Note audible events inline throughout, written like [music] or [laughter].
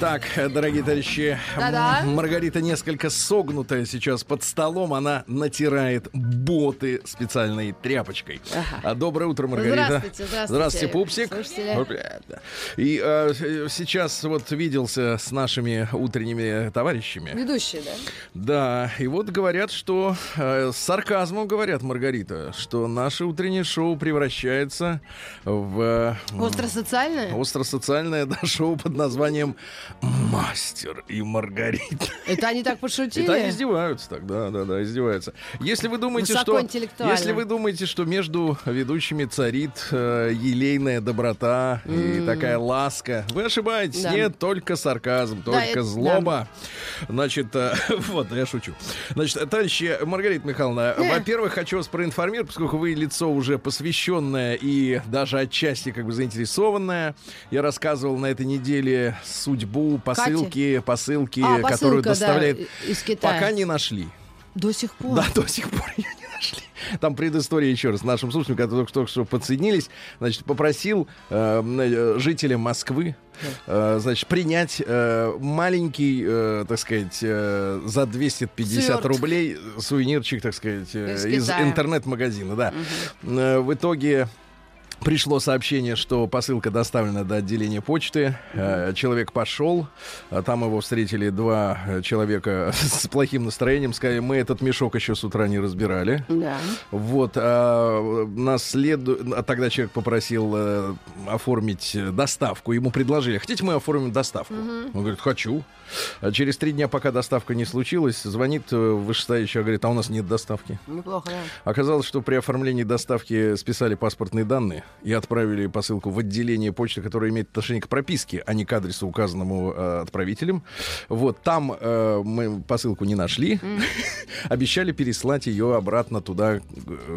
Так, дорогие товарищи, Да-да. Маргарита несколько согнутая сейчас под столом. Она натирает боты специальной тряпочкой. Ага. А, Доброе утро, Маргарита. Здравствуйте, здравствуйте, Здравствуйте, Пупсик. слушатели. Да. И э, с- сейчас вот виделся с нашими утренними товарищами. Ведущий, да? Да, и вот говорят, что э, с сарказмом говорят, Маргарита, что наше утреннее шоу превращается в э, Остросоциальное? остросоциальное да, шоу под названием «Мастер и Маргарита». Это они так пошутили? Это они издеваются так, да, да, да, издеваются. Если вы думаете, что... Если вы думаете, что между ведущими царит э, елейная доброта и такая ласка, вы ошибаетесь. Да. Нет, только сарказм, Да, только это- злоба. Значит, э, [laughs] вот, я шучу. Значит, товарищи, Маргарита Михайловна, Э. во-первых, хочу вас проинформировать, поскольку вы лицо уже посвященное и даже отчасти как бы заинтересованное. Я рассказывал на этой неделе судьбу посылки, посылки, А, которую посылка, да, доставляет... из Китая. Пока не нашли. До сих пор? Да, до сих пор ее не нашли. Там предыстория еще раз. Нашим слушателям, которые только, только что подсоединились, значит, попросил э, э, жителям Москвы э, значит, принять э, маленький, э, так сказать, э, за 250 Свёрток. рублей сувенирчик, так сказать, э, Из из, интернет-магазина, да. Э, в итоге Пришло сообщение, что посылка доставлена до отделения почты. Э, Человек пошел, а там его встретили два э, человека [laughs] с плохим настроением. Сказали, мы этот мешок еще с утра не разбирали. Да. Вот, а, нас следу- а тогда человек попросил э, оформить э, доставку. Ему предложили, хотите мы оформим доставку? Он говорит, хочу. А через три дня, пока доставка не случилась, звонит э, вышестоящий, говорит, а у нас нет доставки. Неплохо, да. Оказалось, что при оформлении доставки списали паспортные данные и отправили посылку в отделение почты, которое имеет отношение к прописке, а не к адресу, указанному э, отправителем. Вот там э, мы посылку не нашли. [laughs] Обещали переслать ее обратно туда, э,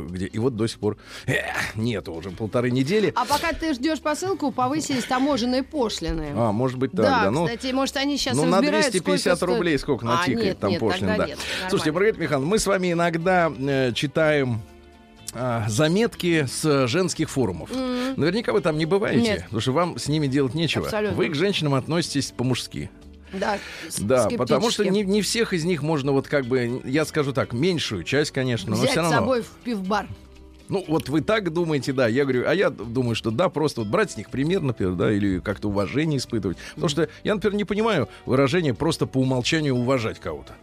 где... И вот до сих пор э, нету уже полторы недели. А пока ты ждешь посылку, повысились таможенные пошлины. А, может быть, так, да, да. Ну, кстати, может, они сейчас ну, на разбирают, 250 сколько рублей сколько А, натикает нет, там нет, пошлин, тогда да. нет, Слушайте. Маргарита Михайловна, мы с вами иногда э, читаем а, заметки с женских форумов. Наверняка вы там не бываете, Нет. потому что вам с ними делать нечего. Абсолютно. Вы к женщинам относитесь по-мужски. Да, с- Да, потому что не, не всех из них можно вот как бы, я скажу так, меньшую часть, конечно, но Взять все с равно. собой в пивбар. Ну, вот вы так думаете, да, я говорю, а я думаю, что да, просто вот брать с них пример, например, да, или как-то уважение испытывать. Потому что я, например, не понимаю выражение просто по умолчанию уважать кого-то.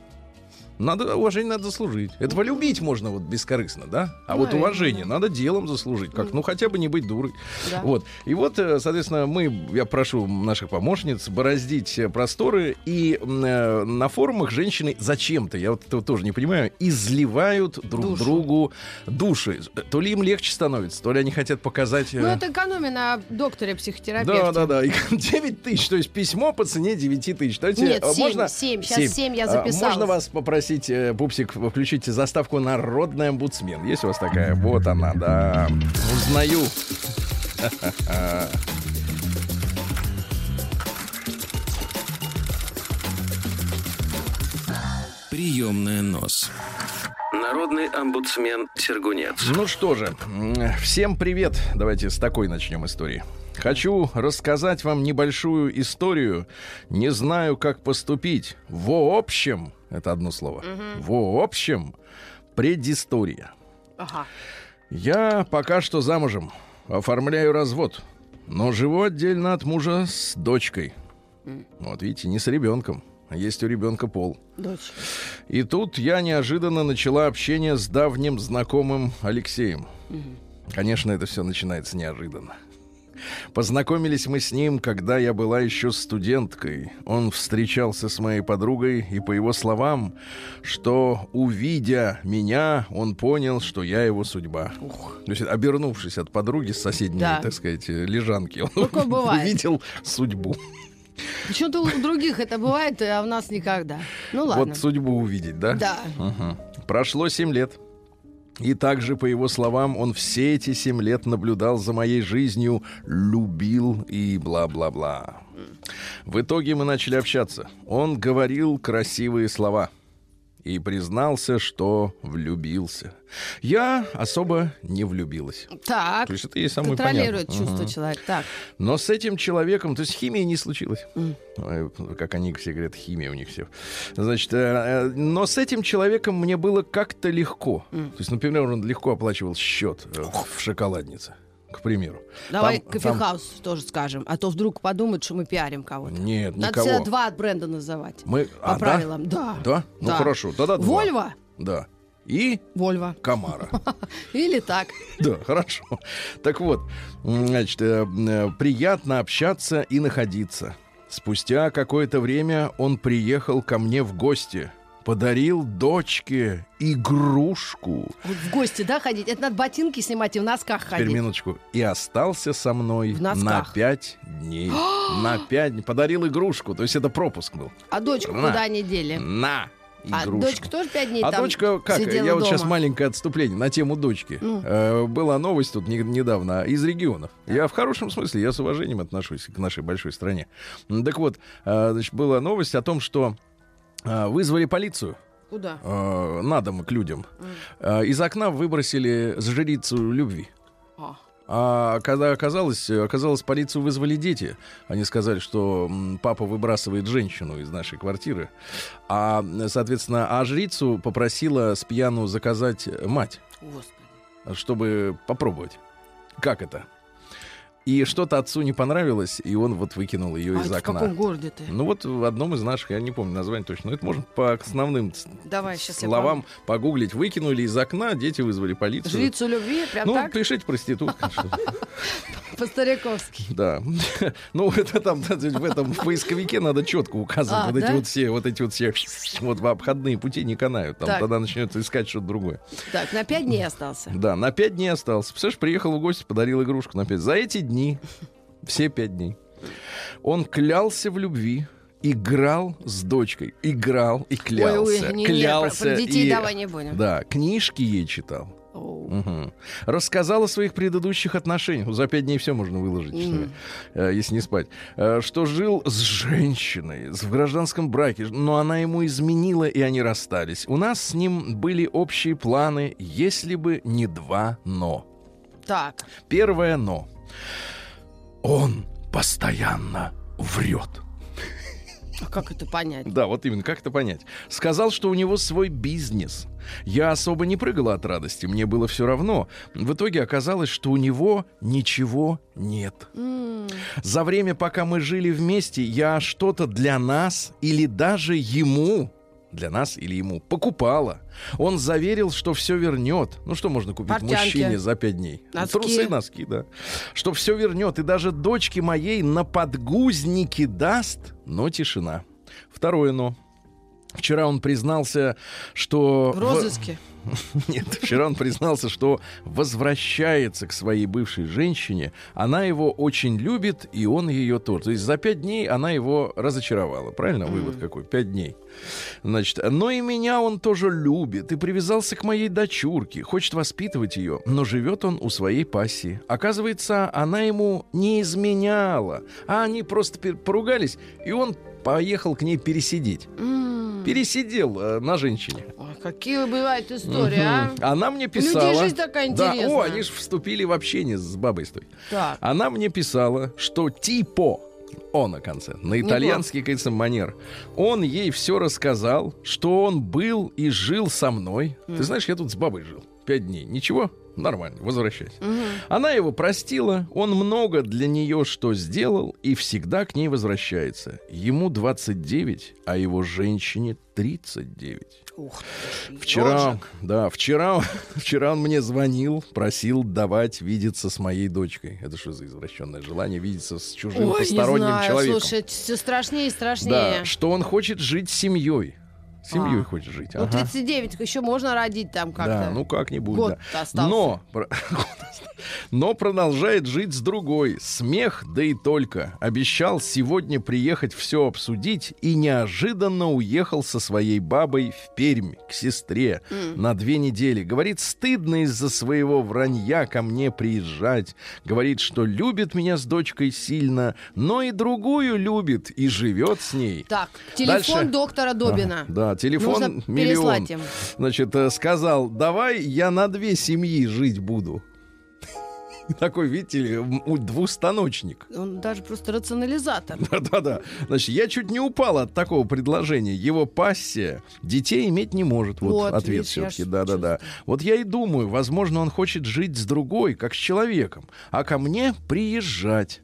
Надо уважение надо заслужить. Это полюбить можно вот бескорыстно, да? А вот Наверное, уважение надо делом заслужить, как ну хотя бы не быть дурой. Да. Вот. И вот, э, соответственно, мы, я прошу наших помощниц бороздить э, просторы и э, на форумах женщины зачем-то, я вот этого тоже не понимаю, изливают друг Душу. другу души. То ли им легче становится, то ли они хотят показать. э, Ну, это экономия на докторе психотерапевте. Да, да, да. И [laughs] 9 тысяч, то есть письмо по цене 9 тысяч. Давайте, Нет, а, семь, можно... семь. Сейчас семь я А, записалась. Можно вас попросить, э, Пупсик, включите заставку «Народный омбудсмен». Есть у вас такая? Вот она, да. Узнаю. Приемная нос. Народный омбудсмен Сергунец. Ну что же, всем привет. Давайте с такой начнем истории. Хочу рассказать вам небольшую историю. Не знаю, как поступить. В общем, это одно слово. В общем, предыстория. Ага. Я пока что замужем, оформляю развод, но живу отдельно от мужа с дочкой. Вот видите, не с ребенком, а есть у ребенка пол. Дочь. И тут я неожиданно начала общение с давним знакомым Алексеем. Конечно, это все начинается неожиданно. Познакомились мы с ним, когда я была еще студенткой. Он встречался с моей подругой, и по его словам, что увидя меня, он понял, что я его судьба. То есть, обернувшись от подруги с соседней, Да. так сказать, лежанки, он [laughs] увидел судьбу. Почему-то у других это бывает, а у нас никогда. Ну ладно. Вот судьбу увидеть, да? Да. Мгм. Прошло 7 лет. И также, по его словам, он все эти семь лет наблюдал за моей жизнью, любил и бла-бла-бла. В итоге мы начали общаться. Он говорил красивые слова и признался, что влюбился. Я особо не влюбилась. Так. То есть это ей самое Контролирует понятно. чувство Мгм. человека. Так. Но с этим человеком, то есть химии не случилось. Ой, Как они все говорят, химия у них всех. Значит, э, э, но с этим человеком мне было как-то легко. То есть, например, он легко оплачивал счет э, в шоколаднице, к примеру. Давай Там- кофехаус тоже скажем. А то вдруг подумают, что мы пиарим кого-то. там- Нет, Надо никого. всегда два бренда называть. Мы... По а, да? правилам. Да. Да? Ну Да. хорошо, тогда два. Вольво? Да. И Вольво. Камара. [laughs] Или так. [laughs] Да, хорошо. Так вот, значит, э, э, приятно общаться и находиться. Спустя какое-то время он приехал ко мне в гости. Подарил дочке игрушку. Вот в гости, да, ходить? Это надо ботинки снимать и в носках Теперь ходить. минуточку. И остался со мной на пять дней. [gasps] на пять дней. Подарил игрушку. То есть это пропуск был. А дочку На. куда они дели? На А игрушку. дочка тоже пять дней А там дочка, как? Я вот дома? сейчас маленькое отступление на тему дочки. Ну. Э, была новость тут не- недавно из регионов. Я в хорошем смысле, я с уважением отношусь к нашей большой стране. Так вот, э, значит, была новость о том, что вызвали полицию Куда? э, на дом к людям. Э, из окна выбросили жрицу любви. А. А когда оказалось, оказалось, полицию вызвали дети. Они сказали, что папа выбрасывает женщину из нашей квартиры. А, соответственно, а жрицу попросила с пьяну заказать мать, Господи. чтобы попробовать. Как это? И что-то отцу не понравилось, и он вот выкинул ее А из это в окна. каком городе ты? Ну вот в одном из наших, я не помню название точно, но это можно по основным Давай, словам погуглить. Выкинули из окна, дети вызвали полицию. Жрицу любви, прям ну, так, пишите проститутка. [laughs] по-стариковски. Да. [laughs] Ну, это там, в этом поисковике надо четко указывать. А, вот эти вот все, вот эти вот все, [laughs] вот обходные пути не канают. Там Так. тогда начнется искать что-то другое. Так, на пять дней остался. Да, на пять дней остался. Представляешь, приехал в гости, подарил игрушку на пять. За эти дни, все пять дней, он клялся в любви, играл с дочкой, играл и клялся, Ой, ой, не, не, клялся про, про детей и- давай не будем. Да, книжки ей читал. Мгм. Рассказал о своих предыдущих отношениях. За пять дней все можно выложить, что, э, если не спать. Э, Что жил с женщиной в гражданском браке, но она ему изменила, и они расстались. У нас с ним были общие планы, если бы не два «но». Так, Первое «но». Он постоянно врет. а как это понять? Да, вот именно, как это понять? Сказал, что у него свой бизнес. Я особо не прыгала от радости, мне было все равно. В итоге оказалось, что у него ничего нет. М, За время, пока мы жили вместе, я что-то для нас или даже ему для нас или ему покупала. Он заверил, что все вернет. Ну что можно купить Портянки. мужчине за пять дней? Носки. Трусы, носки, да. Что все вернет. И даже дочке моей на подгузники даст, но тишина. Второе но. Вчера он признался, что... В розыске. [laughs] Нет, вчера он признался, что возвращается к своей бывшей женщине. Она его очень любит, и он ее тоже. То есть за пять дней она его разочаровала. Правильно? Вывод какой? Пять дней. Значит, но и меня он тоже любит и привязался к моей дочурке, хочет воспитывать ее, но живет он у своей пассии. Оказывается, она ему не изменяла, а они просто поругались, и он поехал к ней пересидеть. М, Пересидел э, на женщине. ой, какие бывают истории, а? Она мне У людей писала. жизнь такая Да, интересная. о, они же вступили в общение с бабой с той. Так. Она мне писала, что типо о на конце, на итальянский, кажется, манер. Он ей все рассказал, что он был и жил со мной. Ты знаешь, я тут с бабой жил пять дней. Ничего, нормально, возвращайся. Мгм. Она его простила, он много для нее что сделал и всегда к ней возвращается. Ему 29, а его женщине 39. Ух ты Вчера, ёжик. да, вчера, [laughs] вчера он мне звонил, просил давать видеться с моей дочкой. Это что за извращенное желание видеться с чужим Ой, не посторонним знаю, человеком? слушай, все страшнее и страшнее. да, что он хочет жить семьей. Семьей А. хочет жить. Ну, ага. 39 еще можно родить там как-то. Да, ну как-нибудь. Год да. остался. Но [laughs] Но продолжает жить с другой. Смех, да и только. Обещал сегодня приехать все обсудить и неожиданно уехал со своей бабой в Пермь к сестре на две недели. Говорит, стыдно из-за своего вранья ко мне приезжать. Говорит, что любит меня с дочкой сильно, но и другую любит и живет с ней. Так, телефон Дальше. доктора Добина. Ага, да, телефон Нужно миллион. им. Значит, э, сказал, давай я на две семьи жить буду. [laughs] Такой, видите ли, двустаночник. Он даже просто рационализатор. [laughs] Да-да-да. Значит, я чуть не упал от такого предложения. Его пассия детей иметь не может. Вот, Вот, ответ все-таки. Да-да-да. Вот я и думаю, возможно, он хочет жить с другой, как с человеком, а ко мне приезжать.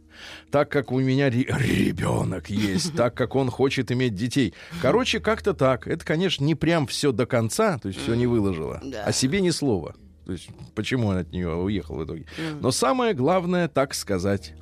Так как у меня ре- ребенок есть, так как он хочет иметь детей. Короче, как-то так. Это, конечно, не прям все до конца, то есть все не выложила. Да. О себе ни слова. То есть, почему он от нее уехал в итоге. Но самое главное, так сказать.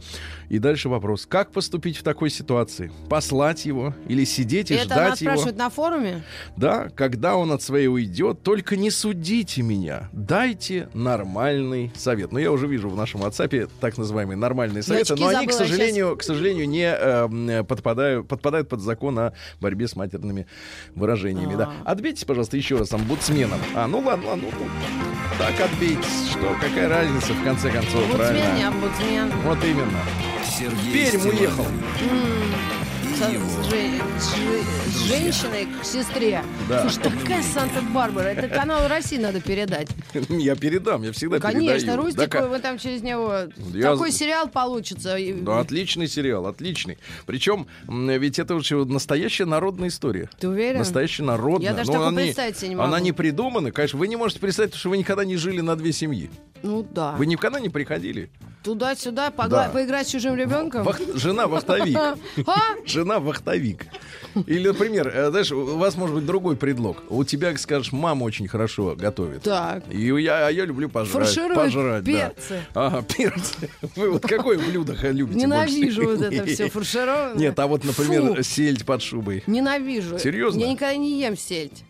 И дальше вопрос. Как поступить в такой ситуации? Послать его или сидеть и Это она ждать его? спрашивает на форуме? Да, когда он от своей уйдет, только не судите меня. Дайте нормальный совет. Но я уже вижу в нашем WhatsApp так называемые нормальные советы, но они, к сожалению, к сожалению, не э, м, подпадают, подпадают под закон о борьбе с матерными выражениями. Да. А. Отбейте, пожалуйста, еще раз омбудсменом. А, ну ладно, ладно, ну, так отбейте. Что, какая разница, в конце концов, Омбудсмен, правильно? не омбудсмен. Вот именно. Сергей Пермь уехал. И с, жен- с женщиной к сестре. Да. Слушай, такая Санта-Барбара. Это канал России надо передать. [laughs] Я передам, я всегда Конечно, передаю. Рустику, Да, вы там через него... Я- Такой сериал получится. Да, отличный сериал, отличный. Причем, ведь это вот настоящая народная история. Ты уверен? Настоящая народная. Я даже Но такого представить себе не могу. Она не придумана. Конечно, вы не можете представить, потому что вы никогда не жили на две семьи. Ну да. Вы никогда не приходили. Туда-сюда погла- Да. поиграть с чужим ребенком? Вах- Жена вахтовик. А? Жена вахтовик. Или, например, э, знаешь, у вас может быть другой предлог. У тебя, скажешь, мама очень хорошо готовит. Так. И я, а я люблю пожрать. Фарширует пожрать, да. перцы. Ага, перцы. Вы вот какое блюдо любите Ненавижу вот это все [laughs] фаршированное. Нет, а вот, например, Фу, сельдь под шубой. Ненавижу. Серьезно? Я никогда не ем сельдь.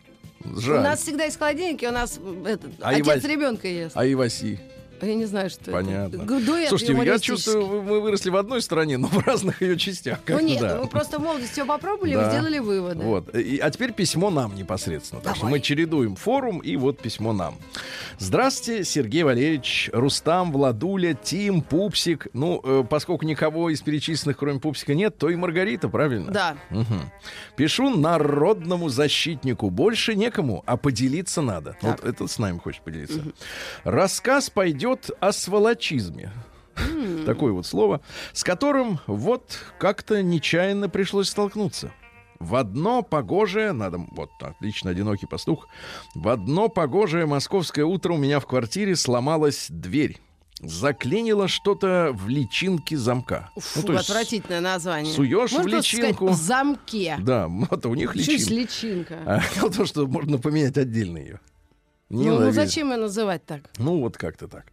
Жаль. У нас всегда из холодильника, у нас этот, А отец Ивась- ребенка ест. А Иваси? Я не знаю, что Понятно. это. Дуэт Слушайте, я чувствую, мы выросли в одной стране, но в разных ее частях. Ну нет, да. мы просто в молодости все попробовали, Да. и сделали выводы. Вот. И- а теперь письмо нам непосредственно. Так что Давай. мы чередуем форум и вот письмо нам. Здравствуйте, Сергей Валерьевич, Рустам, Владуля, Тим, Пупсик. Ну, э, поскольку никого из перечисленных, кроме Пупсика, нет, то и Маргарита, правильно? Да. Мгм. Пишу народному защитнику. Больше некому, а поделиться надо. Вот это с нами хочет поделиться. Рассказ пойдет о сволочизме. Такое вот слово, с которым вот как-то нечаянно пришлось столкнуться. В одно погожее, надо, вот отлично, одинокий пастух, в одно погожее московское утро у меня в квартире сломалась дверь. Заклинило что-то в личинке замка. Фу, Ну, то есть отвратительное название. суешь в просто сказать, личинку. в замке. Да, [laughs] вот у них Чуть личинка. личинка. [laughs] А том, что можно поменять отдельно ее. Ну, ну надо зачем ее называть так? Ну, вот как-то так.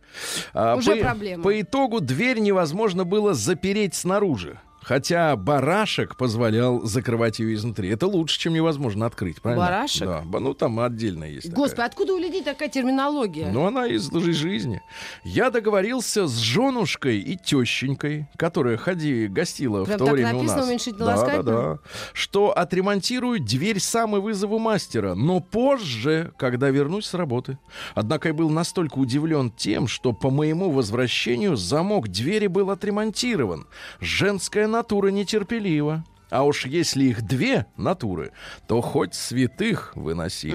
А, Уже по, проблема. По итогу дверь невозможно было запереть снаружи. Хотя барашек позволял закрывать ее изнутри. Это лучше, чем невозможно открыть, правильно? Барашек? Да, ну там отдельно есть. Господи, такая. откуда у людей такая терминология? Ну, она из жи- жизни. Я договорился с женушкой и тещенькой, которая ходи, гостила Прям в то так время у написано, нас. уменьшительно да, да, ласкательно? да. Что отремонтирую дверь сам и вызову мастера, но позже, когда вернусь с работы. Однако я был настолько удивлен тем, что по моему возвращению замок двери был отремонтирован. Женская натура нетерпелива. А уж если их две натуры, то хоть святых выноси.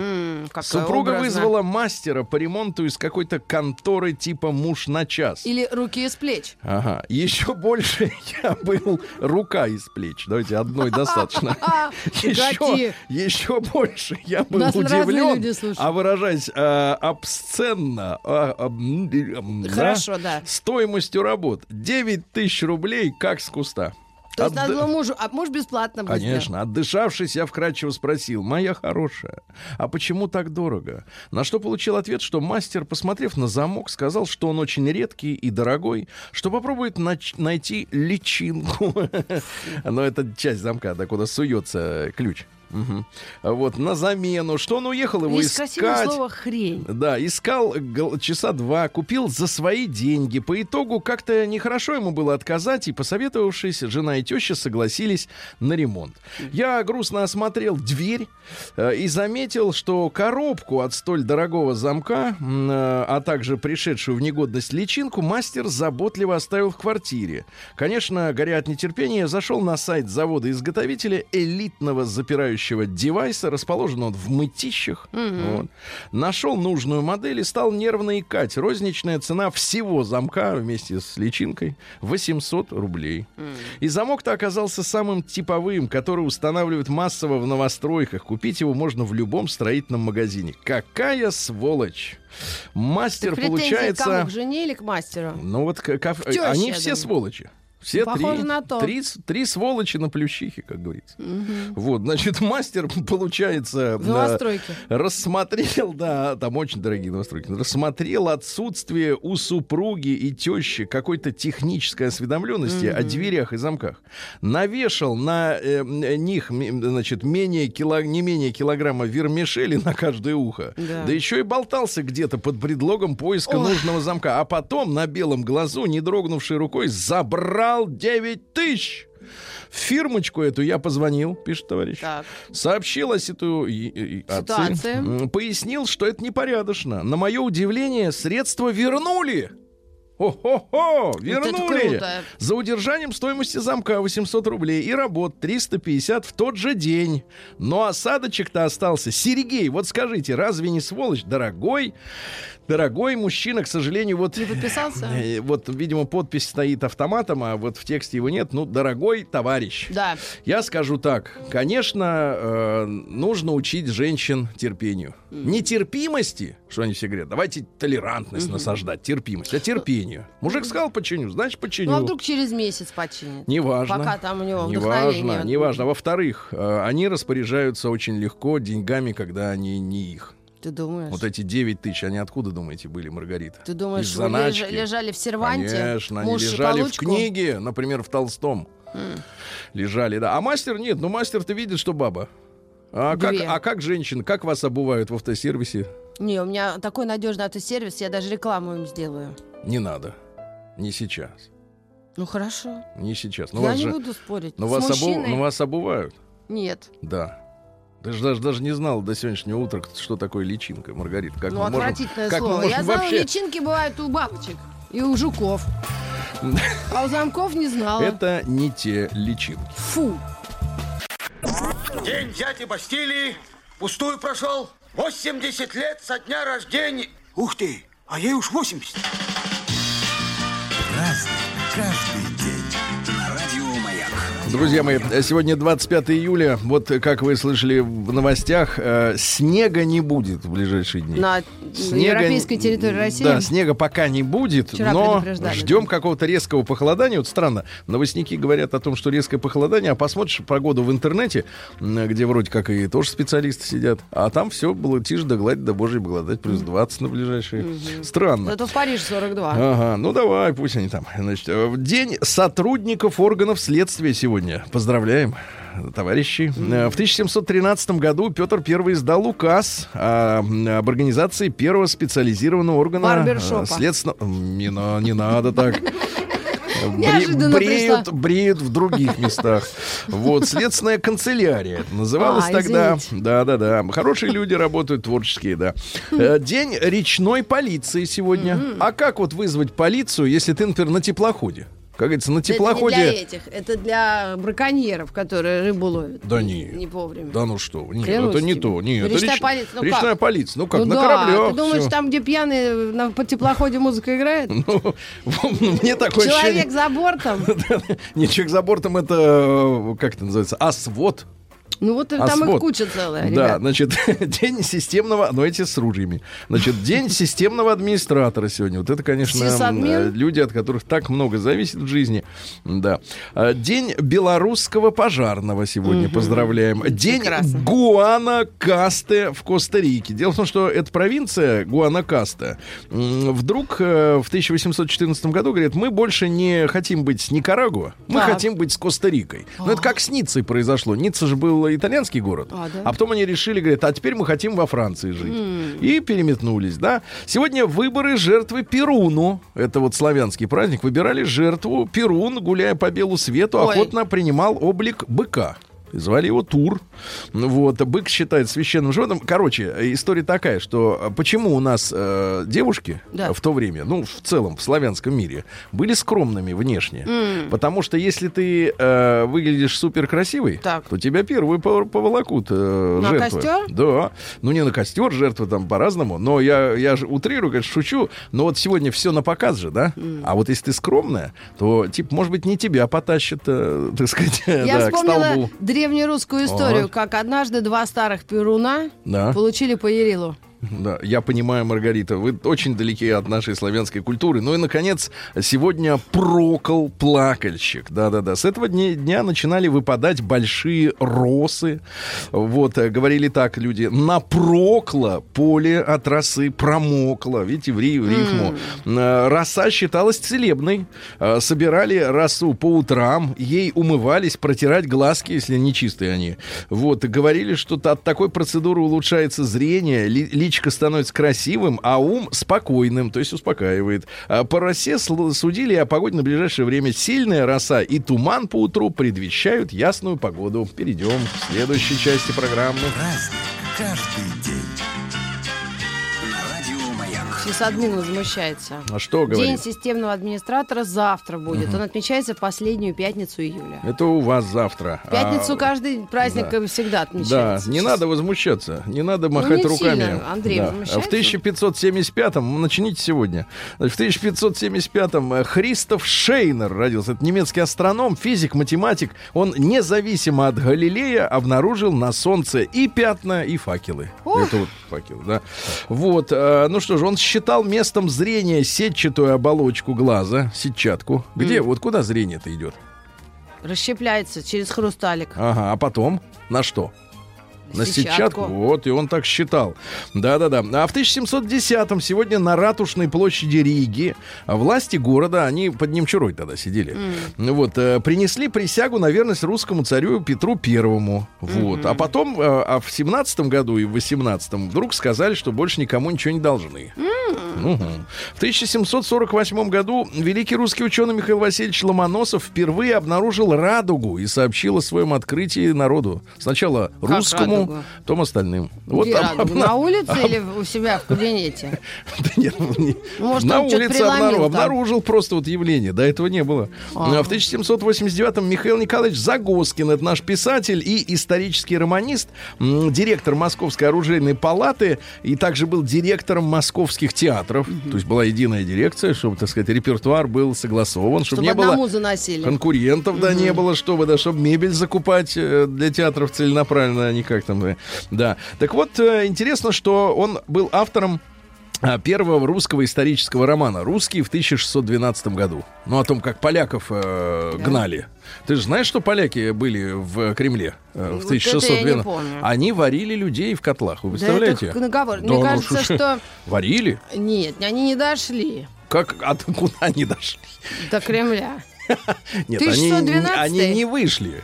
Какая Супруга образная. вызвала мастера по ремонту из какой-то конторы типа муж на час. Или руки из плеч. Ага. Еще больше [laughs] я был рука из плеч. Давайте одной достаточно. [laughs] Еще, еще больше я был удивлен. А выражаясь э, обсценно, а, Хорошо, да. стоимостью работ 9 тысяч рублей как с куста. То есть Отда- надо было мужу, а муж бесплатно сделал. Конечно. Отдышавшись, я вкрадчиво спросил, моя хорошая, а почему так дорого? На что получил ответ, что мастер, посмотрев на замок, сказал, что он очень редкий и дорогой, что попробует нач- найти личинку. [laughs] Но это часть замка, да, куда суется ключ. Мгм. Вот, на замену. Что он уехал его Есть искать? слово «хрень». Да, искал часа два, купил за свои деньги. По итогу как-то нехорошо ему было отказать, и, посоветовавшись, жена и теща согласились на ремонт. Я грустно осмотрел дверь э, и заметил, что коробку от столь дорогого замка, э, а также пришедшую в негодность личинку, мастер заботливо оставил в квартире. Конечно, горя от нетерпения, зашел на сайт завода-изготовителя элитного запирающего девайса, расположен он в мытищах. Вот. Нашел нужную модель и стал нервно икать. Розничная цена всего замка вместе с личинкой 800 рублей. И замок-то оказался самым типовым, который устанавливают массово в новостройках. Купить его можно в любом строительном магазине. Какая сволочь! Мастер Претензии получается... к кому? К жене или к мастеру? Ну вот к- тёще, они все думаю. сволочи. Все Похоже три, на то. Три, три сволочи на плющихе, как говорится. Вот, значит, [laughs] мастер, получается, В рассмотрел, да, там очень дорогие новостройки, рассмотрел отсутствие у супруги и тещи какой-то технической осведомленности о дверях и замках. Навешал на э, них, значит, менее кило, не менее килограмма вермишели на каждое ухо. Да. Да еще и болтался где-то под предлогом поиска Ох. нужного замка. А потом на белом глазу, не дрогнувшей рукой, забрал 9 тысяч. В фирмочку эту я позвонил, пишет товарищ. Так. Сообщил о ситу... Ситуации. Пояснил, что это непорядочно. На мое удивление, средства вернули. О-хо-хо! это Вернули! круто. За удержанием стоимости замка 800 рублей и работ 350 в тот же день. Но осадочек-то остался. Сергей, вот скажите, разве не сволочь? Дорогой, дорогой мужчина, к сожалению, вот... Не подписался? [laughs] э, Вот, видимо, подпись стоит автоматом, а вот в тексте его нет. Ну, дорогой товарищ. Да. Я скажу так. Конечно, э, нужно учить женщин терпению. Нетерпимости, что они все говорят, давайте толерантность насаждать, терпимость, а терпению. Мужик сказал починю, значит починю. Ну а вдруг через месяц починит? Неважно. Пока там у него Неважно, неважно. Во-вторых, э, они распоряжаются очень легко деньгами, когда они не их. Ты думаешь? Вот эти 9 тысяч, они откуда, думаете, были, Маргарита? Ты думаешь, Из вы леж- заначки. лежали в серванте? Конечно, они лежали в книге, например, в Толстом. Лежали, да. А мастер нет, ну мастер-то видит, что баба. А как, а как женщин, как вас обувают в автосервисе? Не, у меня такой надежный автосервис, я даже рекламу им сделаю. Не надо. Не сейчас. Ну хорошо. Не сейчас. Но я вас не же, буду спорить. но С вас, обу- мужчиной? но вас обувают. Нет. Да. Ты же даже, даже не знал до сегодняшнего утра, что такое личинка, Маргарита. Как ну, мы можем- отвратительное как мы слово. можем Я знала, вообще- личинки бывают у бабочек и у жуков. А у замков не знала. Это не те личинки. Фу. День дяди Бастилии пустую прошел. 80 лет со дня рождения. Ух ты, а ей уж 80. Разный, каждый Друзья мои, сегодня 25 июля. Вот, как вы слышали в новостях, э, снега не будет в ближайшие дни. На европейской территории России. Да, снега пока не будет, Вчера но ждем какого-то резкого похолодания. Вот странно, новостники говорят о том, что резкое похолодание, а посмотришь погоду в интернете, где вроде как и тоже специалисты сидят, а там все было тишь да гладь, да божьей благодать, плюс 20 на ближайшие. Странно. Зато в Париже 42. Ага, ну давай, пусть они там. Значит, э, день сотрудников органов следствия сегодня. Поздравляем, товарищи. Э, В 1713 году Петр I издал указ м, об организации первого специализированного органа э, следственного... Не, на- не надо так. [laughs] Бре- бреют, бреют в других местах. Вот, следственная канцелярия это называлась А, тогда. извините. Да, да, да. Хорошие люди работают, творческие, да. Э, День речной полиции сегодня. А как вот вызвать полицию, если ты, например, на теплоходе? Как говорится, на Это не теплоходе... для этих, это для браконьеров, которые рыбу ловят. Да не. Не вовремя. Да ну что, нет, Клянусь это не тебе. то. Нет, Ну, это речная реч- полиция, ну речная как? полиция. Ну как, ну на да, кораблях. ты думаешь, всё. там, где пьяные на, по теплоходе музыка играет? [laughs] Ну, мне [laughs] такое Человек за бортом? [laughs] Не, человек за бортом это, э, как это называется, асвод. Ну вот А там их свод. куча целая, Да, ребят. значит, [laughs] день системного, ну эти с ружьями. Значит, день системного администратора сегодня. Вот это, конечно, Сисадмин? э, люди, от которых так много зависит в жизни. Да. А, День белорусского пожарного сегодня поздравляем. День Прекрасно. Гуанакасте в Коста-Рике. Дело в том, что эта провинция Гуанакасте вдруг э, в 1814 году говорит, мы больше не хотим быть с Никарагуа, мы Так. хотим быть с Коста-Рикой. Ну, это как с Ниццей произошло. Ницца же был был итальянский город. А, да? А потом они решили, говорят, а теперь мы хотим во Франции жить. И переметнулись, да. Сегодня выборы жертвы Перуну. Это вот славянский праздник. Выбирали жертву. Перун, гуляя по белу свету, Ой. охотно принимал облик быка. Звали его Тур. Вот, бык считает священным животным. Короче, история такая, что э, почему у нас э, девушки Да. в то время, ну, в целом, в славянском мире, были скромными внешне. Потому что если ты э, выглядишь супер красивой, Так. то тебя первые пов- поволокут э, На жертвы. костер? Да. Ну, не на костер, жертвы там по-разному. Но я, я же утрирую, конечно, шучу. Но вот сегодня все на показ же, да? А вот если ты скромная, то, типа, может быть, не тебя потащат, э, так сказать, [laughs] Я да, к столбу. Древнерусскую историю, Вот. как однажды два старых перуна Да. получили по Ярилу. Да, я понимаю, Маргарита, вы очень далеки от нашей славянской культуры. Ну и, наконец, сегодня прокол плакальщик. Да-да-да. С этого дня, дня начинали выпадать большие росы. Вот, э, говорили так люди. Напрокло поле от росы промокло. Видите, в, ри- в рифму. Э, Роса считалась целебной. Э, Собирали росу по утрам, ей умывались, протирать глазки, если нечистые они. Вот, говорили, что от такой процедуры улучшается зрение, ли- личико становится красивым, а ум спокойным, то есть успокаивает. А По росе судили о погоде на ближайшее время. Сильная роса и туман по утру предвещают ясную погоду. Перейдем к следующей части программы. Праздник каждый день. Сисадмин возмущается. А что День говорит? системного администратора завтра будет. Он отмечается в последнюю пятницу июля. Это у вас завтра. Пятницу А, каждый праздник да. всегда Да, отмечается. не надо возмущаться, не надо махать не руками. сильно, Андрей, Да. возмущается? В 1575-м, начните сегодня, в 1575-м э, Христоф Шейнер родился. Это немецкий астроном, физик, математик. Он независимо от Галилея обнаружил на Солнце и пятна, и факелы. Ох. Это вот факелы, да. Вот, э, ну что же, он считал местом зрения сетчатую оболочку глаза, сетчатку. Где, вот куда зрение-то идет? Расщепляется через хрусталик. Ага, а потом на что? На Сетчатку. сетчатку. Вот, и он так считал. Да-да-да. А в 1710-м сегодня на Ратушной площади Риги власти города, они под Немчурой тогда сидели, ну вот, э, принесли присягу на верность русскому царю Петру Первому. Вот. А потом, э, а в 17 году и в 18 вдруг сказали, что больше никому ничего не должны. Мгм. В 1748 году великий русский ученый Михаил Васильевич Ломоносов впервые обнаружил радугу и сообщил о своем открытии народу. Сначала русскому, радугу? потом остальным. Вот Где об- На улице или у себя в кабинете? [laughs] Да нет, не- Может, на улице обнаружил, обнаружил просто вот явление. До этого не было. А. А В 1789-м Михаил Николаевич Загоскин, это наш писатель и исторический романист, директор Московской оружейной палаты и также был директором московских театров. То есть была единая дирекция, чтобы, так сказать, репертуар был согласован, чтобы, Чтобы не было одному заносили. конкурентов, да, не было, чтобы, да, чтобы мебель закупать э, для театров целенаправленно, а не как там, э, да. Так вот, э, интересно, что он был автором а, первого русского исторического романа «Русские» в 1612 году. Ну, о том, как поляков э, Да. гнали. Ты же знаешь, что поляки были в Кремле э, в Вот это я не 1612? помню. Они варили людей в котлах, вы Да представляете? это наговор. Да Мне ну кажется, что что... Варили? Нет, они не дошли Как, а куда они дошли? до Кремля. [laughs] Нет, они, 1612? они не вышли.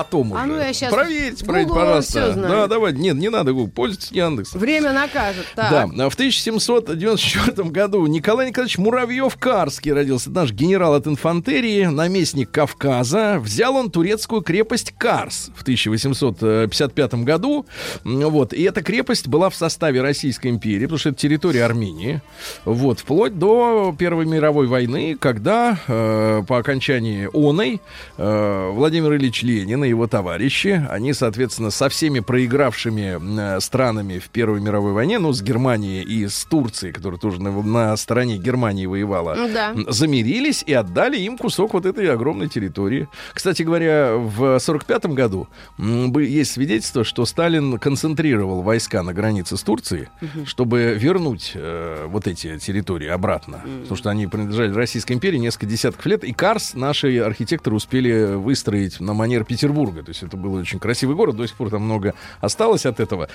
Потом А уже. ну я щас Проверьте, проверьте, пожалуйста. Да, давай. Нет, не надо Google, пользуйтесь Яндексом. Время накажет. Так. Да, а в 1794 году Николай Николаевич Муравьев-Карский родился. Наш генерал от инфантерии, наместник Кавказа. Взял он турецкую крепость Карс в 1855 году. Вот. И эта крепость была в составе Российской империи, потому что это территория Армении. Вот. Вплоть до Первой мировой войны, когда э, по окончании оной э, Владимир Ильич Ленин и его товарищи, они, соответственно, со всеми проигравшими э, странами в Первой мировой войне, ну, с Германией и с Турцией, которая тоже на, на стороне Германии воевала, Ну да. замирились и отдали им кусок вот этой огромной территории. Кстати говоря, в 45 году есть свидетельство, что Сталин концентрировал войска на границе с Турцией, чтобы вернуть э, вот эти территории обратно. Потому что они принадлежали Российской империи несколько десятков лет. И Карс наши архитекторы успели выстроить на манер Петербурга. Петербурга. То есть это был очень красивый город, до сих пор там много осталось от этого.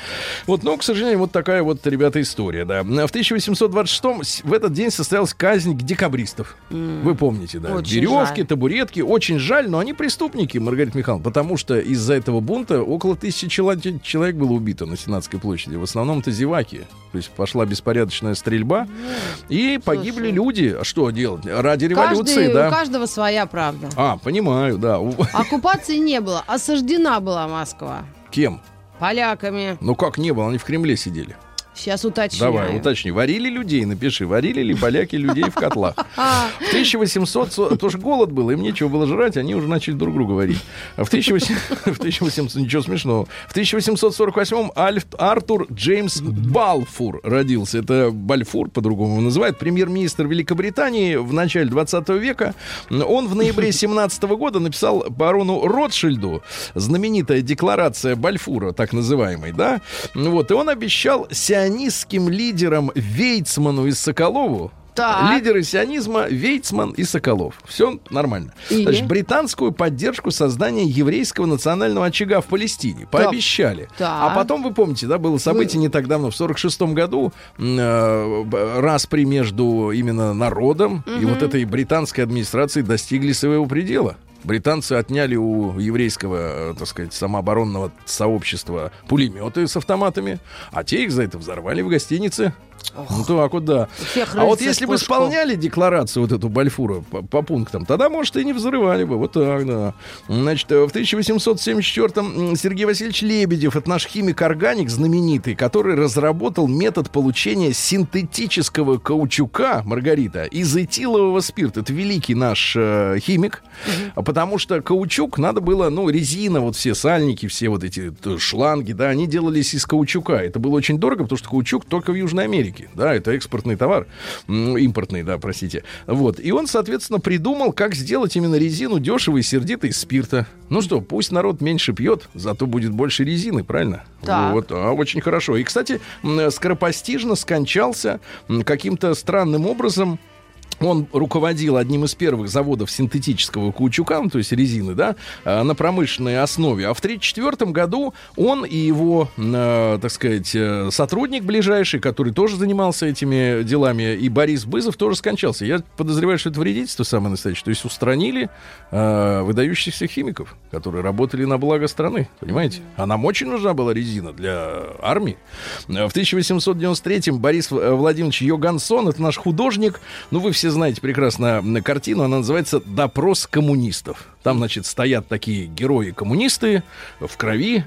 Вот, но, к сожалению, вот такая вот, ребята, история, да. В 1826-м в этот день состоялась казнь декабристов. Вы помните, да? Очень Веревки, жаль. табуретки. Очень жаль, но они преступники, Маргарита Михайловна, потому что из-за этого бунта около тысячи чело- человек было убито на Сенатской площади. В основном это зеваки. То есть пошла беспорядочная стрельба, и погибли слушай. люди. А что делать? Ради революции, Каждый- да. У каждого своя правда. А, понимаю, да. Оккупации не было, осаждена была Москва. Кем? Поляками. Ну как не было, они в Кремле сидели. Сейчас уточняю. Давай, уточни. Варили людей, напиши. Варили ли поляки людей в котлах? [laughs] А, В 1800... со- Тоже голод был, им нечего было жрать, они уже начали друг друга варить. В 1800... [laughs] в 1800... Ничего смешного. В 1848-м Альф... Артур Джеймс Балфур родился. Это Бальфур, по-другому называют. Премьер-министр Великобритании в начале 20 века. Он в ноябре [laughs] 17 года написал барону Ротшильду знаменитая декларация Бальфура, так называемый, да? Вот, и он обещал сионистским лидерам Вейцману и Соколову Так. Лидеры сионизма Вейцман и Соколов. Все нормально. И? Значит, британскую поддержку создания еврейского национального очага в Палестине. Пообещали. Так. А потом, вы помните, да, было событие не так давно, в 46 году, э, распри между именно народом и вот этой британской администрацией достигли своего предела. Британцы отняли у еврейского, э, так сказать, самооборонного сообщества пулеметы с автоматами, а те их за это взорвали в гостинице. Ну так вот, да. Всех А вот если бы исполняли декларацию вот эту Бальфура по, по пунктам, тогда, может, и не взрывали бы. Вот так, да. Значит, э, в 1874-м Сергей Васильевич Лебедев, это наш химик-органик знаменитый, который разработал метод получения синтетического каучука, Маргарита, из этилового спирта. Это великий наш э, химик, а потому что каучук надо было, ну, резина, вот все сальники, все вот эти шланги, да, они делались из каучука. Это было очень дорого, потому что каучук только в Южной Америке, да, это экспортный товар, импортный, да, простите. Вот, и он, соответственно, придумал, как сделать именно резину дешево и сердито из спирта. Ну что, пусть народ меньше пьет, зато будет больше резины, правильно? Так. Вот, а, очень хорошо. И, кстати, скоропостижно скончался каким-то странным образом он руководил одним из первых заводов синтетического каучука, ну, то есть резины, да, э, на промышленной основе. А в 1934 году он и его, э, так сказать, э, сотрудник ближайший, который тоже занимался этими делами, и Борис Бызов тоже скончался. Я подозреваю, что это вредительство самое настоящее. То есть устранили выдающихся химиков, которые работали на благо страны, понимаете? А нам очень нужна была резина для армии. В 1893-м Борис Владимирович Йогансон, это наш художник, ну, вы все знаете прекрасно м, картину, она называется «Допрос коммунистов». Там, значит, стоят такие герои-коммунисты в крови,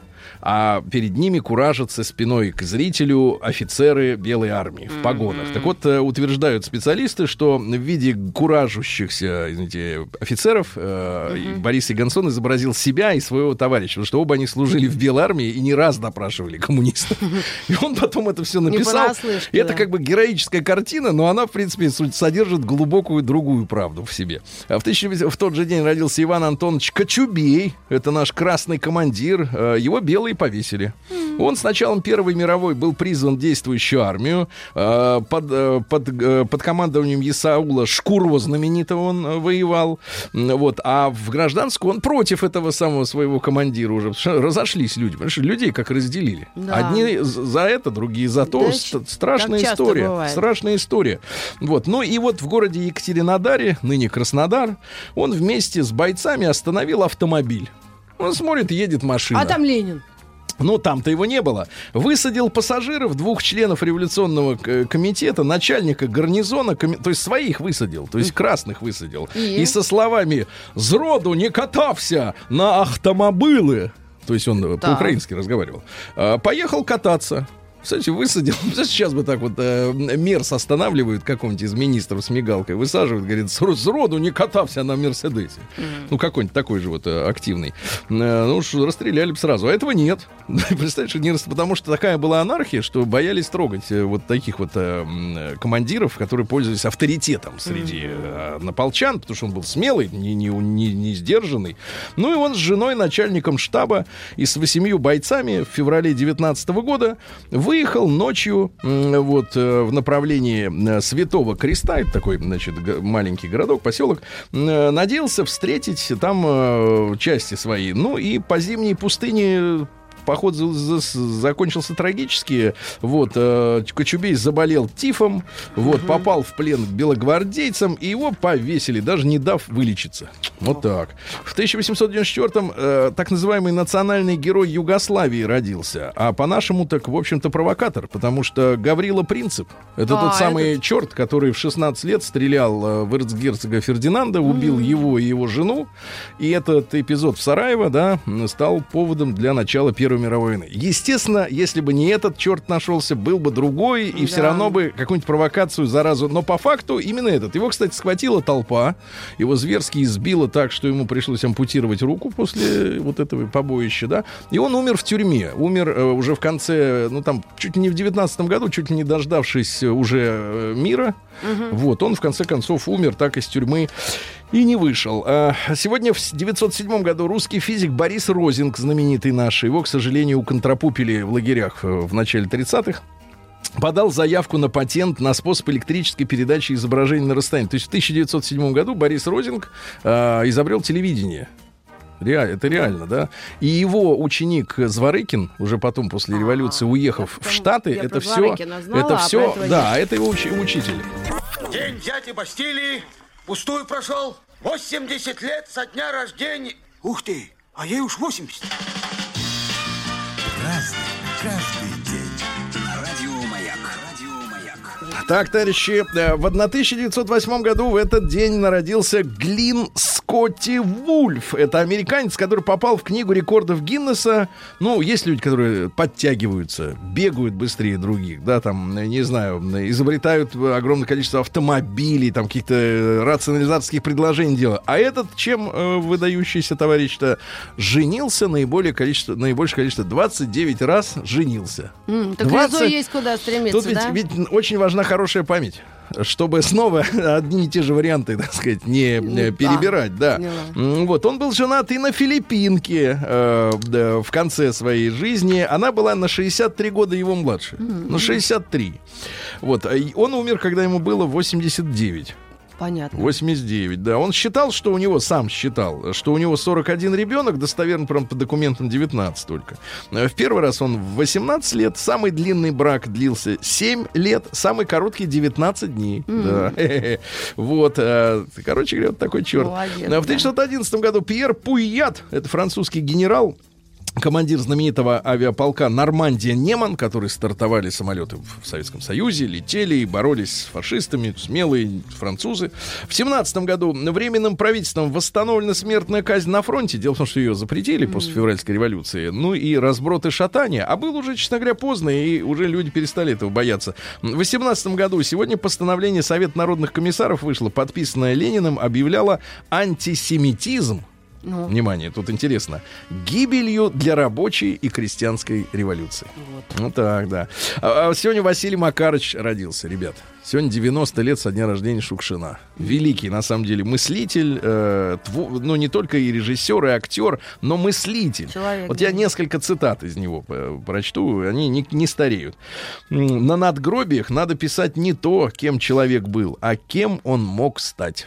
а перед ними куражатся спиной к зрителю офицеры белой армии в погонах. Так вот, э, утверждают специалисты, что в виде куражущихся, извините, офицеров э, Борис Игансон изобразил себя и своего товарища, потому что оба они служили в белой армии и не раз допрашивали коммунистов. И он потом это все написал. И это как бы героическая картина, но она, в принципе, содержит глубокую другую правду в себе. А В, 1900 в тот же день родился Иван Антонович Кочубей. Это наш красный командир. Э, Его белые повесили. Он с началом Первой мировой был призван в действующую армию. Э, Под, э, под, э, под командованием Исаула Шкурова знаменитого он э, воевал. Вот. А в гражданскую он против этого самого своего командира уже. Разошлись люди. Что людей как разделили. Да. Одни за это, другие за то. Да, Страшная история. бывает. Страшная история. Вот. Ну и вот в городе Екатеринодаре, ныне Краснодар, он вместе с бойцами остановил автомобиль. Он смотрит, едет машина. А там Ленин. Ну, там-то его не было. Высадил пассажиров, двух членов революционного э, комитета, начальника гарнизона, коми- то есть своих высадил, то есть красных высадил. И? И со словами «Зроду не катався на автомобилы», то есть он э, Так. по-украински разговаривал, а, поехал кататься. Кстати, высадил. [laughs] Сейчас бы так вот э, Мерс останавливают какого-нибудь из министров с мигалкой, высаживают, говорит, «Сро- сроду не катався на Мерседесе. Ну, какой-нибудь такой же вот э, активный. Э, ну уж расстреляли бы сразу. А этого нет. [laughs] Представляешь, не рас- потому что такая была анархия, что боялись трогать э, вот таких вот э, командиров, которые пользовались авторитетом среди э, наполчан, потому что он был смелый, не, не, не, не сдержанный. Ну и он с женой, начальником штаба и с восемью бойцами в феврале 19 года выехал выехал ночью вот э, в направлении э, Святого Креста, это такой, значит, маленький городок, поселок, э, надеялся встретить там части свои. Ну и по зимней пустыне поход за- за- закончился трагически. Вот, э, Кочубей заболел тифом, вот, попал в плен к белогвардейцам, и его повесили, даже не дав вылечиться. Вот так. В 1894-м э, так называемый национальный герой Югославии родился, а по-нашему так, в общем-то, провокатор, потому что Гаврила Принцип, это А, тот самый этот. черт, который в 16 лет стрелял э, в эрцгерцога Фердинанда, убил его и его жену, и этот эпизод в Сараево, да, стал поводом для начала Первой мировой войны. Естественно, если бы не этот черт нашелся, был бы другой, и все Да. равно бы какую-нибудь провокацию, заразу. Но по факту именно этот. Его, кстати, схватила толпа, его зверски избила так, что ему пришлось ампутировать руку после вот этого побоища, да, и он умер в тюрьме. Умер э, уже в конце, ну там, чуть ли не в 19 году, чуть ли не дождавшись уже э, мира. Вот, он в конце концов умер так из тюрьмы и не вышел. А, Сегодня в 1907 году русский физик Борис Розинг, знаменитый наш, его, к сожалению, уконтропупили в лагерях э, в начале 30-х, подал заявку на патент на способ электрической передачи изображений на расстоянии. То есть в 1907 году Борис Розинг э, изобрел телевидение. Реаль- это реально, да. И его ученик Зворыкин, уже потом после А, революции, уехав я в Штаты, это все, знала, это а все, да, это его учи- учитель. День взятия Бастилии пустую прошел. 80 лет со дня рождения. Ух ты, а ей уж 80. Разный, каждый Так, товарищи, э, в 1908 году в этот день народился Глин Скотти Вульф. Это американец, который попал в книгу рекордов Гиннесса. Ну, есть люди, которые подтягиваются, бегают быстрее других, да, там, э, не знаю, э, изобретают огромное количество автомобилей, там, каких-то э, рационализаторских предложений делают. А этот, чем э, выдающийся товарищ-то, женился наиболее количество, наибольшее количество, 29 раз женился. М, так 20 лицо есть куда стремиться, Тут ведь, да? ведь очень важна хорошая память. Чтобы снова [laughs] одни и те же варианты, так сказать, не да, перебирать, да. М, Вот, он был женат и на Филиппинке э, да, в конце своей жизни. Она была на 63 года его младше. На 63. Вот, он умер, когда ему было 89. Понятно. 89, да. Он считал, что у него, сам считал, что у него 41 ребенок, достоверно, прям по документам 19 только. В первый раз он в 18 лет, самый длинный брак длился 7 лет, самый короткий 19 дней. Да. [laughs] Вот, э, короче говоря, вот такой черт. Молодец, В да. 1911 году Пьер Пуйят, это французский генерал, командир знаменитого авиаполка Нормандия Неман, которые стартовали самолеты в Советском Союзе, летели и боролись с фашистами, смелые французы. В 17 году временным правительством восстановлена смертная казнь на фронте. Дело в том, что ее запретили после февральской революции. Ну и разброд и шатание. А было уже, честно говоря, поздно, и уже люди перестали этого бояться. В 18 году сегодня постановление Совета народных комиссаров вышло, подписанное Лениным, объявляло антисемитизм Ну, Внимание, тут интересно. Гибелью для рабочей и крестьянской революции. Ну так, да. А, а сегодня Василий Макарович родился, ребят. Сегодня 90 лет со дня рождения Шукшина. Великий, на самом деле, мыслитель, э, тво- ну не только и режиссер, и актер, но мыслитель. Человек, вот я да. несколько цитат из него э, прочту, они не, не стареют. На надгробиях надо писать не то, кем человек был, а кем он мог стать.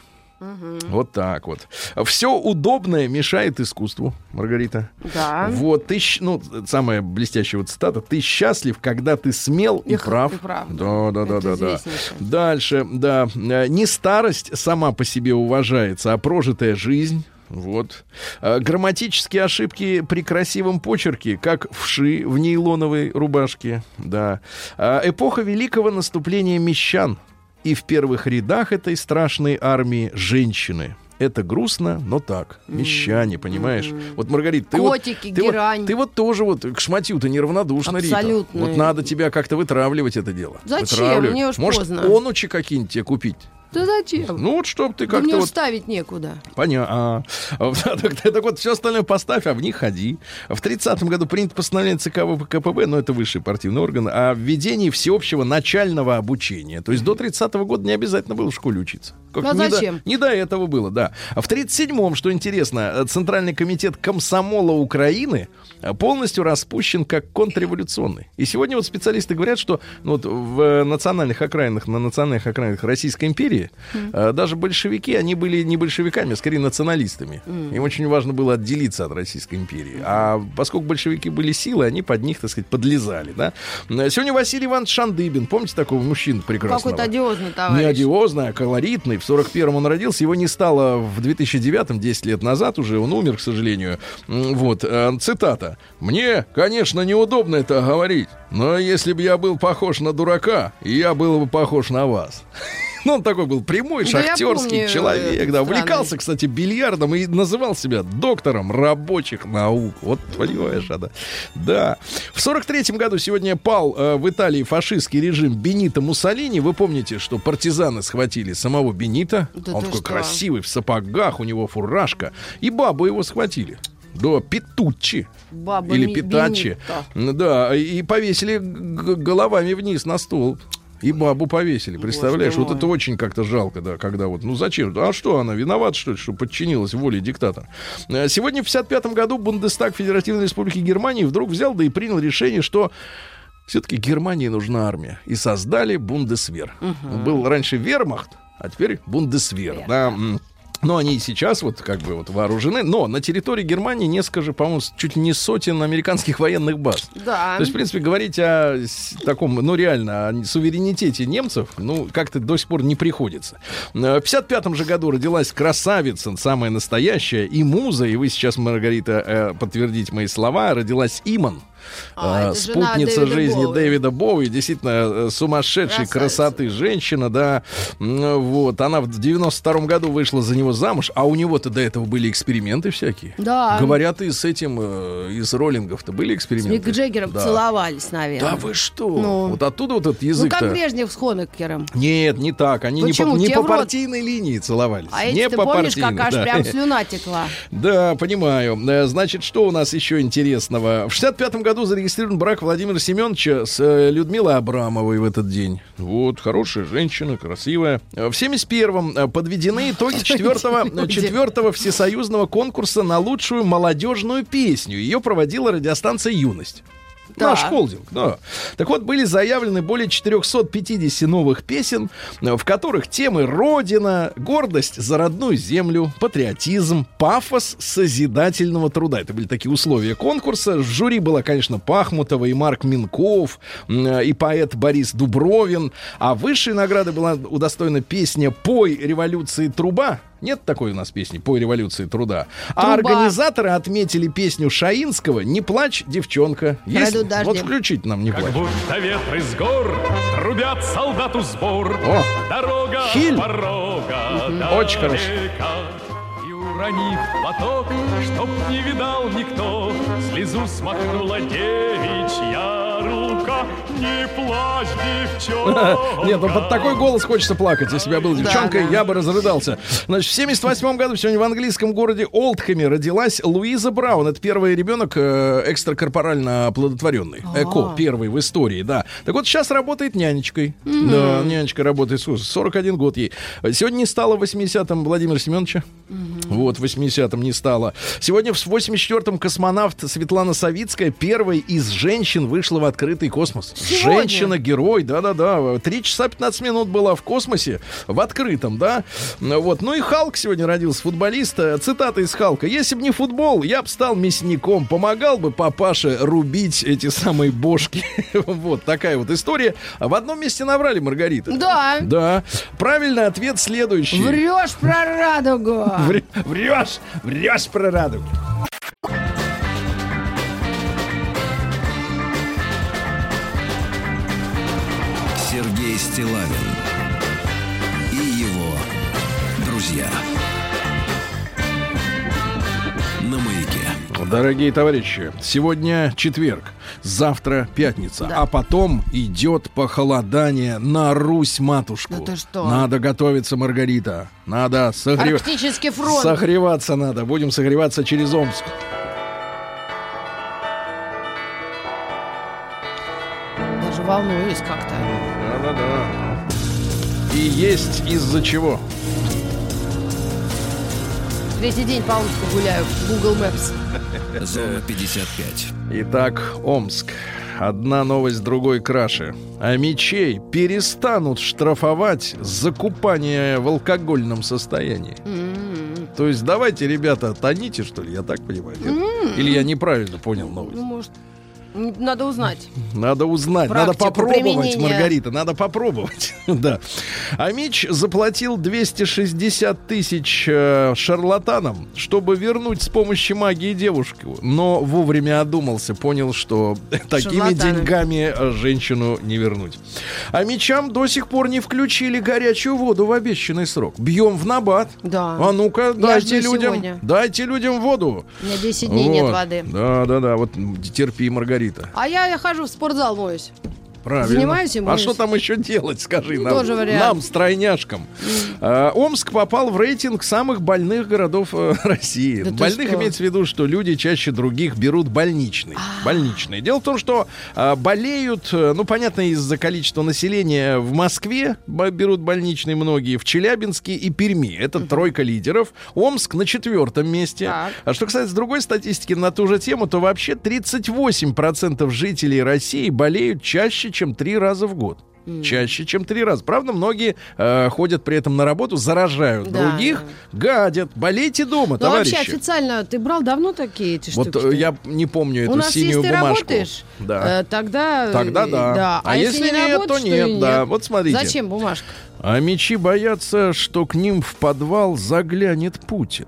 Вот так вот. Все удобное мешает искусству, Маргарита. да. Вот, ты, ну, самая блестящая вот цитата. Ты счастлив, когда ты смел и, И прав. и прав, Да, да, да, Это да, да. Дальше, да. Э, Не старость сама по себе уважается, а прожитая жизнь. Вот. А, Грамматические ошибки при красивом почерке, как вши в нейлоновой рубашке. Да. А, Эпоха великого наступления мещан. И в первых рядах этой страшной армии женщины. Это грустно, но так. Мещане, понимаешь? Вот, Маргарита, ты Котики, вот, ты вот- ты вот тоже вот к шматью-то неравнодушна, Рита. Абсолютно. Вот надо тебя как-то вытравливать это дело. Зачем? Вытравливать. Мне уж Может, поздно. онучи какие-нибудь тебе купить? Да зачем? Ну вот, чтоб ты Да мне как-то вот... ставить некуда. Понятно. [laughs] так, так вот, все остальное поставь, а в них ходи. В 30-м году принято постановление ЦК ВКПБ, но это высший партийный орган, о введении всеобщего начального обучения. То есть до 30-го года не обязательно было в школе учиться. Как Ну, а не, зачем? До, не до этого было, да. В 37-м, что интересно, э, Центральный комитет комсомола Украины э, полностью распущен как контрреволюционный. И сегодня вот специалисты говорят, что ну, вот в э, национальных окраинах, на национальных окраинах Российской империи э, даже большевики, они были не большевиками, а скорее националистами. Им очень важно было отделиться от Российской империи. А поскольку большевики были силы, они под них, так сказать, подлезали, да. Сегодня Василий Иванович Шандыбин, помните такого мужчину прекрасного? Какой-то одиозный Не товарищ. одиозный, а колоритный. В 41-м он родился. Его не стало в 2009-м, 10 лет назад уже. Он умер, к сожалению. Вот. э, Цитата. «Мне, конечно, неудобно это говорить, но если бы я был похож на дурака, я был бы похож на вас». Ну, он такой был прямой, Да, шахтерский помню, человек, э, да, странный. увлекался, кстати, бильярдом и называл себя доктором рабочих наук. Вот, понимаешь, а, да. Да. В 43-м году сегодня пал э, в Италии фашистский режим Бенита Муссолини. Вы помните, что партизаны схватили самого Бенита. Да он такой что? красивый, в сапогах, у него фуражка. И бабу его схватили. До Петуччи. Баба Или Питачи. Да, и повесили головами вниз на стол. И бабу повесили, представляешь? Вот это очень как-то жалко, да, когда вот, ну зачем? А что она, виновата, что ли, что подчинилась воле диктатора? Э, Сегодня в 55 году Бундестаг Федеративной Республики Германии вдруг взял, да и принял решение, что все-таки Германии нужна армия. И создали Бундесвер. Был раньше Вермахт, а теперь Бундесвер. Да, м. Но они и сейчас вот как бы вот вооружены. Но на территории Германии несколько же, по-моему, чуть ли не сотен американских военных баз. Да. То есть, в принципе, говорить о таком, ну, реально, о суверенитете немцев, ну, как-то до сих пор не приходится. Э, В 55 же году родилась красавица, самая настоящая, и муза, и вы сейчас, Маргарита, э, подтвердите мои слова, родилась Иман. А, э, жена спутница Дэвида жизни Боуи. Дэвида Боуи, действительно э, сумасшедшей Красавица. красоты женщина, да, вот, она в 92 году вышла за него замуж, а у него-то до этого были эксперименты всякие. Да. Говорят, и с этим, э, и с роллингов-то были С эксперименты. Мик Джаггером Да. целовались, наверное. Да вы что? Ну. Вот оттуда вот этот Ну, язык-то. как Брежнев с Хонекером. Нет, не так. Они не по, Почему? не по в рот? партийной линии целовались. А не эти, по помнишь, как партийной, аж да. прям [laughs] слюна текла? Да, понимаю. Э, Значит, что у нас еще интересного? В 65 году зарегистрирован брак Владимира Семеновича с э, Людмилой Абрамовой в этот день. Вот, хорошая женщина, красивая. Э, В 71-м э, подведены итоги четвертого, э, четвертого всесоюзного конкурса на лучшую молодежную песню. Ее проводила радиостанция «Юность». Наш Так. холдинг, да. Так вот, были заявлены более 450 новых песен, э, в которых темы Родина, гордость за родную землю, патриотизм, пафос созидательного труда. Это были такие условия конкурса. В жюри была, конечно, Пахмутова и Марк Минков, э, и поэт Борис Дубровин. А высшей награды была удостоена песня «Пой революции труба». Нет такой у нас песни «Пой революции труда». А Труба. организаторы отметили песню Шаинского «Не плачь, девчонка». Есть? Вот включить нам «Не Как плачь». будто ветры с гор трубят солдату сбор. О, Дорога Хиль. порога Очень хорошо. уронив платок, чтоб не видал никто, слезу смахнула девичья рука. Не плачь, девчонка. Нет, ну под такой голос хочется плакать. Если бы я был девчонкой, да. я бы разрыдался. Значит, в 78 году сегодня в английском городе Олдхэме родилась Луиза Браун. Это первый ребенок э, экстракорпорально оплодотворенный. ЭКО, первый в истории, да. Так вот, сейчас работает нянечкой. Да, нянечка работает, слушай, 41 год ей. Сегодня не стало в 80-м Владимира Семеновича. Вот, в 80-м не стало. Сегодня в 84-м космонавт Светлана Савицкая первой из женщин вышла в открытый космос. Сегодня? Женщина-герой, да-да-да. Три часа 15 минут была в космосе, в открытом, да. Вот. Ну и Халк сегодня родился, футболист. Э, Цитата из Халка. «Если бы не футбол, я бы стал мясником, помогал бы папаше рубить эти самые бошки». [laughs] Вот такая вот история. В одном месте наврали, Маргарита. Да. Да. Правильный ответ следующий. Врешь про радугу. Вре- Врешь, врешь про радугу. Сергей Стилавин и его друзья. На маяке. Дорогие товарищи, сегодня четверг, завтра пятница, Да. а потом идет похолодание на Русь-матушку. Да ты что? Надо готовиться, Маргарита. Надо согре- Арктический фронт. согреваться надо. Будем согреваться через Омск. Даже волнуюсь как-то. Да-да-да. И есть из-за чего. третий день по Омску гуляю. Google Maps. Зона 55. Итак, Омск. Одна новость другой краше. А мечей перестанут штрафовать за купание в алкогольном состоянии. То есть давайте, ребята, тоните, что ли, я так понимаю. нет? Или я неправильно понял новость? Ну, может, надо узнать. Надо узнать, надо Практику попробовать, применения. Маргарита, надо попробовать. [laughs] да. А Мич заплатил 260 тысяч э, шарлатанам, чтобы вернуть с помощью магии девушку. Но вовремя одумался, понял, что [laughs] такими деньгами э, женщину не вернуть. А Мечам до сих пор не включили горячую воду в обещанный срок. Бьем в набат. Да. А ну-ка, дайте людям, сегодня. дайте людям воду. У меня 10 дней нет Вот. воды. Да, да, да. Вот терпи, Маргарита. А я, я хожу в спортзал моюсь. Правильно. Занимаюсь и а что там еще делать, скажи нам. тоже вариант. Нам, стройняшкам. А, Омск попал в рейтинг самых больных городов э, [laughs] России. Да Больных имеется в виду, что люди чаще других берут больничный. А. Больничный. Дело в том, что а, болеют, э, ну, понятно, из-за количества населения в Москве берут больничный многие, в Челябинске и Перми. Это тройка лидеров. Омск на четвертом месте. Так. А что касается другой статистики на ту же тему, то вообще 38% жителей России болеют чаще, чем три раза в год. Чаще, чем три раза. Правда, многие э, ходят при этом на работу, заражают Да. других, гадят. Болейте дома, Ну, товарищи. вообще официально ты брал давно такие эти вот штуки? э, я не помню эту У нас, синюю если ты бумажку. работаешь, Да. э, тогда... э, Тогда да. А, А если, если не нет, работаешь, то нет, и да. Вот смотрите. Зачем бумажка? А мечи боятся, что к ним в подвал заглянет Путин.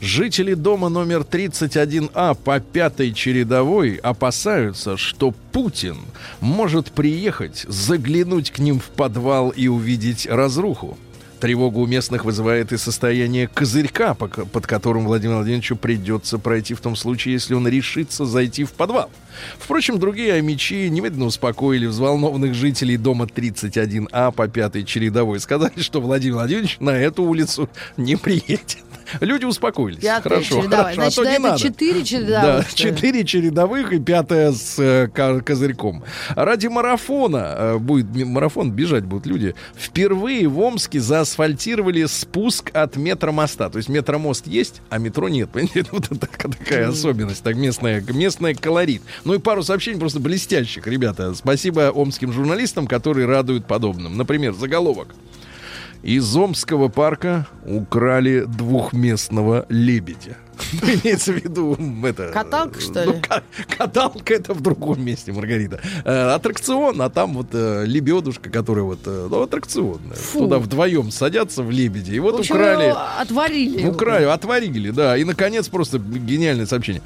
Жители дома номер 31А по пятой чередовой опасаются, что Путин может приехать, заглянуть к ним в подвал и увидеть разруху. Тревогу у местных вызывает и состояние козырька, под которым Владимиру Владимировичу придется пройти в том случае, если он решится зайти в подвал. Впрочем, другие амичи немедленно успокоили взволнованных жителей дома 31А по пятой чередовой. Сказали, что Владимир Владимирович на эту улицу не приедет. Люди успокоились. Пятая хорошо, чередовая. хорошо, а Значит, то да, не это надо. четыре чередовых, Да, ли? четыре чередовых и пятая с э, ко- козырьком. Ради марафона э, будет марафон, бежать будут люди. Впервые в Омске заасфальтировали спуск от метромоста. То есть метромост есть, а метро нет. [laughs] Понимаете, вот это так- такая особенность, так местная, местная колорит. Ну и пару сообщений просто блестящих, ребята. Спасибо омским журналистам, которые радуют подобным. Например, заголовок. Из Омского парка украли двухместного лебедя. [laughs] Имеется в виду это... Каталка, что ну, ли? ка- каталка это в другом месте, Маргарита. Э, аттракцион, а там вот э, лебедушка, которая вот... э, ну, аттракцион. Туда вдвоем садятся в лебеди. И вот украли... его отварили. Ну, краю, отварили, да. И, наконец, просто гениальное сообщение.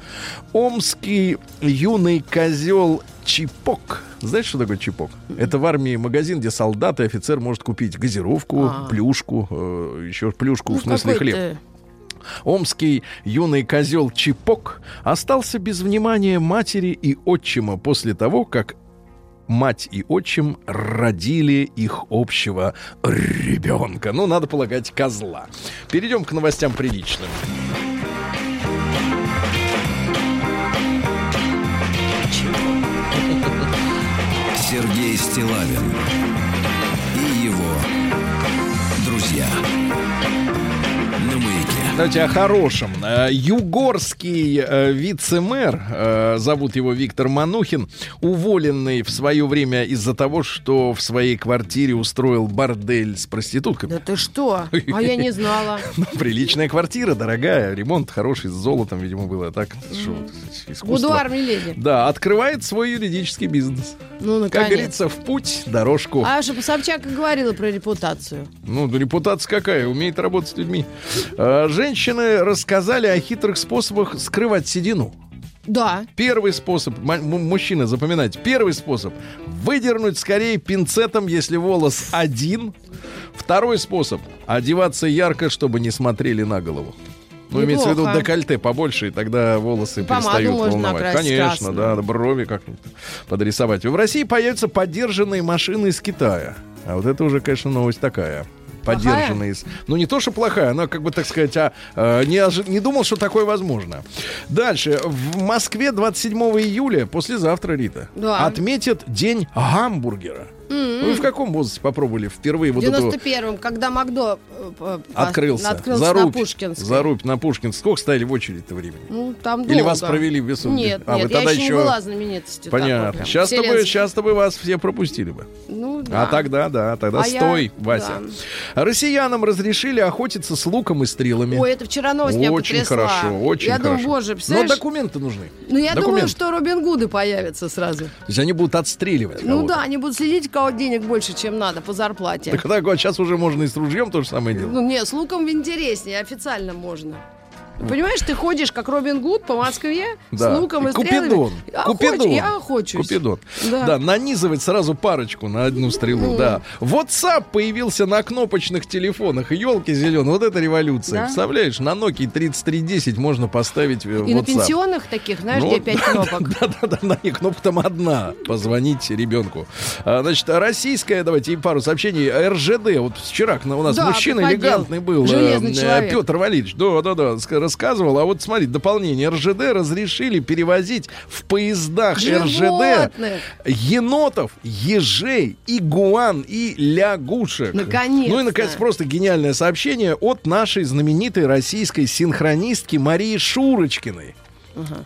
Омский юный козел Чипок. Знаешь, что такое чипок? Это в армии магазин, где солдат и офицер может купить газировку, А. плюшку, э, еще плюшку, Ну, в смысле хлеб. Омский юный козел Чипок остался без внимания матери и отчима после того, как мать и отчим родили их общего ребенка. Ну, надо полагать, козла. Перейдем к новостям приличным. Сергей Стилавин Давайте о хорошем. Э, Югорский э, вице-мэр, э, зовут его Виктор Манухин, уволенный в свое время из-за того, что в своей квартире устроил бордель с проститутками. Да ты что? А я не знала. [laughs] Ну, Приличная квартира, дорогая, ремонт хороший, с золотом, видимо, было. Так, что, искусство. Будуар Миледи. Да, открывает свой юридический бизнес. Ну, Как наконец. говорится, в путь, дорожку. А чтобы Собчак говорила про репутацию. Ну, репутация какая, умеет работать с людьми. А, женщины рассказали о хитрых способах скрывать седину. Да. Первый способ, мужчина, запоминайте, первый способ выдернуть скорее пинцетом, если волос один. Второй способ одеваться ярко, чтобы не смотрели на голову. Ну, имеется в виду Неплохо. декольте побольше, и тогда волосы помаду перестают волновать. Конечно, красную. да, брови как-нибудь подрисовать. В России появятся поддержанные машины из Китая. А вот это уже, конечно, новость такая. Поддержанные. из- Ну, не то, что плохая, она, как бы, так сказать, а, э, не, ожи- не думал, что такое возможно. Дальше. В Москве 27 июля, послезавтра, Рита, Да. отметят День гамбургера. Вы в каком возрасте попробовали впервые В вот эту 91-м, когда Макдо э, открылся? открылся на Зарубь. Пушкинской. Зарубь на Пушкинской. Сколько стояли в очереди-то времени? Ну, там Или долго. вас провели в весу? Нет, А, нет, вы я тогда еще не была знаменитостью. Понятно. Сейчас-то бы, сейчас-то бы вас все пропустили бы. Ну, да. А тогда, да, тогда А я- стой, Вася. Россиянам разрешили охотиться с луком и стрелами. Ой, это вчера новость мне очень потрясла. хорошо, очень Я хорошо. думаю, боже, Но документы нужны. Ну, я думаю, что Робин Гуды появятся сразу. То есть они будут отстреливать Ну да, они будут следить, кого денег больше, чем надо по зарплате. Так, так вот, сейчас уже можно и с ружьем то же самое делать. Ну, не, с луком интереснее, официально можно. Понимаешь, ты ходишь как Робин Гуд по Москве Да. с луком и Купидон. стрелами. Охоч- Купидон. Я охочусь. Купидон. Да. Да. нанизывать сразу парочку на одну стрелу, да. WhatsApp появился на кнопочных телефонах. Елки зеленые, вот это революция. Да. Представляешь, на Nokia 3310 можно поставить э, И на WhatsApp. пенсионных таких, знаешь, Ну, где пять [laughs] кнопок. Да-да-да, на ней кнопка там одна. Позвонить ребенку. А, Значит, российская, давайте и пару сообщений. РЖД. Вот вчера у нас Да, мужчина приходил. элегантный был. Железный человек. Петр Валерьевич. Да-да-да, рассказывал. А вот смотри, дополнение. РЖД разрешили перевозить в поездах РЖД Животных. енотов, ежей, игуан и лягушек. Наконец-то. Ну и, наконец, просто гениальное сообщение от нашей знаменитой российской синхронистки Марии Шурочкиной.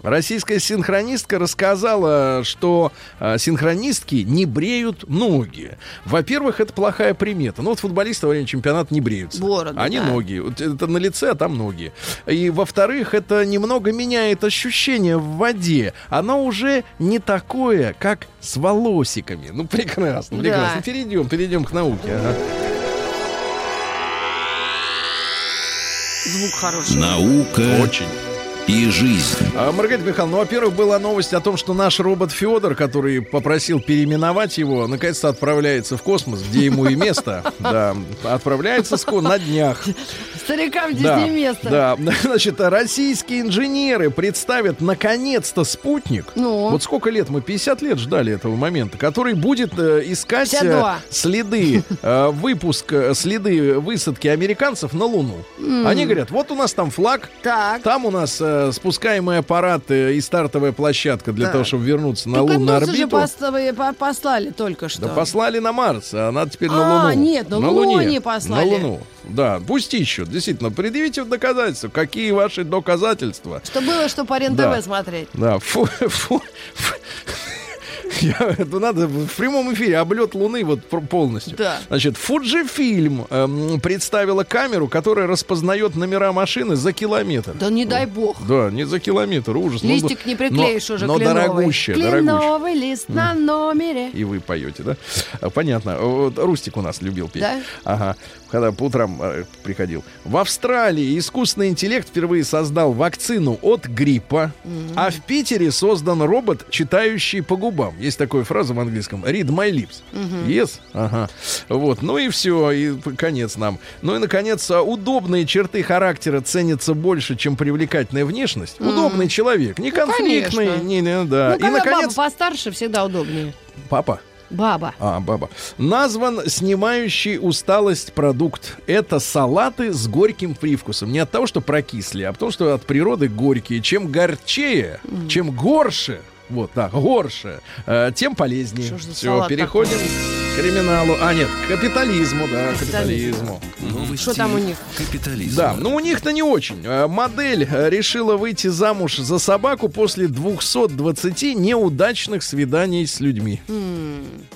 Российская синхронистка рассказала, что а, синхронистки не бреют ноги. Во-первых, это плохая примета. Ну вот футболисты во время чемпионата не бреются. Бороду, Они да. ноги. Вот это на лице, а там ноги. И во-вторых, это немного меняет ощущение в воде. Оно уже не такое, как с волосиками. Ну прекрасно, Да. прекрасно. Перейдем, перейдем к науке. ага. Звук хороший. Наука Очень. И жизнь. А, Маргарита Михайловна, ну, во-первых, была новость о том, что наш робот Федор, который попросил переименовать его, наконец-то отправляется в космос, где ему и место. [laughs] Да, отправляется на днях. Старикам здесь Да, не место. да, [laughs] значит, российские инженеры представят наконец-то спутник. Ну? Вот сколько лет мы 50 лет ждали этого момента, который будет э, искать э, 52. следы э, выпуска, следы высадки американцев на Луну. Они говорят, вот у нас там флаг, Так. там у нас э, спускаемый аппарат э, и стартовая площадка для Так. того, чтобы вернуться на лунную индусы же орбиту. поставили- по- послали только что. Да послали на Марс, а надо теперь на А, Луну. нет, на Луне. Луне послали. На Луну. Да, пусть ищут. Действительно, предъявите доказательства. Какие ваши доказательства? Что было, что по рен Да. Смотреть. Да, фу, [laughs] фу, фу. [laughs] Я- это надо в прямом эфире облет Луны вот полностью. Да. Значит, Fujifilm эм, представила камеру, которая распознает номера машины за километр. Да не дай бог. Да, не за километр, ужас. Ну, Листик не приклеишь но- уже Но кленовый. дорогущая. Кленовый лист на номере. И вы поете, да? А, Понятно. Вот Рустик у нас любил петь. Да? Ага. Когда по утрам э, приходил. В Австралии искусственный интеллет впервые создал вакцину от гриппа, а в Питере создан робот, читающий по губам. Есть такая фраза в английском. Read my lips. Yes? Ага. Вот. Ну и все. И конец нам. Ну и, наконец, а, удобные черты характера ценятся больше, чем привлекательная внешность. Удобный человек. Не конфликтный. конечно. не, не, да. Ну, и, наконец... баба постарше, всегда удобнее. Папа. Баба. А, баба. Назван снимающий усталость продукт. Это салаты с горьким привкусом. Не от того, что прокисли, а потому что от природы горькие. Чем горчее, чем горше, вот так, горше, э, тем полезнее. Все, переходим к криминалу. А, нет, к капитализму, да, Капитализм. капитализму. Что там у них? Капитализма. Да, ну у них-то не очень. Э, Модель э, решила выйти замуж за собаку после 220 неудачных свиданий с людьми.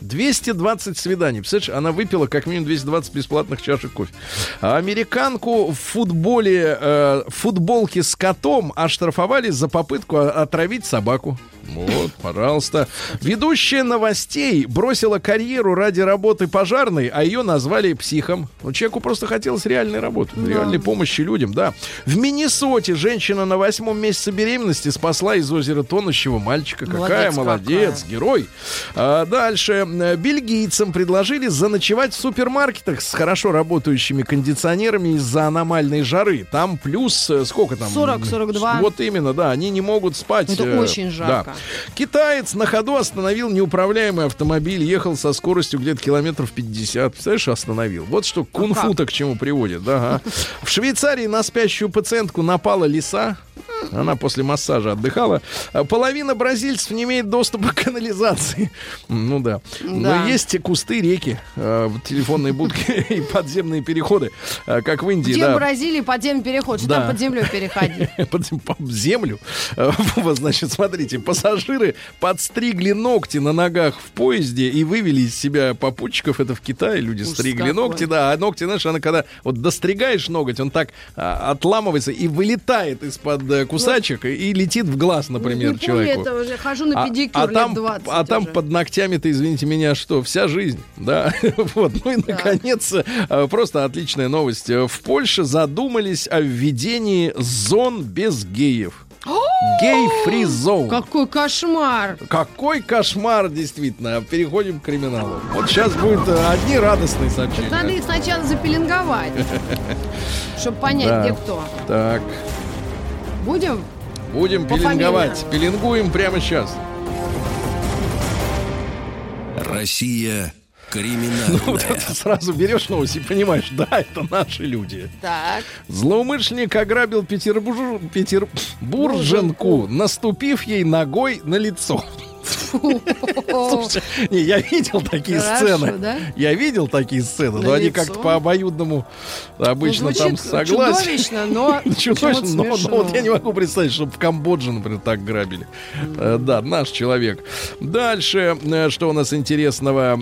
220 свиданий. Представляешь, она выпила как минимум 220 бесплатных чашек кофе. А Американку в футболе, э, в футболке с котом оштрафовали за попытку отравить собаку. Вот, пожалуйста. Ведущая новостей бросила карьеру ради работы пожарной, а ее назвали психом. Ну, человеку просто хотелось реальной работы, реальной помощи людям, да. В Миннесоте женщина на восьмом месяце беременности спасла из озера тонущего мальчика. Какая Молодец молодец, какая. герой. А, дальше. Бельгийцам предложили заночевать в супермаркетах с хорошо работающими кондиционерами из-за аномальной жары. Там плюс э, сколько там? 40-42. Вот именно, да. Они не могут спать. Это э, очень жарко. да. Китаец на ходу остановил неуправляемый автомобиль, ехал со скоростью где-то километров 50. Представляешь, остановил. Вот что кунг-фу-то к чему приводит. Да, ага. В Швейцарии на спящую пациентку напала лиса. Она после массажа отдыхала. Половина бразильцев не имеет доступа к канализации. Ну да. Да. Но есть и кусты, реки, э, телефонные будки [laughs] и подземные переходы, э, как в Индии. Где да. в Бразилии подземный переход? Что Да. там под землей переходить? [laughs] под, по землю. [laughs] Значит, смотрите, пассажиры подстригли ногти на ногах в поезде и вывели из себя попутчиков. Это в Китае люди Ужас стригли какой. ногти, да. А ногти, знаешь, она когда вот достригаешь ноготь, он так а, отламывается и вылетает из-под э, кусачек и, и летит в глаз, например, Не человеку. это уже. Хожу на А- педикюр а, лет там, 20 а там уже. под ногтями-то, извините меня, что, вся жизнь, да? [laughs] вот, ну и, наконец, э, просто отличная новость. Э, В Польше задумались о введении зон без геев. Гей-фри зон. Какой кошмар! Какой кошмар, действительно. Переходим к криминалу. Вот сейчас будут э, одни радостные сообщения. Надо их сначала запеленговать, [laughs] чтобы понять, где кто. Так, Будем? будем пеленговать. Пеленгуем прямо сейчас. Россия Вот криминальная. это сразу берешь новость и понимаешь, да, это наши люди. Так. Злоумышленник ограбил Петербур... Петербурженку, наступив ей ногой на лицо. Слушайте, не, я видел такие Хорошо, сцены. да? Я видел такие сцены, На но они лицо? как-то по обоюдному обычно Ну, там согласен. чудовищно, но [laughs] Чудовищно, но, но вот я не могу представить, чтобы в Камбодже, например, так грабили. Э, Да, наш человек. Дальше, э, что у нас интересного?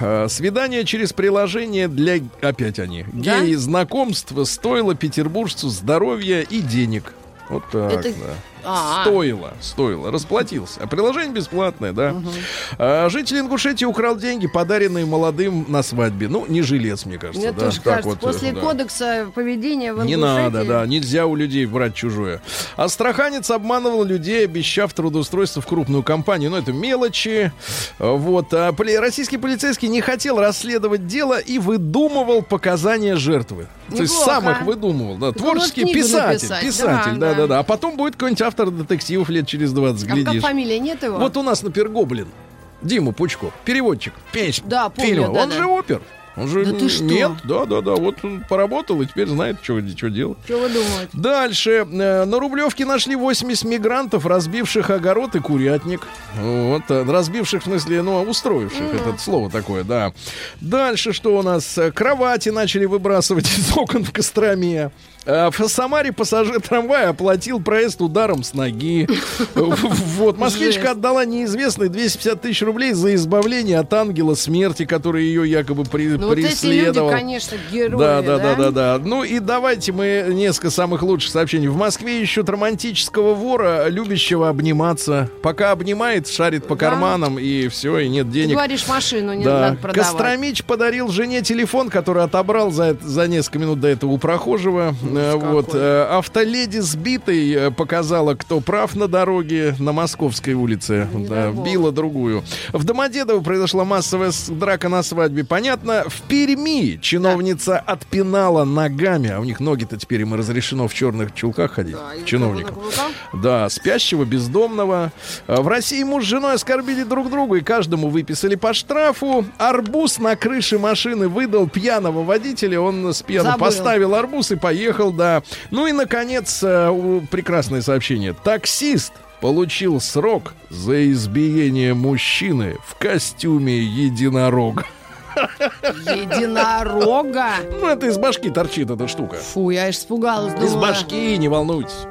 Э, Свидание через приложение для... Опять они. Да? Геи знакомств стоило петербуржцу здоровья и денег. Вот так, Это- да. А. Стоило, стоило, расплатился. А приложение бесплатное, да. А, житель Ингушетии украл деньги, подаренные молодым на свадьбе. Ну, не жилец, мне кажется. Мне да. тоже Так кажется, вот, после да. кодекса поведения в Не Ингушетии- надо, да, нельзя у людей брать чужое. Астраханец обманывал людей, обещав трудоустройство в крупную компанию. Ну, это мелочи. Вот. А российский полицейский не хотел расследовать дело и выдумывал показания жертвы. То есть Неплохо. сам их выдумывал. Да. Творческий писатель. написать. Писатель, Да, да, да, да. да. А потом будет какой-нибудь автор детективов лет через 20, А глядишь. фамилия нет его? Вот у нас, например, Гоблин. Дима Пучков, переводчик, песня, Да, помню, фильма. да, он да. же опер. Он же Да ты что? нет, да, да, да. Вот он поработал и теперь знает, что, что делать. Что вы думаете? Дальше. Э, На Рублевке нашли 80 мигрантов, разбивших огород и курятник. Вот. э, Разбивших, в смысле, ну, устроивших. Это слово такое, да. Дальше что у нас? Э, Кровати начали выбрасывать [laughs] из окон в Костроме. В Самаре пассажир трамвая оплатил проезд ударом с ноги. [laughs] Вот. Москвичка отдала неизвестной 250 тысяч рублей за избавление от ангела смерти, который ее якобы при- Ну вот эти люди, конечно, герои, Да, да, да, да, да. Ну и давайте мы несколько самых лучших сообщений. В Москве ищут романтического вора, любящего обниматься. Пока обнимает, шарит по карманам и все, и нет Ты денег. говоришь, машину не Да. надо продавать. Костромич подарил жене телефон, который отобрал за, за несколько минут до этого у прохожего. Э, вот. Э, Автоледи сбитой э, показала, кто прав на дороге на Московской улице. Не Да, била другую. В Домодедово произошла массовая драка на свадьбе. Понятно, в Перми чиновница отпинала ногами, а у них ноги-то теперь им разрешено в черных чулках ходить, Да, чиновникам. Да, спящего, бездомного. А, В России муж с женой оскорбили друг друга и каждому выписали по штрафу. Арбуз на крыше машины выдал пьяного водителя. Он с пьяну Забыл. поставил арбуз и поехал, да. Ну и, наконец, э, прекрасное сообщение. Таксист получил срок за избиение мужчины в костюме единорога. Единорога. Ну, это из башки торчит эта штука. Фу, я аж испугалась. Из думала, башки, не волнуйтесь.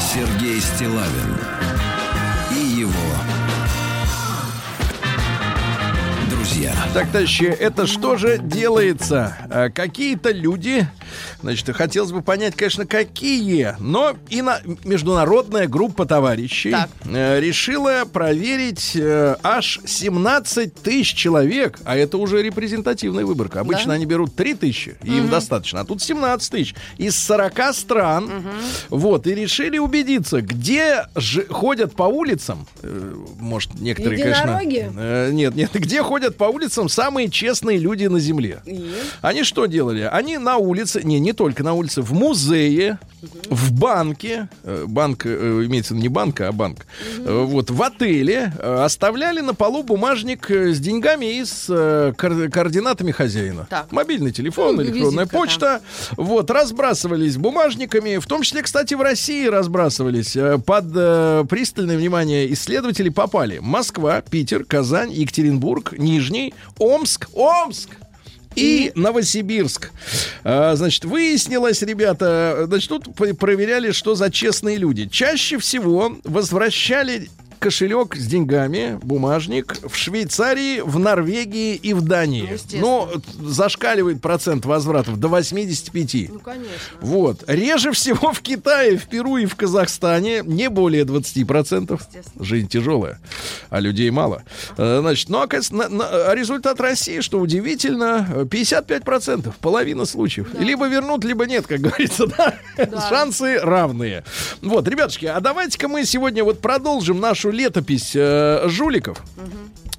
Сергей Стилавин Так, товарищи, это что же делается? А, Какие-то люди, значит, хотелось бы понять, конечно, какие, но и на международная группа товарищей Так. э, решила проверить э, аж 17 тысяч человек, а это уже репрезентативная выборка. Обычно Да? они берут 3 тысячи, и им достаточно, а тут 17 тысяч из 40 стран. Вот, и решили убедиться, где же ходят по улицам, э, может, некоторые, конечно... Э, нет, нет, [laughs] где ходят по улицам самые честные люди на земле. И? Они что делали? Они на улице, не, не только на улице, в музее, в банке, э, банк э, имеется не банка, а банк, э, вот, в отеле оставляли на полу бумажник с деньгами и с кор- координатами хозяина. Так. Мобильный телефон, Ну, электронная визитка, почта. Вот, разбрасывались бумажниками, в том числе, кстати, в России разбрасывались. Под э, пристальное внимание исследователей попали Москва, Питер, Казань, Екатеринбург, Нижний, Омск, Омск! И Новосибирск. А, значит, выяснилось, ребята, значит, тут проверяли, что за честные люди. Чаще всего возвращали кошелек с деньгами, бумажник в Швейцарии, в Норвегии и в Дании. Естественно. Но зашкаливает процент возвратов до 85. Ну, конечно. Вот. Реже всего в Китае, в Перу и в Казахстане не более 20%. Естественно. Жизнь тяжелая, а людей мало. Э, Значит, ну, на- а результат России, что удивительно, э, 55%, половина случаев. Либо вернут, либо нет, как [laughs] говорится, да? Шансы равные. Вот, ребятушки, а давайте-ка мы сегодня вот продолжим нашу летопись э, жуликов.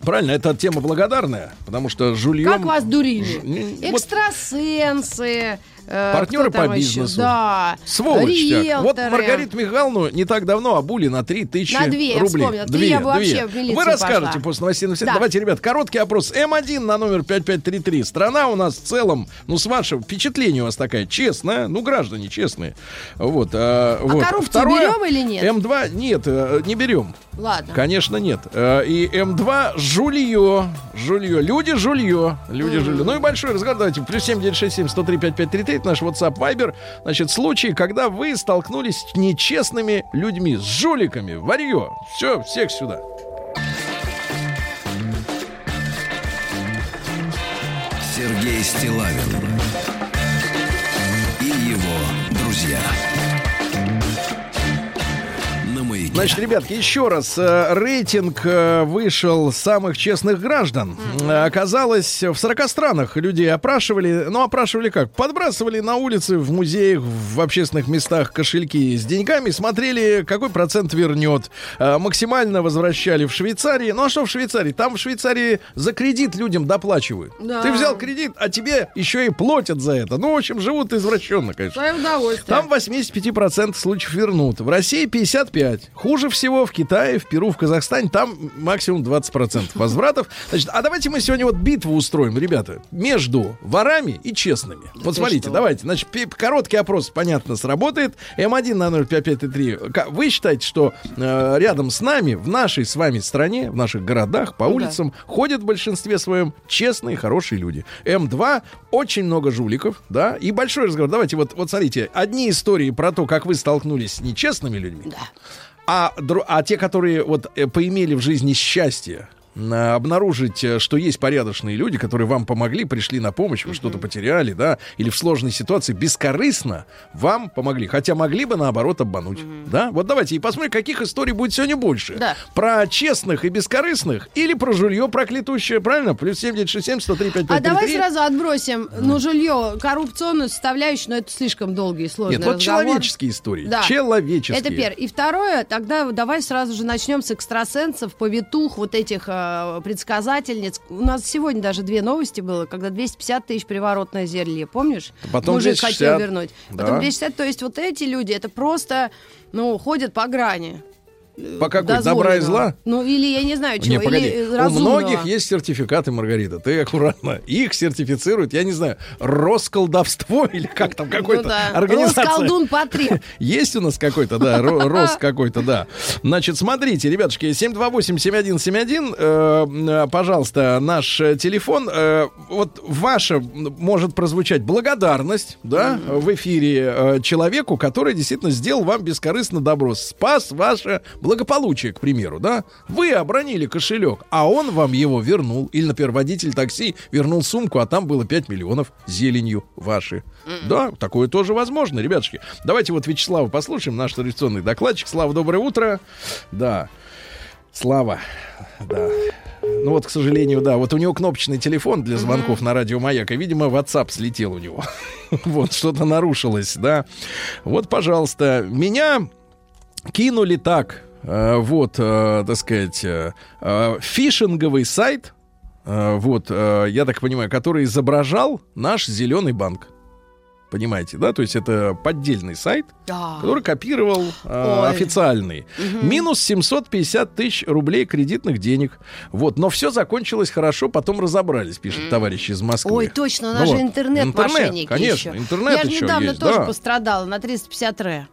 Правильно, это тема благодарная, потому что жульем... Как вас дурили? Ж- вот Экстрасенсы. Э, Партнеры по бизнесу. Да. Сволочь. Вот. Маргариту Михайловну не так давно обули на 3 тысячи На две, я рублей. вспомнила. Три я вообще Вы расскажете после новостей. на все. Да. Давайте, ребят, короткий опрос. М1 на номер 5533. Страна у нас в целом, ну, с вашего впечатления у вас такая честная. Ну, граждане честные. Вот. А, вот. коррупцию Второе, берем или нет? М2 нет, э, не берем. Ладно. Конечно, нет. Э, И М2 жулье. Жулье. Люди жулье. Люди жулье. Ну и большой разговор. Давайте. Плюс 7967 103 5533. Это наш WhatsApp Viber. Значит, случаи, когда вы столкнулись с нечестными людьми, с жуликами. Варье. Все, всех сюда. Сергей Стилавин Значит, ребятки, еще раз. э, Рейтинг э, вышел самых честных граждан. Э, Оказалось, в 40 странах людей опрашивали. Ну, опрашивали как? Подбрасывали на улице, в музеях, в общественных местах кошельки с деньгами, смотрели, какой процент вернет. Максимально возвращали в Швейцарии. Ну, а что в Швейцарии? Там в Швейцарии за кредит людям доплачивают. Да. Ты взял кредит, а тебе еще и платят за это. Ну, в общем, живут извращенно, конечно. Там 85% случаев вернут. В России 55. Хуже всего в Китае, в Перу, в Казахстане. Там максимум 20% [laughs] возвратов. Значит, а давайте мы сегодня вот битву устроим, ребята, между ворами и честными. Вот смотрите, что? давайте. Значит, короткий опрос, понятно, сработает. М1 на 05533. Ка- Вы считаете, что э, рядом с нами, в нашей с вами стране, в наших городах, по Ну да. улицам ходят в большинстве своем честные, хорошие люди. М2 очень много жуликов, да, и большой разговор. Давайте вот, вот смотрите, одни истории про то, как вы столкнулись с нечестными людьми, Да. А, а те, которые вот э, поимели в жизни счастье, обнаружить, э, что есть порядочные люди, которые вам помогли, пришли на помощь, вы что-то потеряли, да, или в сложной ситуации бескорыстно вам помогли, хотя могли бы наоборот обмануть, да. Вот давайте и посмотрим, каких историй будет сегодня больше. Да. Про честных и бескорыстных или про жулье проклятущее, правильно? Плюс 7967 103 А давай сразу отбросим, ну, жилье, коррупционную составляющую, но это слишком долгий и сложный Нет, вот разговор. человеческие истории. Да. Человеческие. Это первое. И второе, тогда давай сразу же начнем с экстрасенсов, повитух, вот этих э, предсказательниц. У нас сегодня даже две новости было, когда 250 тысяч приворотное зелье, помнишь? Потом Мужик 260. хотел вернуть. Потом Да. 260, то есть вот эти люди, это просто, ну, ходят по грани. По какой? Добра и зла? Ну, или я не знаю, чего. Не, погоди. или У многих есть сертификаты, Маргарита. Ты аккуратно. Их сертифицируют, я не знаю, Росколдовство [laughs] или как там какой-то Ну да. организация. Росколдун потреб. [laughs] Есть у нас какой-то, да, ро- Рос [laughs] какой-то, да. Значит, смотрите, ребятушки, 728-7171, э, э, пожалуйста, наш э, телефон. Вот ваша может прозвучать благодарность, да, в эфире человеку, который действительно сделал вам бескорыстно добро, спас ваше благополучие, к примеру, да. Вы обронили кошелек, а он вам его вернул. Или, например, водитель такси вернул сумку, а там было 5 миллионов зеленью ваши. Да, такое тоже возможно, ребятушки. Давайте вот Вячеслава послушаем, наш традиционный докладчик. Слава, доброе утро. Да, Слава, да. Ну вот, к сожалению, да, вот у него кнопочный телефон для звонков на радио Маяк, и, видимо, WhatsApp слетел у него. [laughs] вот, что-то нарушилось, да. Вот, пожалуйста, меня кинули так, вот, э, так сказать, э, э, фишинговый сайт, э, вот, э, я так понимаю, который изображал наш зеленый банк. Понимаете, да? То есть это поддельный сайт, Да. который копировал э, официальный. Минус 750 тысяч рублей кредитных денег. Вот, но все закончилось хорошо, потом разобрались, пишет товарищ из Москвы. Ой, точно, у Ну нас же вот, интернет-мошенники конечно, еще. интернет Я же недавно есть, тоже да. пострадала на 350 ре.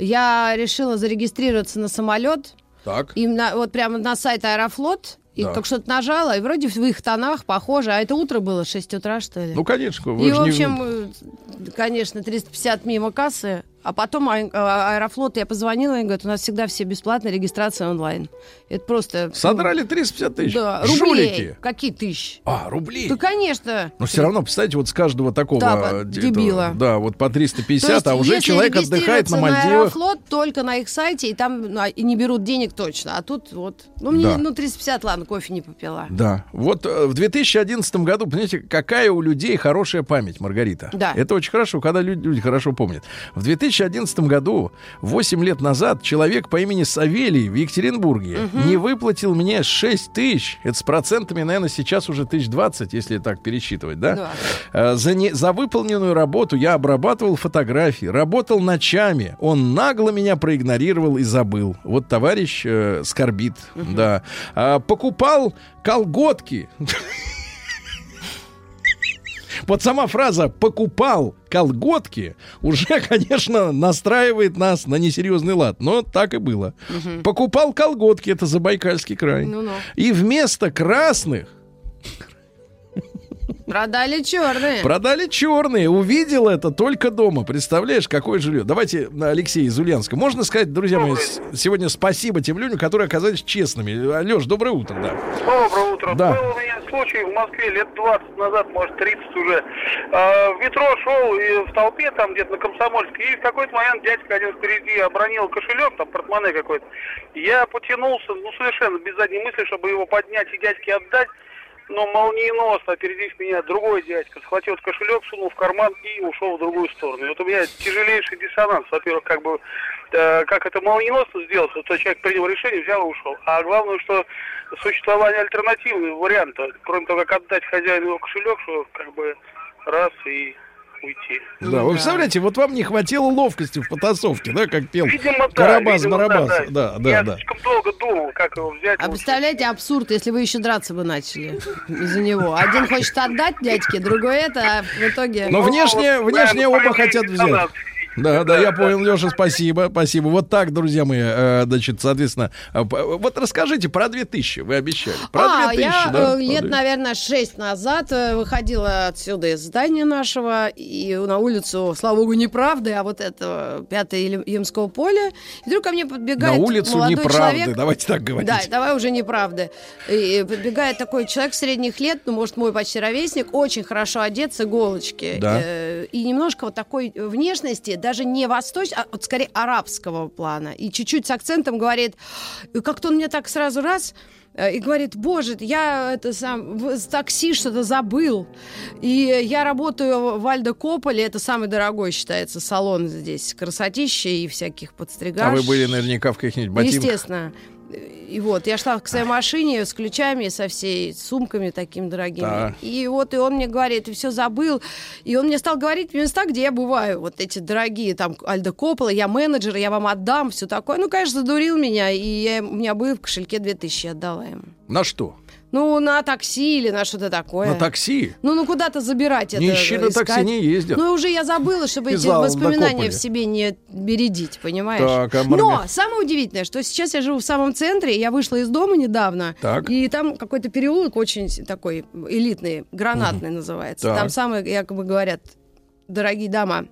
Я решила зарегистрироваться на самолет, Так. и на- вот прямо на сайт Аэрофлот, и Да. только что-то нажала, и вроде в их тонах похоже, а это утро было, 6 утра, что ли? Ну, конечно, вы и, в не- общем, э, конечно, 350 мимо кассы, а потом а- а- Аэрофлот, я позвонила, и говорят, у нас всегда все бесплатная регистрация онлайн. Это просто... Содрали 350 тысяч. Да, Жулики. рублей. Какие тысячи? А, рублей. Да, конечно. Но все равно, представьте, вот с каждого такого Да, э, дебила. этого, да, вот по То 350, есть, а уже человек отдыхает на Мальдивах. Аэрофлот только на их сайте, и там ну, и не берут денег точно. А тут вот, ну, мне, Да. ну, 350, ладно, кофе не попила. Да. Вот э, в 2011 году, понимаете, какая у людей хорошая память, Маргарита. Да. Это очень хорошо, когда люди, люди хорошо помнят. В 2011 году, 8 лет назад, человек по имени Савелий в Екатеринбурге не выплатил мне 6 тысяч. Это с процентами, наверное, сейчас уже тысяч 20, если так пересчитывать, да? Да. Э, За, не, за выполненную работу я обрабатывал фотографии, работал ночами. Он нагло меня проигнорировал и забыл. Вот товарищ э, скорбит, да. А, покупал колготки. [laughs] Вот сама фраза «покупал колготки» уже, [laughs] конечно, настраивает нас на несерьезный лад. Но так и было. Покупал колготки, это Забайкальский край. Ну-ну. И вместо красных Продали черные. Продали черные, увидел это только дома. Представляешь, какое жилье. Давайте, на Алексей из Ульянска. Можно сказать, друзья мои, сегодня спасибо тем людям, которые оказались честными. Леш, доброе утро, да. Доброе утро. Да. Был у меня случай в Москве лет 20 назад, может 30 уже. А, в метро шел и в толпе там где-то на Комсомольске, и в какой-то момент дядька один впереди обронил кошелек, там портмоне какой-то. Я потянулся, ну совершенно без задней мысли, чтобы его поднять и дядьке отдать. Но молниеносно, опередив меня, другой дядька схватил кошелек, сунул в карман и ушел в другую сторону. И вот у меня тяжелейший диссонанс. Во-первых, как бы, э, как это молниеносно сделать, тот человек принял решение, взял и ушел. А главное, что существование альтернативного варианта, кроме того, как отдать хозяину его кошелек, что как бы раз и уйти. Да, вы представляете, вот вам не хватило ловкости в потасовке, да, как пел Видимо, да. Карабас видимо, Барабас. да, Да, да, Я да. слишком долго думал, как его взять. А представляете, абсурд, если вы еще драться бы начали из-за него. Один хочет отдать дядьке, другой это, а в итоге... Но внешне, вот, внешне оба хотят взять. Да, да, я [laughs] понял, Леша, спасибо, спасибо. Вот так, друзья мои, э, значит, соответственно, э, вот расскажите про 2000, вы обещали. Про а, 2000, я да? э, лет, 2000. наверное, шесть назад выходила отсюда из здания нашего и на улицу, слава богу, не правды, а вот это пятое Ильи- Ямского поля. И вдруг ко мне На подбегает улицу молодой неправды, человек. давайте так говорить. Да, давай уже неправды. И подбегает такой человек средних лет, ну, может, мой почти ровесник, очень хорошо одет с иголочки. Да. И немножко вот такой внешности, даже не восточной, а вот скорее арабского плана. И чуть-чуть с акцентом говорит, как-то он мне так сразу раз э, и говорит, боже, я это сам в такси что-то забыл. И я работаю в Альдо Кополе, это самый дорогой считается салон здесь, красотища и всяких подстригаш. А вы были наверняка в каких-нибудь ботинках. Естественно. И вот, я шла к своей машине с ключами, со всей сумками такими дорогими. Да. И вот, и он мне говорит, ты все забыл. И он мне стал говорить места, где я бываю. Вот эти дорогие, там, Альдо Коппола, я менеджер, я вам отдам, все такое. Ну, конечно, задурил меня, и я, у меня были в кошельке 2000, я отдала ему. На что? Ну, на такси или на что-то такое. На такси? Ну, ну куда-то забирать это. Нищие на такси не ездят. Ну, уже я забыла, чтобы эти воспоминания в себе не бередить, понимаешь? Так, а Но самое удивительное, что сейчас я живу в самом центре, я вышла из дома недавно, Так. и там какой-то переулок очень такой элитный, гранатный называется. Так. Там самые, якобы говорят, дорогие дома,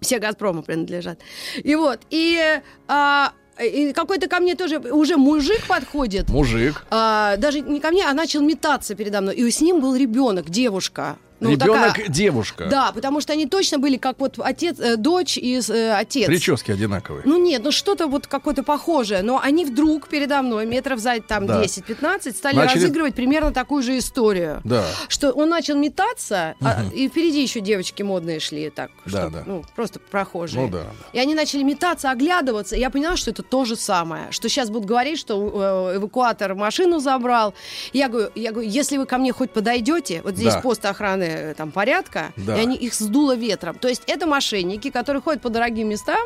все Газпрому принадлежат. И вот, и... а, и какой-то ко мне тоже уже мужик подходит, Мужик. а, даже не ко мне, а начал метаться передо мной. И с ним был ребенок, девушка. Ну, Ребенок, такая- девушка. Да, потому что они точно были как вот отец, э, дочь и э, отец. Прически одинаковые. Ну нет, ну что-то вот какое-то похожее. Но они вдруг передо мной, метров за там Да. 10-15, стали Начали- разыгрывать примерно такую же историю. Да. Что он начал метаться, а, и впереди еще девочки модные шли так, Да, чтоб, да. ну просто прохожие. Ну да, да. И они начали метаться, оглядываться. И я поняла, что это то же самое. Что сейчас будут говорить, что э, эвакуатор машину забрал. Я говорю, я говорю, если вы ко мне хоть подойдете, вот здесь Да. пост охраны э, там порядка, Да. и они их сдуло ветром. То есть это мошенники, которые ходят по дорогим местам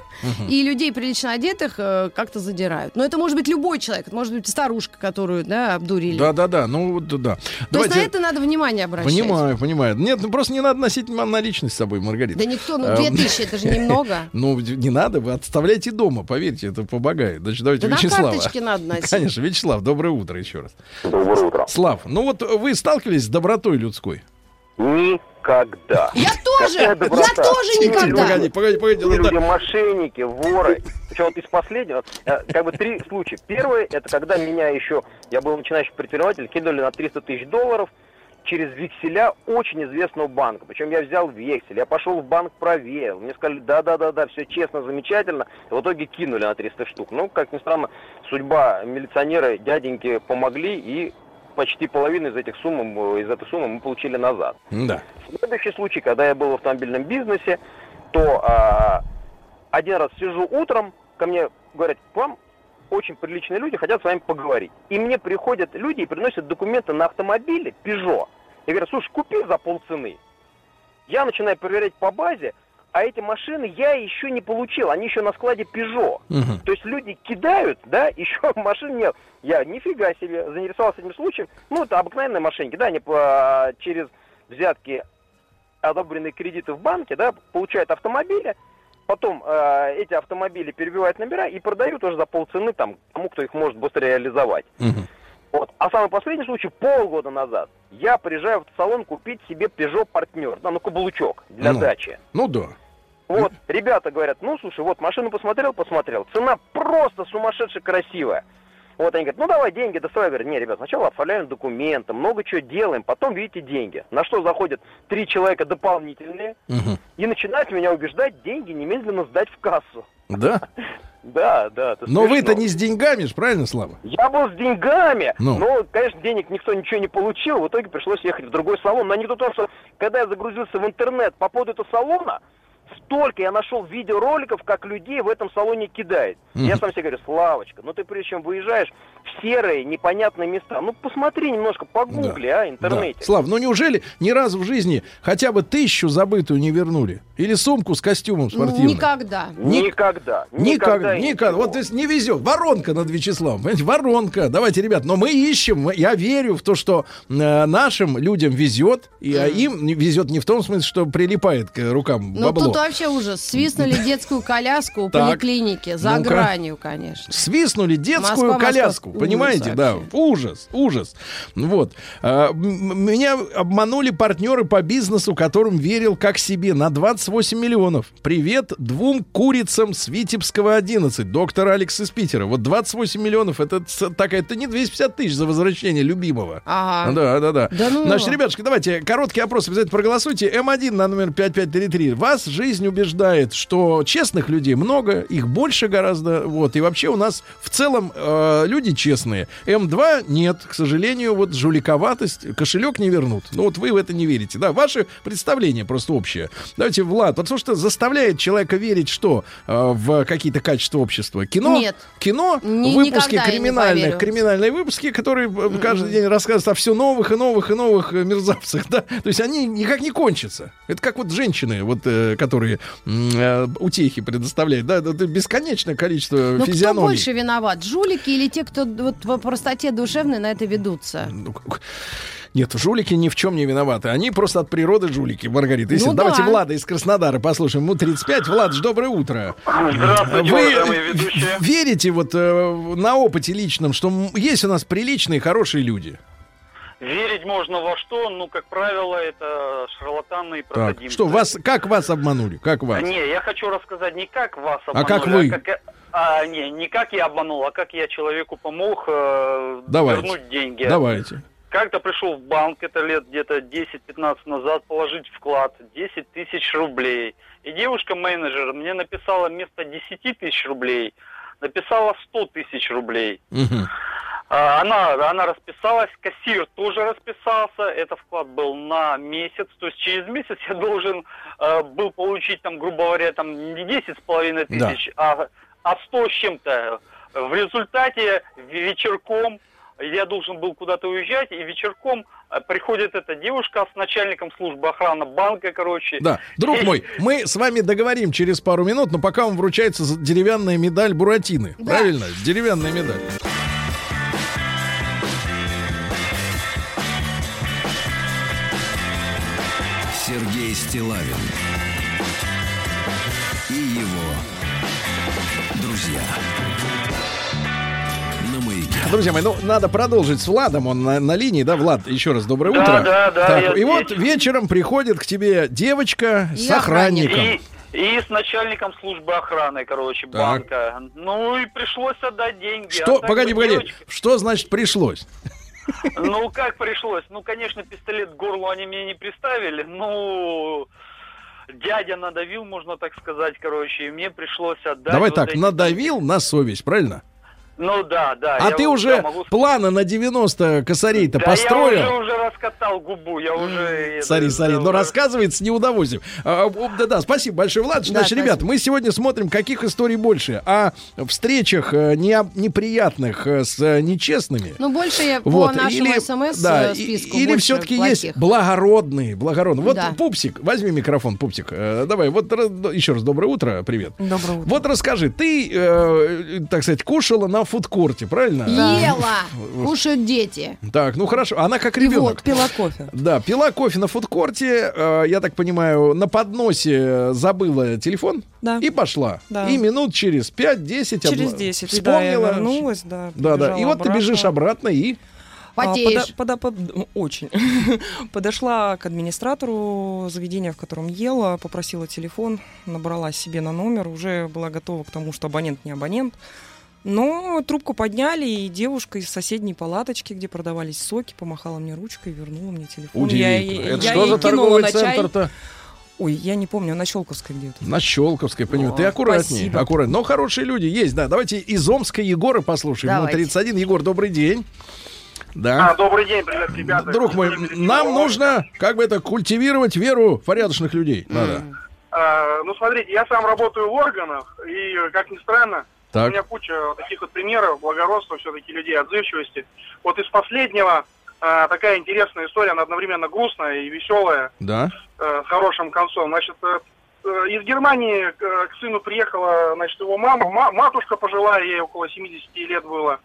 и людей прилично одетых э, как-то задирают. Но это может быть любой человек, это может быть старушка, которую да, обдурили. Да-да-да, ну вот да. То есть на это надо внимание обращать. Понимаю, понимаю. Нет, ну просто не надо носить наличность с собой, Маргарита. Да никто, ну Эм, 2000 это же немного. [laughs] Ну, не надо, вы отставляйте дома, поверьте, это помогает. Значит, давайте Да на Вячеслава. карточке надо носить. Конечно, Вячеслав, доброе утро еще раз. Доброе утро. Слав, ну вот вы сталкивались с добротой людской? Никогда. Я тоже! Я тоже никогда! люди- Погоди, погоди, погоди. ну люди да. мошенники, воры. Причем вот из последнего, э, как бы три случая. Первый, это когда меня еще, я был начинающий предприниматель, кинули на 300 тысяч долларов через векселя очень известного банка. Причем я взял вексель, я пошел в банк, проверил. Мне сказали, да-да-да-да, все честно, замечательно. И в итоге кинули на 300 штук. Ну, как ни странно, судьба милиционера, дяденьки помогли, и почти половину из этих сумм, э, из этой суммы мы получили назад. Да. Следующий случай, когда я был в автомобильном бизнесе, то а, один раз сижу утром, ко мне говорят, к вам очень приличные люди хотят с вами поговорить. И мне приходят люди и приносят документы на автомобиле Peugeot. И говорят, слушай, купи за полцены. Я начинаю проверять по базе, а эти машины я еще не получил, они еще на складе Peugeot. Мгм. То есть люди кидают, да, [laughs] еще машин нет. Я нифига себе заинтересовался этим случаем. Ну, это обыкновенные мошенники, да, они по- через взятки одобренные кредиты в банке, да, получают автомобили, потом э, эти автомобили перебивают номера и продают уже за полцены там тому, кто их может быстро реализовать. Мгм. Вот. А самый последний случай, полгода назад, я приезжаю в салон купить себе Peugeot партнер, да, ну, каблучок для Ну. дачи. Ну да. Вот, ребята говорят, ну, слушай, вот машину посмотрел, посмотрел, цена просто сумасшедше красивая. Вот они говорят, ну давай деньги доставай. Я говорю, не, ребят, сначала оформляем документы, много чего делаем, потом видите деньги. На что заходят три человека дополнительные Мгм. и начинают меня убеждать деньги немедленно сдать в кассу. Да? [laughs] Да, да. Но вы-то не с деньгами ж, правильно, Слава? Я был с деньгами, Ну. но, конечно, денег никто ничего не получил. В итоге пришлось ехать в другой салон. Но в том, что когда я загрузился в интернет по поводу этого салона, столько я нашел видеороликов, как людей в этом салоне кидает. Мгм. Я сам себе говорю, Славочка, ну ты прежде чем выезжаешь в серые, непонятные места, ну посмотри немножко, погугли, а, интернете. Да. Слав, ну неужели ни разу в жизни хотя бы тысячу забытую не вернули? Или сумку с костюмом спортивным? Никогда. Ни- Никогда. Никогда, никогда. Вот то есть не везет. Воронка над Вячеславом. Понимаете, воронка. Давайте, ребят, но мы ищем. Я верю в то, что э, нашим людям везет, и а им везет не в том смысле, что прилипает к рукам Ну бабло. тут вообще ужас. Свистнули детскую коляску у поликлиники. За гранью, конечно. Свистнули детскую Москва, Москва. понимаете, Ужас да, вообще. ужас, ужас. Вот. А, меня обманули партнеры по бизнесу, которым верил как себе, на 28 миллионов. Привет двум курицам с Витебского 11, доктор Алекс из Питера. Вот 28 миллионов, это ц- так, это не 250 тысяч за возвращение любимого. Ага. Да, да, да. Да ну Значит, ребятушки, давайте короткий опрос обязательно проголосуйте. М1 на номер 5533. Вас жизнь убеждает, что честных людей много, их больше гораздо. Вот. И вообще у нас в целом э, люди честные. М2 нет, к сожалению, вот жуликоватость, кошелек не вернут. Ну вот вы в это не верите. Да, ваше представление просто общее. Давайте, Влад, потому что заставляет человека верить, что э, в какие-то качества общества. Кино, Нет. кино, Ни- выпуски криминальных, криминальные выпуски, которые э, каждый день рассказывают о все новых и новых и новых э, мерзавцах, да. То есть они никак не кончатся. Это как вот женщины, вот, э, которые э, утехи предоставляют, да, это бесконечное количество Но Ну, кто физиономий. больше виноват? Жулики или те, кто вот по простоте душевной на это ведутся? Ну, Нет, жулики ни в чем не виноваты. Они просто от природы жулики, Маргарита. Если Ну давайте да. Влада из Краснодара послушаем. Ему 35. Влад, доброе утро. Здравствуйте, Вы верите вот э, на опыте личном, что есть у нас приличные, хорошие люди? Верить можно во что, ну, как правило, это шарлатаны и Так, проходимцы. что вас, как вас обманули? Как вас? Не, я хочу рассказать не как вас А обманули, как вы? как я- а, не, не как я обманул, а как я человеку помог э, Давайте. вернуть деньги. Давайте. Как-то пришел в банк, это лет где-то 10-15 назад, положить вклад 10 тысяч рублей. И девушка-менеджер мне написала вместо 10 тысяч рублей, написала 100 тысяч рублей. А, Она, она расписалась, кассир тоже расписался, это вклад был на месяц, то есть через месяц я должен э, был получить, там, грубо говоря, там не 10 с половиной Да. тысяч, а, а 100 с чем-то. В результате вечерком я должен был куда-то уезжать, и вечерком э, приходит эта девушка с начальником службы охраны банка, короче. Да, друг И- мой, мы с вами договорим через пару минут, но пока вам вручается деревянная медаль Буратины. Да. Правильно? Деревянная медаль. Сергей Стилавин и его друзья. Друзья мои, ну надо продолжить с Владом. Он на, на линии, да, Влад? Еще раз доброе Да, утро. да, да, Так, я и вот здесь. вечером приходит к тебе девочка И с охранником. И, и с начальником службы охраны, короче, Так. банка. Ну и пришлось отдать деньги. Что, А погоди, погоди, девочка- что значит пришлось? Ну как пришлось? Ну, конечно, пистолет к горлу они мне не приставили. Ну, дядя надавил, можно так сказать, короче, и мне пришлось отдать. Давай вот так, эти- надавил на совесть, правильно? Ну да, да. А ты уже могу планы на 90 косарей-то Да построил? я уже, уже раскатал губу, я уже... Сори, сори, но рассказывает с неудовольствием. Да-да, спасибо большое, Влад. Значит, ребят, мы сегодня смотрим, каких историй больше. О встречах э, неприятных э, с э, нечестными. Ну, больше я по нашему или, смс да, э, и- списку или все-таки есть благородные, благородные. Вот. Пупсик, возьми микрофон, Пупсик. Давай, вот еще раз доброе утро, привет. Доброе утро. Вот расскажи, ты, так сказать, кушала на фудкорте, правильно? Ела, [laughs] кушают дети. Так, ну хорошо. Она как И ребенок. вот, пила кофе. Да, пила кофе на фудкорте, э, я так понимаю, на подносе забыла телефон Да. и пошла. Да. И минут через 5-10 Через обла- 10, и да, я вспомнила. вернулась, да. да, да. И побежала вот ты бежишь обратно и... А, Потеешь. пода- пода- под- очень. [laughs] Подошла к администратору заведения, в котором ела, попросила телефон, набрала себе на номер, уже была готова к тому, что абонент не абонент. Но трубку подняли, и девушка из соседней палаточки, где продавались соки, помахала мне ручкой и вернула мне телефон. Удивительно. я- Это я что за торговый центр-то? Ой, я не помню, на Щелковской где-то. На Щелковской, понимаю. О, Ты аккуратнее. спасибо. Аккуратнее. Но хорошие люди есть, да. Давайте из Омска Егора послушаем. Ему Давайте. 31. Егор, добрый день. А, Да. добрый день, привет, ребята. Друг мой, нам нужно, как бы это, культивировать веру порядочных людей. Надо. А, ну, смотрите, я сам работаю в органах, и, как ни странно, Так. у меня куча таких вот примеров благородства все-таки людей, отзывчивости. Вот из последнего а, такая интересная история, она одновременно грустная и веселая, Да. э, с хорошим концом. Значит, э, э, из Германии э, к сыну приехала, значит, его мама, ма- матушка пожилая, ей около 70 лет было.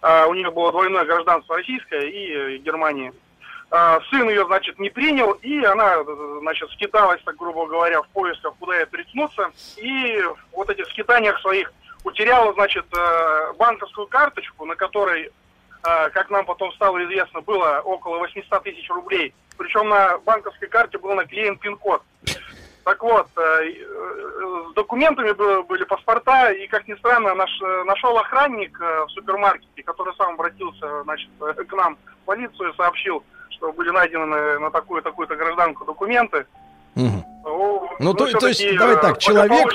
А, у нее было двойное гражданство российское и э, Германии. А, сын ее, значит, не принял, и она, э, значит, скиталась, так грубо говоря, в поисках, куда ей приткнуться. И вот этих скитаниях своих утеряла, значит, э, банковскую карточку, на которой, э, как нам потом стало известно, было около 800 тысяч рублей. Причем на банковской карте был наклеен пин-код. Так вот, э, с документами бы- были паспорта, и, как ни странно, наш, нашел охранник в супермаркете, который сам обратился значит, к нам в полицию и сообщил, что были найдены на, на такую-такую-то гражданку документы. Мгм. О, Ну, то, то есть, давай э, так, человек,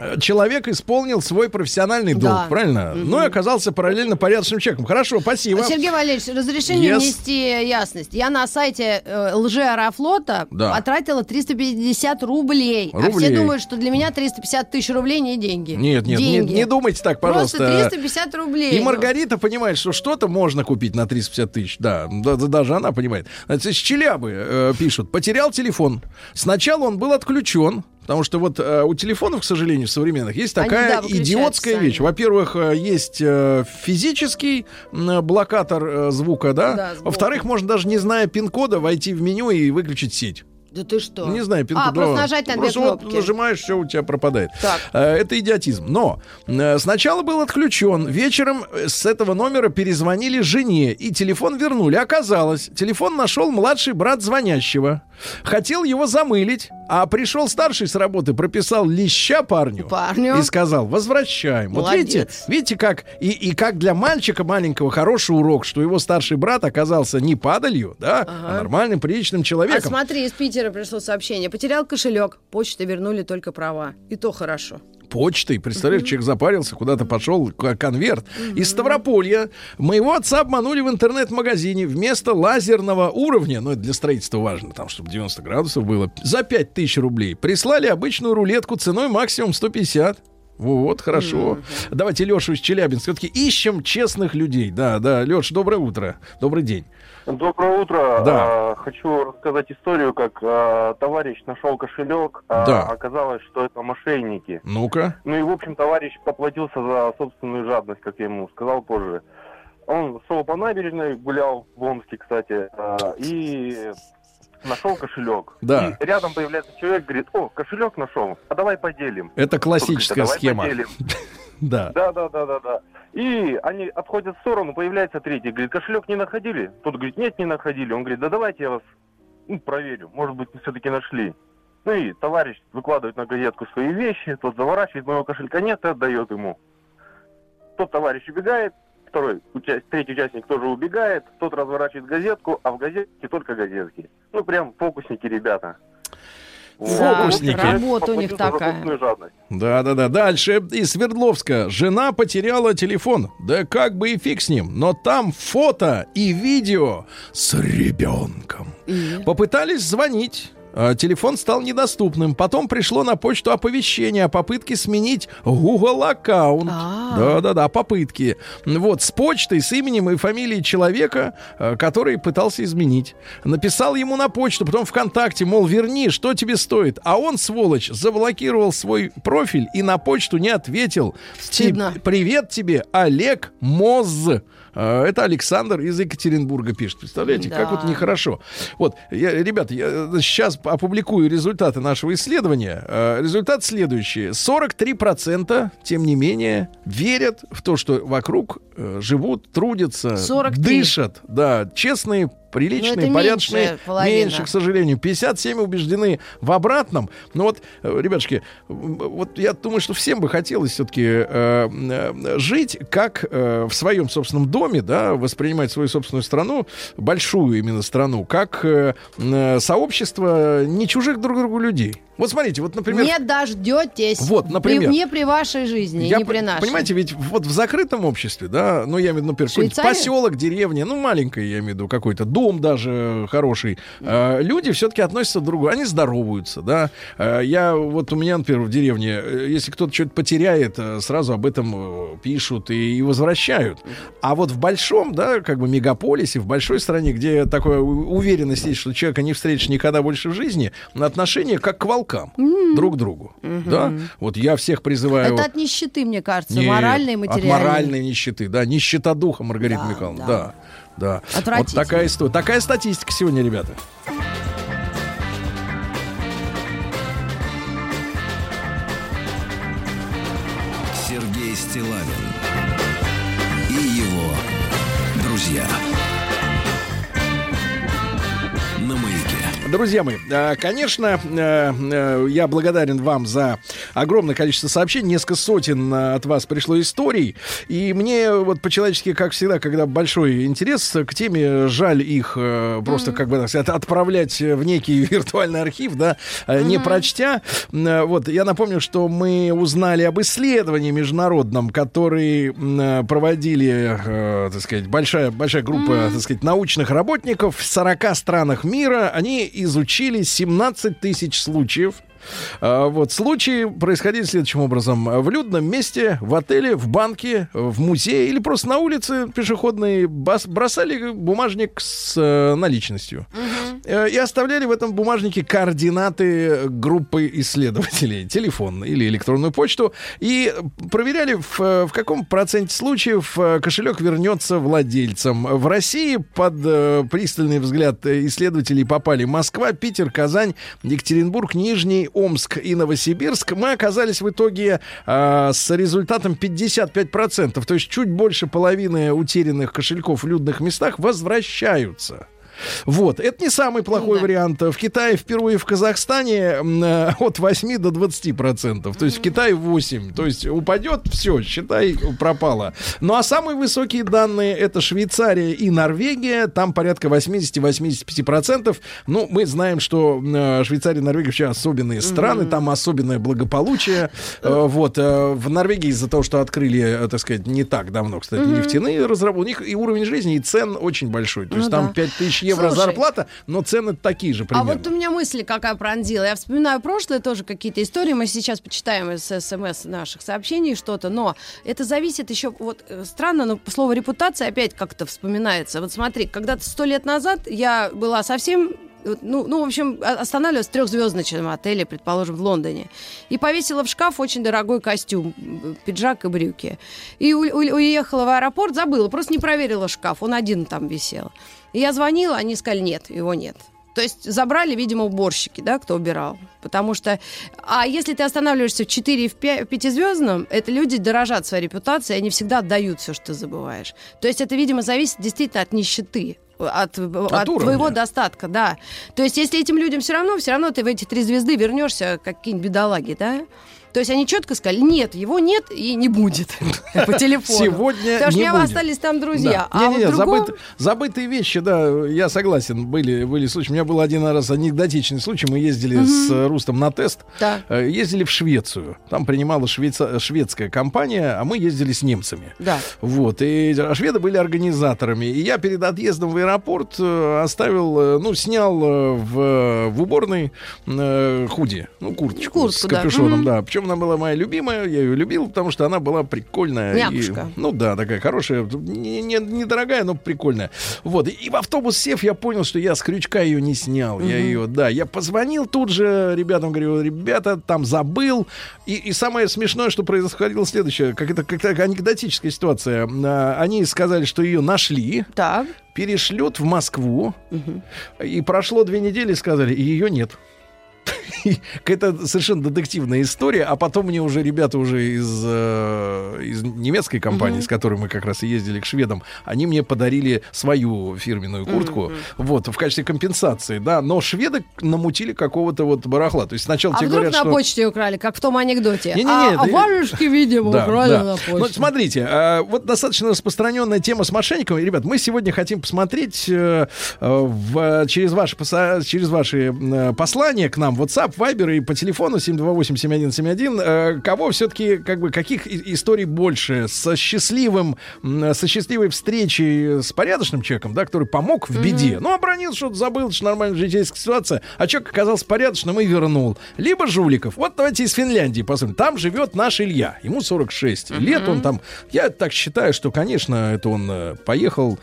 э, человек исполнил свой профессиональный долг, Да. правильно? Ну и оказался параллельно порядочным человеком. Хорошо, спасибо. Сергей Валерьевич, разрешение Yes. внести ясность. Я на сайте э, лжеаэрофлота Да. потратила 350 рублей. А Рублей. все думают, что для меня 350 тысяч рублей не деньги. Нет, нет, не, деньги. не думайте так, пожалуйста. Просто 350 рублей. И Ну, Маргарита понимает, что что-то можно купить на 350 тысяч. Да, да, да, даже она понимает. Значит, из Челябы э, пишут. Потерял телефон. Сначала он был отключен. Потому что вот э, у телефонов, к сожалению, современных есть Они, такая да, выключаются идиотская сами. вещь. Во-первых, э, есть э, физический м, блокатор э, звука, да. Да. Во-вторых, можно даже не зная пин-кода войти в меню и выключить сеть. Да ты что? Не знаю, пин-код. А, просто нажать на две Просто вот кнопки. нажимаешь, все у тебя пропадает. Так. Э, Это идиотизм. Но э, сначала был отключен. Вечером э, с этого номера перезвонили жене и телефон вернули. Оказалось, телефон нашел младший брат звонящего. Хотел его замылить, а пришел старший с работы, прописал леща парню. Парню. И сказал, возвращаем. Вот Молодец. видите, видите, как и, и как для мальчика маленького хороший урок, что его старший брат оказался не падалью, да, а нормальным, приличным А человеком. смотри, из Питера пришло сообщение. Потерял кошелек, почта вернули только права. И то хорошо. почтой. Представляешь, человек запарился, куда-то пошел, конверт. Из Ставрополья моего отца обманули в интернет-магазине вместо лазерного уровня, ну это для строительства важно, там, чтобы 90 градусов было, за 5000 рублей. Прислали обычную рулетку ценой максимум 150. Вот, хорошо. Давайте Лешу из Челябинска. Все-таки ищем честных людей. Да, да. Леш, доброе утро. Добрый день. Доброе утро. Да. А, хочу рассказать историю, как а, товарищ нашел кошелек, а Да. оказалось, что это мошенники. Ну-ка. Ну и, в общем, товарищ поплатился за собственную жадность, как я ему сказал позже. Он шел по набережной, гулял в Омске, кстати, и нашел кошелек. Да. И рядом появляется человек, говорит, о, кошелек нашел, а давай поделим. Это классическая «А давай схема. поделим». [laughs] Да. Да, да, да, да, да. И они отходят в сторону, появляется третий, говорит, кошелек не находили? Тот говорит, нет, не находили. Он говорит, да давайте я вас ну, проверю, может быть, все-таки нашли. Ну и товарищ выкладывает на газетку свои вещи, тот заворачивает, моего кошелька нет и отдает ему. Тот товарищ убегает, второй, уча- третий участник тоже убегает, тот разворачивает газетку, а в газетке только газетки. Ну, прям фокусники ребята. Фокусники. Вот. Работа у них такая. собственную жадность. Да, да, да. Дальше из Свердловска. Жена потеряла телефон. Да как бы и фиг с ним. Но там фото и видео с ребенком. Попытались звонить. А Телефон стал недоступным. Потом пришло на почту оповещение о попытке сменить Google аккаунт. А. Да-да-да, попытки. Вот, с почтой, с именем и фамилией человека, э, который пытался изменить. Написал ему на почту, потом ВКонтакте, мол, верни, что тебе стоит. А он, сволочь, заблокировал свой профиль и на почту не ответил. Стыдно. Привет тебе, Олег Моз. Э, Это Александр из Екатеринбурга пишет. Представляете, как Да. вот нехорошо. Вот, я, ребята, я сейчас опубликую результаты нашего исследования. Э, Результат следующий. 43% тем не менее верят в то, что вокруг э, живут, трудятся, 43. дышат. Да, честные, приличные, Ну, порядочные. меньше. Меньше, к сожалению. 57 убеждены в обратном. Но вот, э, ребятушки, вот я думаю, что всем бы хотелось все-таки жить как э, в своем собственном доме, да, воспринимать свою собственную страну, большую именно страну, как э, э, сообщество не чужих друг другу людей. Вот смотрите, вот, например... Не дождетесь. Вот, например. При- не при вашей жизни, Я не при нашей. Понимаете, ведь вот в закрытом обществе, да, ну, я имею в виду, например, поселок, деревня, ну, маленькая, я имею в виду, какой-то дом даже хороший, э, люди все-таки относятся друг к другу, они здороваются, да. Э, я, вот у меня, например, в деревне, э, если кто-то что-то потеряет, э, сразу об этом э, пишут и, и возвращают. А вот в большом, да, как бы мегаполисе, в большой стране, где такая уверенность есть, что человека не встретишь никогда больше в жизни, отношение как к волкам друг к другу, да. Вот я всех призываю... Это от нищеты, мне кажется, Нет, моральной и От материальной. моральной нищеты, да, нищета духа, Маргарита Да, Михайловна, да. да. Да. Вот такая история. Такая статистика сегодня, ребята. Сергей Стилавин и его друзья. Друзья мои, э, конечно, э, э, я благодарен вам за огромное количество сообщений. Несколько сотен от вас пришло историй. И мне вот по-человечески, как всегда, когда большой интерес к теме, жаль их просто, как бы так сказать, отправлять в некий [laughs] виртуальный архив, да, э, не прочтя. Вот, я напомню, что мы узнали об исследовании международном, который проводили, так сказать, большая, большая группа, так сказать, научных работников в 40 странах мира. Они изучили 17 тысяч случаев. А, Вот случаи происходили следующим образом: в людном месте, в отеле, в банке, в музее или просто на улице пешеходной бас- бросали бумажник с э, наличностью. Э, и оставляли в этом бумажнике координаты группы исследователей, телефон или электронную почту, и проверяли, в, в каком проценте случаев э, кошелек вернется владельцам. В России под э, пристальный взгляд исследователей попали Москва, Питер, Казань, Екатеринбург, Нижний, Омск и Новосибирск. Мы оказались в итоге э, с результатом 55%, то есть чуть больше половины утерянных кошельков в людных местах возвращаются. Вот, это не самый плохой вариант. В Китае впервые в Казахстане э, от 8 до 20 процентов. То есть в Китае 8. То есть упадет, все, считай, пропало. Ну а самые высокие данные это Швейцария и Норвегия. Там порядка 80-85 процентов. Ну, мы знаем, что э, Швейцария и Норвегия вообще особенные страны. Там особенное благополучие. Э, Вот, в Норвегии из-за того, что открыли, так сказать, не так давно, кстати, нефтяные разработки, у них и уровень жизни, и цен очень большой. То есть Ну там да. 5000 евро Слушай, зарплата, но цены такие же А примерно. вот у меня мысль какая пронзила. Я вспоминаю прошлое, тоже какие-то истории. Мы сейчас почитаем из СМС наших сообщений что-то, но это зависит еще... Вот э, странно, но слово репутация опять как-то вспоминается. Вот смотри, когда-то сто лет назад я была совсем ну, ну, в общем, останавливалась в трехзвездочном отеле, предположим, в Лондоне. И повесила в шкаф очень дорогой костюм, пиджак и брюки. И у- у- уехала в аэропорт, забыла, просто не проверила шкаф, он один там висел. И я звонила, они сказали, нет, его нет. То есть забрали, видимо, уборщики, да, кто убирал. Потому что... А если ты останавливаешься в 4 и в 5, пятизвездном, это люди дорожат своей репутацией, они всегда отдают все, что ты забываешь. То есть это, видимо, зависит действительно от нищеты. От, от, уровня. твоего достатка, да. То есть, если этим людям все равно, все равно ты в эти три звезды вернешься, как какие-нибудь бедолаги, да? То есть они четко сказали, нет, его нет и не будет [laughs] по телефону. Сегодня Потому что не у меня остались там друзья. Да. А Не-не-не, вот другом- забыты- забытые вещи, да, я согласен, были, были случаи. У меня был один раз анекдотичный случай. Мы ездили с э, Рустом на тест. Да. Э, Ездили в Швецию. Там принимала швейца- шведская компания, а мы ездили с немцами. Да. Вот, и а шведы были организаторами. И я перед отъездом в аэропорт э, оставил, э, ну, снял в, в уборной худи, ну, курточку Куртку, с да. капюшоном, Мгм. да. Причем она была моя любимая, я ее любил, потому что она была прикольная. и- Мякушка. ну да, такая хорошая, не, не, недорогая, но прикольная. Вот, и, и в автобус сев, я понял, что я с крючка ее не снял. Я Мгм. ее, да, я позвонил тут же ребятам, говорю, ребята, там забыл. И, и самое смешное, что происходило следующее, как это как анекдотическая ситуация. А, Они сказали, что ее нашли, Так. перешлют в Москву, и прошло две недели, сказали, и ее нет. Это совершенно детективная история, а потом мне уже ребята уже из, э, из немецкой компании, Мгм. с которой мы как раз и ездили к шведам, они мне подарили свою фирменную куртку, вот, в качестве компенсации, да, но шведы намутили какого-то вот барахла. То есть сначала А тебе говорят, на что... почте украли, как в том анекдоте. Не-не-не, а, а это- варежки, видимо, Да, украли да. на почте. Ну, смотрите, а, вот достаточно распространенная тема с мошенниками. Ребят, мы сегодня хотим посмотреть э, э, в, через, ваши, через ваши э, послания к нам, WhatsApp, Viber и по телефону 728-7171, э, кого все-таки, как бы, каких историй больше? Со счастливым, со счастливой встречей с порядочным человеком, да, который помог в беде. Ну, обронил что-то, забыл, же нормальная житейская ситуация, а человек оказался порядочным и вернул. Либо жуликов. Вот давайте из Финляндии посмотрим. Там живет наш Илья. Ему 46 лет, он там... Я так считаю, что, конечно, это он э, поехал...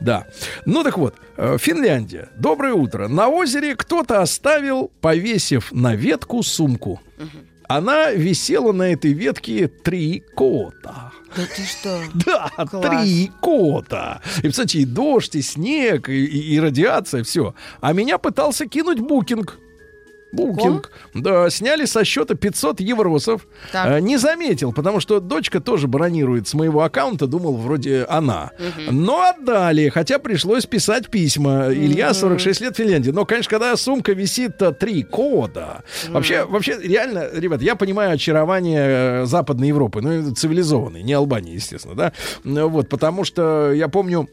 Да. Ну так вот, э, Финляндия. Доброе утро. На озере кто-то оставил, повесив на ветку сумку. Она висела на этой ветке три кота. Да ты что? [laughs] Да, Класс. три кота. И, кстати, и дождь, и снег, и, и- и радиация, все. А меня пытался кинуть букинг. Букинг. Да, сняли со счета 500 евросов. Так. Э, не заметил, потому что дочка тоже бронирует с моего аккаунта, думал, вроде она. Но отдали, хотя пришлось писать письма. Илья, 46 лет, Финляндия. Но, конечно, когда сумка висит а, три кода. Вообще, вообще, реально, ребят, я понимаю очарование э, Западной Европы, ну, цивилизованной, не Албании, естественно, да. Вот, потому что я помню,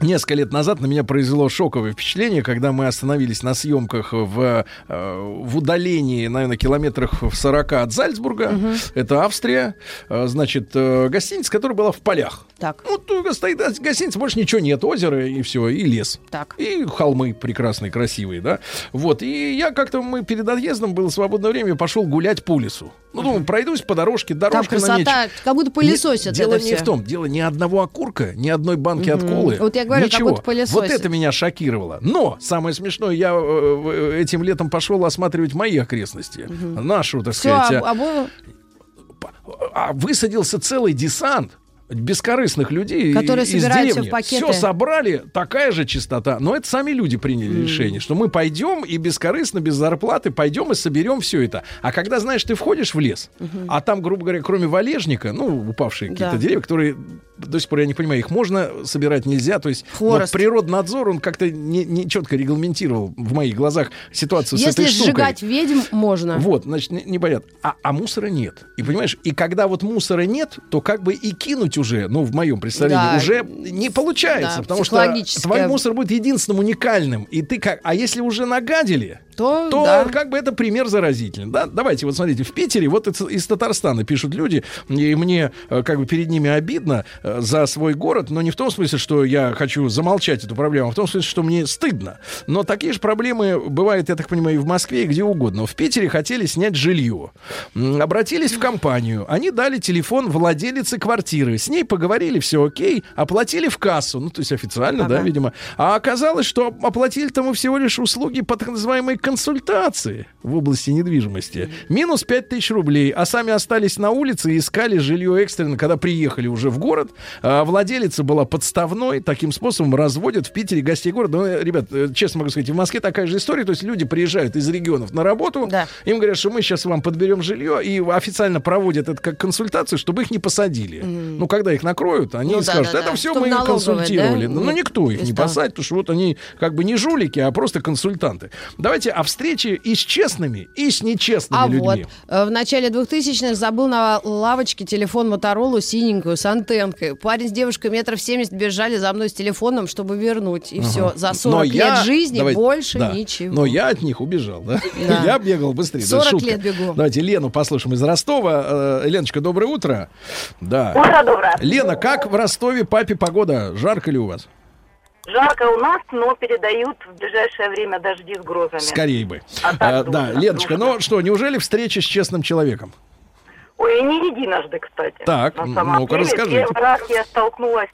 Несколько лет назад на меня произвело шоковое впечатление, когда мы остановились на съемках в, э, в удалении, наверное, километрах в 40 от Зальцбурга. Это Австрия. Э, Значит, э, гостиница, которая была в полях. Так. Ну, тут стоит гостиница, больше ничего нет. Озеро и все, и лес. Так. И холмы прекрасные, красивые, да. Вот, и я как-то, мы перед отъездом, было свободное время, пошел гулять по лесу. Ну, думаю, пройдусь по дорожке, Там дорожка на меч. красота, как будто пылесосят Дело это не в том, дело ни одного окурка, ни одной банки от Мгм. колы. Вот я говорю, как ничего. будто пылесосят. Вот это меня шокировало. Но самое смешное, я э, э, этим летом пошел осматривать мои окрестности. Нашу, так Все, сказать. а- обои... а высадился целый десант бескорыстных людей Которые из собирают всё деревни. в пакеты. Всё собрали, такая же чистота. Но это сами люди приняли решение, что мы пойдем и бескорыстно, без зарплаты пойдем и соберем все это. А когда, знаешь, ты входишь в лес, а там, грубо говоря, кроме валежника, ну, упавшие какие-то Да. деревья, которые до сих пор я не понимаю, их можно собирать, нельзя. То есть вот Хворост. природнадзор, он как-то не, не четко регламентировал в моих глазах ситуацию с Если этой штукой. сжигать ведьм, можно. Вот, значит, не, не понятно. А, а муусора нет. И понимаешь, и когда вот мусора нет, то как бы и кинуть уже, ну, в моем представлении, Да. уже не получается, Да, потому что твой мусор будет единственным уникальным. И ты как, а если уже нагадили, То, то да. как бы это пример заразительный. Да? Давайте вот смотрите, в Питере вот из, из Татарстана пишут люди, и мне э, как бы перед ними обидно э, за свой город, но не в том смысле, что я хочу замолчать эту проблему, а в том смысле, что мне стыдно. Но такие же проблемы бывают, я так понимаю, и в Москве, и где угодно. В Питере хотели снять жилье. Обратились в компанию. Они дали телефон владелице квартиры. Ней поговорили, все окей, оплатили в кассу. Ну, то есть официально, да, Ага. видимо. А оказалось, что оплатили-то мы всего лишь услуги по так называемой консультации в области недвижимости. Минус 5 тысяч рублей. А сами остались на улице и искали жилье экстренно, когда приехали уже в город. А владелица была подставной. Таким способом разводят в Питере гостей города. Ну, ребят, э, честно могу сказать, в Москве такая же история. То есть люди приезжают из регионов на работу. Им говорят, что мы сейчас вам подберем жилье. И официально проводят это как консультацию, чтобы их не посадили. Ну, когда их накроют, они Ну да, скажут, да, это да. все мы консультировали. да? Ну, Ну, никто их не да. посадит, потому что вот они как бы не жулики, а просто консультанты. Давайте о встрече и с честными, и с нечестными А людьми. вот э, в начале 2000-х забыл на лавочке телефон Моторолу синенькую с антенкой. Парень с девушкой метров 70 бежали за мной с телефоном, чтобы вернуть. И Ага. все. За Но 40 лет я- жизни давайте- больше да. ничего. Но я от них убежал, да? Да. [laughs] Я бегал быстрее. да, 40 шутка. лет бегу. Давайте Лену послушаем из Ростова. Э, Леночка, доброе утро. Да. Утро доброе. Лена, как в Ростове папе погода? Жарко ли у вас? Жарко у нас, но передают в ближайшее время дожди с грозами. Скорее бы. А А, да, Леночка, ну что, неужели встреча с честным человеком? Ой, не единожды, кстати. Так, ну-ка, деле. расскажите. Первый раз я столкнулась,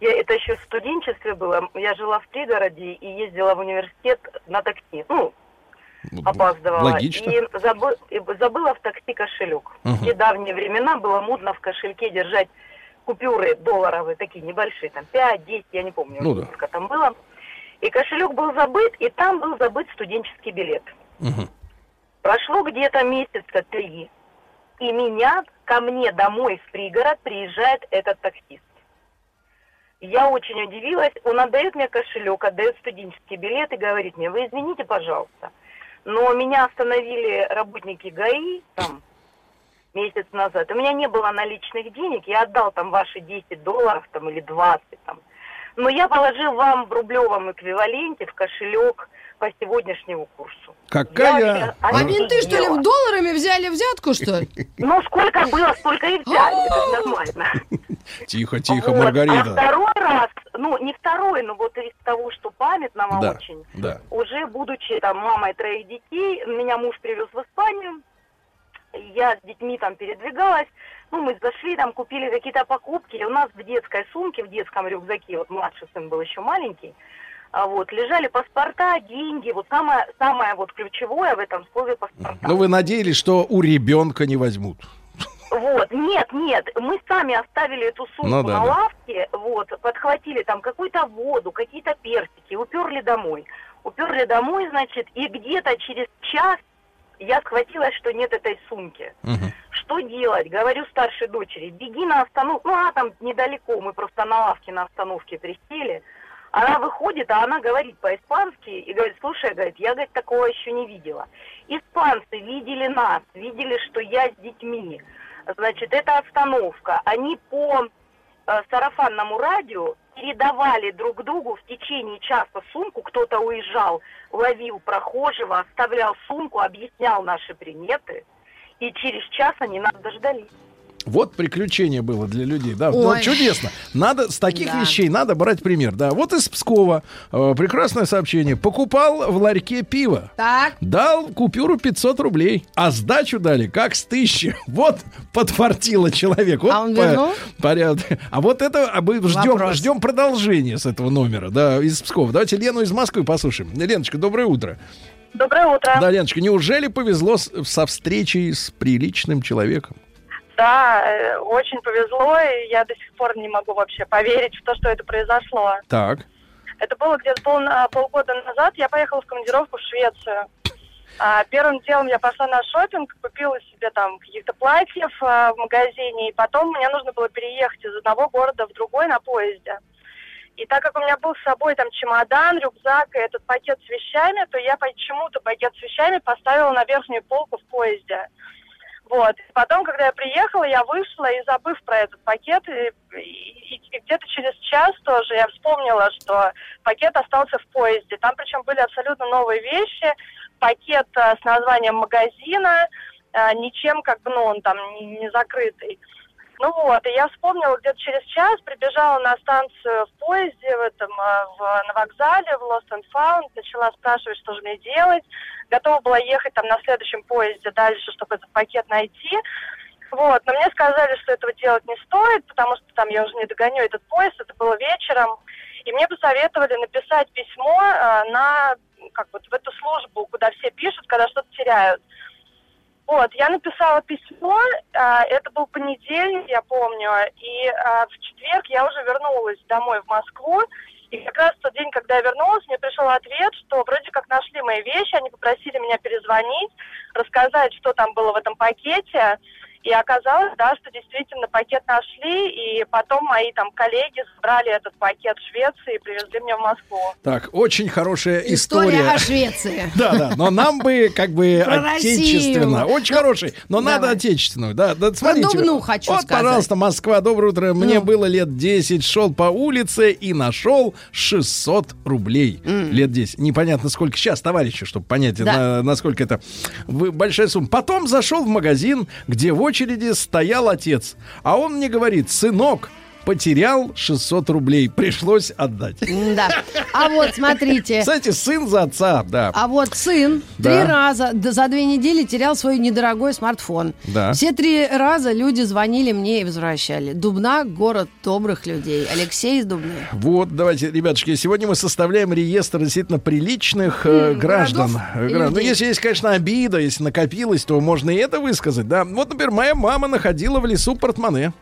я, это еще в студенчестве было, я жила в пригороде и ездила в университет на такси. Ну, опаздывала. Логично. И, забы- и забыла в такси кошелек. Ага. В те давние времена было модно в кошельке держать купюры долларовые, такие небольшие, там 5, 10, я не помню, Ну да. сколько там было. И кошелек был забыт, и там был забыт студенческий билет. Мгм. Прошло где-то месяца три, и меня ко мне домой в пригород приезжает этот таксист. Я очень удивилась. Он отдает мне кошелек, отдает студенческий билет и говорит мне, вы извините, пожалуйста, но меня остановили работники ГАИ там месяц назад. У меня не было наличных денег, я отдал там ваши 10 долларов там или 20 там. Но я положил вам в рублевом эквиваленте в кошелек по сегодняшнему курсу. Какая... А менты, что ли, в долларами взяли взятку, что ли? [laughs] Ну, сколько было, столько и взяли. Это нормально. [laughs] Тихо, тихо, Вот. А Маргарита. второй раз, ну, не второй, но вот из того, что памятного Да, очень, да. уже будучи там мамой троих детей, меня муж привез в Испанию, я с детьми там передвигалась, ну, мы зашли, там купили какие-то покупки, и у нас в детской сумке, в детском рюкзаке, вот младший сын был еще маленький, а вот, лежали паспорта, деньги, вот самое, самое вот ключевое в этом слове паспорта. Ну, вы надеялись, что у ребенка не возьмут. Вот, нет, нет, мы сами оставили эту сумку Ну да, на да. лавке, вот, подхватили там какую-то воду, какие-то персики, уперли домой. Уперли домой, значит, и где-то через час я схватилась, что нет этой сумки. Что делать? Говорю старшей дочери, беги на остановку, ну, а там недалеко, мы просто на лавке на остановке присели. Она выходит, а она говорит по-испански и говорит, слушай, говорит, я, говорит, такого еще не видела. Испанцы видели нас, видели, что я с детьми. Значит, это остановка. Они по э, сарафанному радио передавали друг другу в течение часа сумку. Кто-то уезжал, ловил прохожего, оставлял сумку, объяснял наши приметы. И через час они нас дождались. Вот приключение было для людей, да, Ой. чудесно. Надо с таких Да. вещей надо брать пример, да. Вот из Пскова э, прекрасное сообщение. Покупал в ларьке пиво. Так. Дал купюру 500 рублей, а сдачу дали как с тысячи. Вот подфартило человек. Вот А он по- вернул? порядок. А вот это а мы ждем, Вопрос. ждем продолжения с этого номера, да, из Пскова. Давайте Лену из Москвы послушаем. Леночка, доброе утро. Доброе утро. Да, Леночка, неужели повезло с- со встречей с приличным человеком? Да, э, очень повезло, и я до сих пор не могу вообще поверить в то, что это произошло. Так. Это было где-то пол- а, полгода назад. Я поехала в командировку в Швецию. А, первым делом я пошла на шопинг, купила себе там каких-то платьев а, в магазине, и потом мне нужно было переехать из одного города в другой на поезде. И так как у меня был с собой там чемодан, рюкзак и этот пакет с вещами, то я почему-то пакет с вещами поставила на верхнюю полку в поезде. Вот. Потом, когда я приехала, я вышла и забыв про этот пакет, и, и- и где-то через час тоже я вспомнила, что пакет остался в поезде. Там причем были абсолютно новые вещи. Пакет э, с названием магазина, э, ничем как бы, ну, он там не, не закрытый. Ну вот, и я вспомнила где-то через час, прибежала на станцию в поезде, в этом, э, в, на вокзале, в Lost and Found, начала спрашивать, что же мне делать. Готова была ехать там на следующем поезде дальше, чтобы этот пакет найти. Вот, но мне сказали, что этого делать не стоит, потому что там я уже не догоню этот поезд, это было вечером. И мне посоветовали написать письмо э, на, как вот, в эту службу, куда все пишут, когда что-то теряют. Вот, я написала письмо, а, это был понедельник, я помню, и а, в четверг я уже вернулась домой в Москву, и как раз в тот день, когда я вернулась, мне пришел ответ, что вроде как нашли мои вещи, они попросили меня перезвонить, рассказать, что там было в этом пакете, и оказалось, да, что действительно пакет нашли, и потом мои там коллеги забрали этот пакет в Швеции и привезли мне в Москву. Так, очень хорошая История история. о Швеции. [laughs] Да, да, но нам бы как бы отечественно. Очень хороший, но надо отечественную. Да, да, смотрите. Дубну хочу вот, пожалуйста, Москва, доброе утро. Мне Ну. было лет 10, шел по улице и нашел 600 рублей. Лет 10. Непонятно, сколько сейчас, товарищи, чтобы понять, насколько это большая сумма. Потом зашел в магазин, где в очереди стоял отец. А он мне говорит, сынок, потерял 600 рублей. Пришлось отдать. Да. А вот смотрите. Кстати, сын за отца, да. А вот сын Да. три раза за две недели терял свой недорогой смартфон. Да. Все три раза люди звонили мне и возвращали. Дубна – город добрых людей. Алексей из Дубны. Вот, давайте, ребятушки, сегодня мы составляем реестр действительно приличных э, М, граждан. Э. Ну, если есть, конечно, обида, если накопилось, то можно и это высказать, да. Вот, например, моя мама находила в лесу портмоне.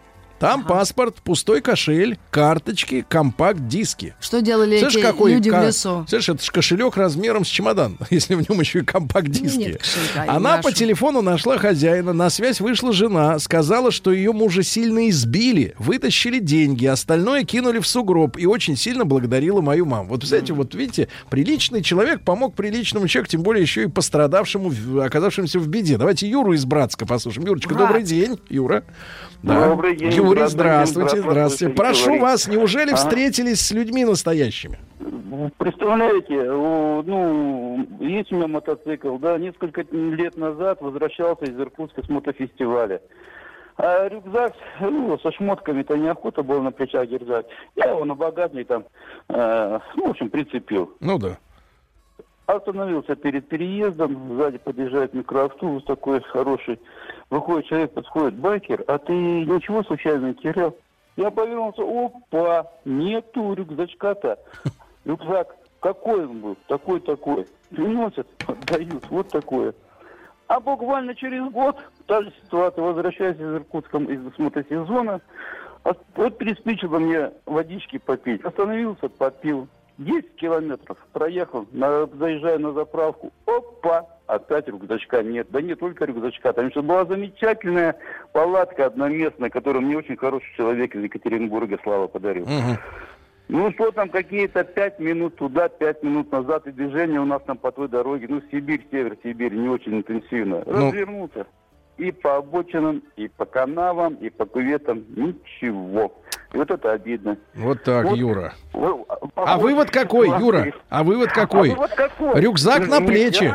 Там паспорт, пустой кошель, карточки, компакт-диски. Что делали Слышь, эти какой люди ка- в лесу? Слышь, это ж кошелек размером с чемодан, [laughs] если в нем еще и компакт-диски. Она по телефону нашла хозяина, на связь вышла жена, сказала, что ее мужа сильно избили, вытащили деньги, остальное кинули в сугроб и очень сильно благодарила мою маму. Вот, кстати, вот видите, приличный человек помог приличному человеку, тем более еще и пострадавшему, оказавшемуся в беде. Давайте Юру из Братска послушаем. Юрочка, Братск. добрый день, Юра. Добрый день, Юрий, здравствуйте, здравствуйте, здравствуйте. здравствуйте, Прошу говорит. вас, неужели А? встретились с людьми настоящими? Представляете, ну, есть у меня мотоцикл, да, несколько лет назад возвращался из Иркутска с мотофестиваля. А рюкзак, ну, со шмотками-то неохота было на плечах держать. Я его на багажник там, э, ну, в общем, прицепил. Ну да. Остановился перед переездом, сзади подъезжает микроавтобус такой хороший. Выходит человек, подходит, байкер, а ты ничего случайно не терял? Я повернулся, опа, нету рюкзачка-то. [laughs] Рюкзак, какой он был? Такой-такой. Приносят, отдают, вот такое. А буквально через год та же ситуация. Возвращаюсь из Иркутска из мотосезона. Вот приспичило мне водички попить. Остановился, попил. 10 километров проехал, на, заезжаю на заправку. Опа! Опять рюкзачка нет. Да не только рюкзачка. Там еще была замечательная палатка одноместная, которую мне очень хороший человек из Екатеринбурга Слава подарил. Ну что там, какие-то пять минут туда, пять минут назад, и движение у нас там по той дороге, ну, Сибирь, север Сибирь, не очень интенсивно. Ну. Развернулся. И по обочинам, и по канавам, и по кюветам ничего. И вот это обидно. Вот так, Вот. Юра. Вы- А вывод какой, Юра? А вывод какой? А вывод какой? Рюкзак на Нельзя. плечи.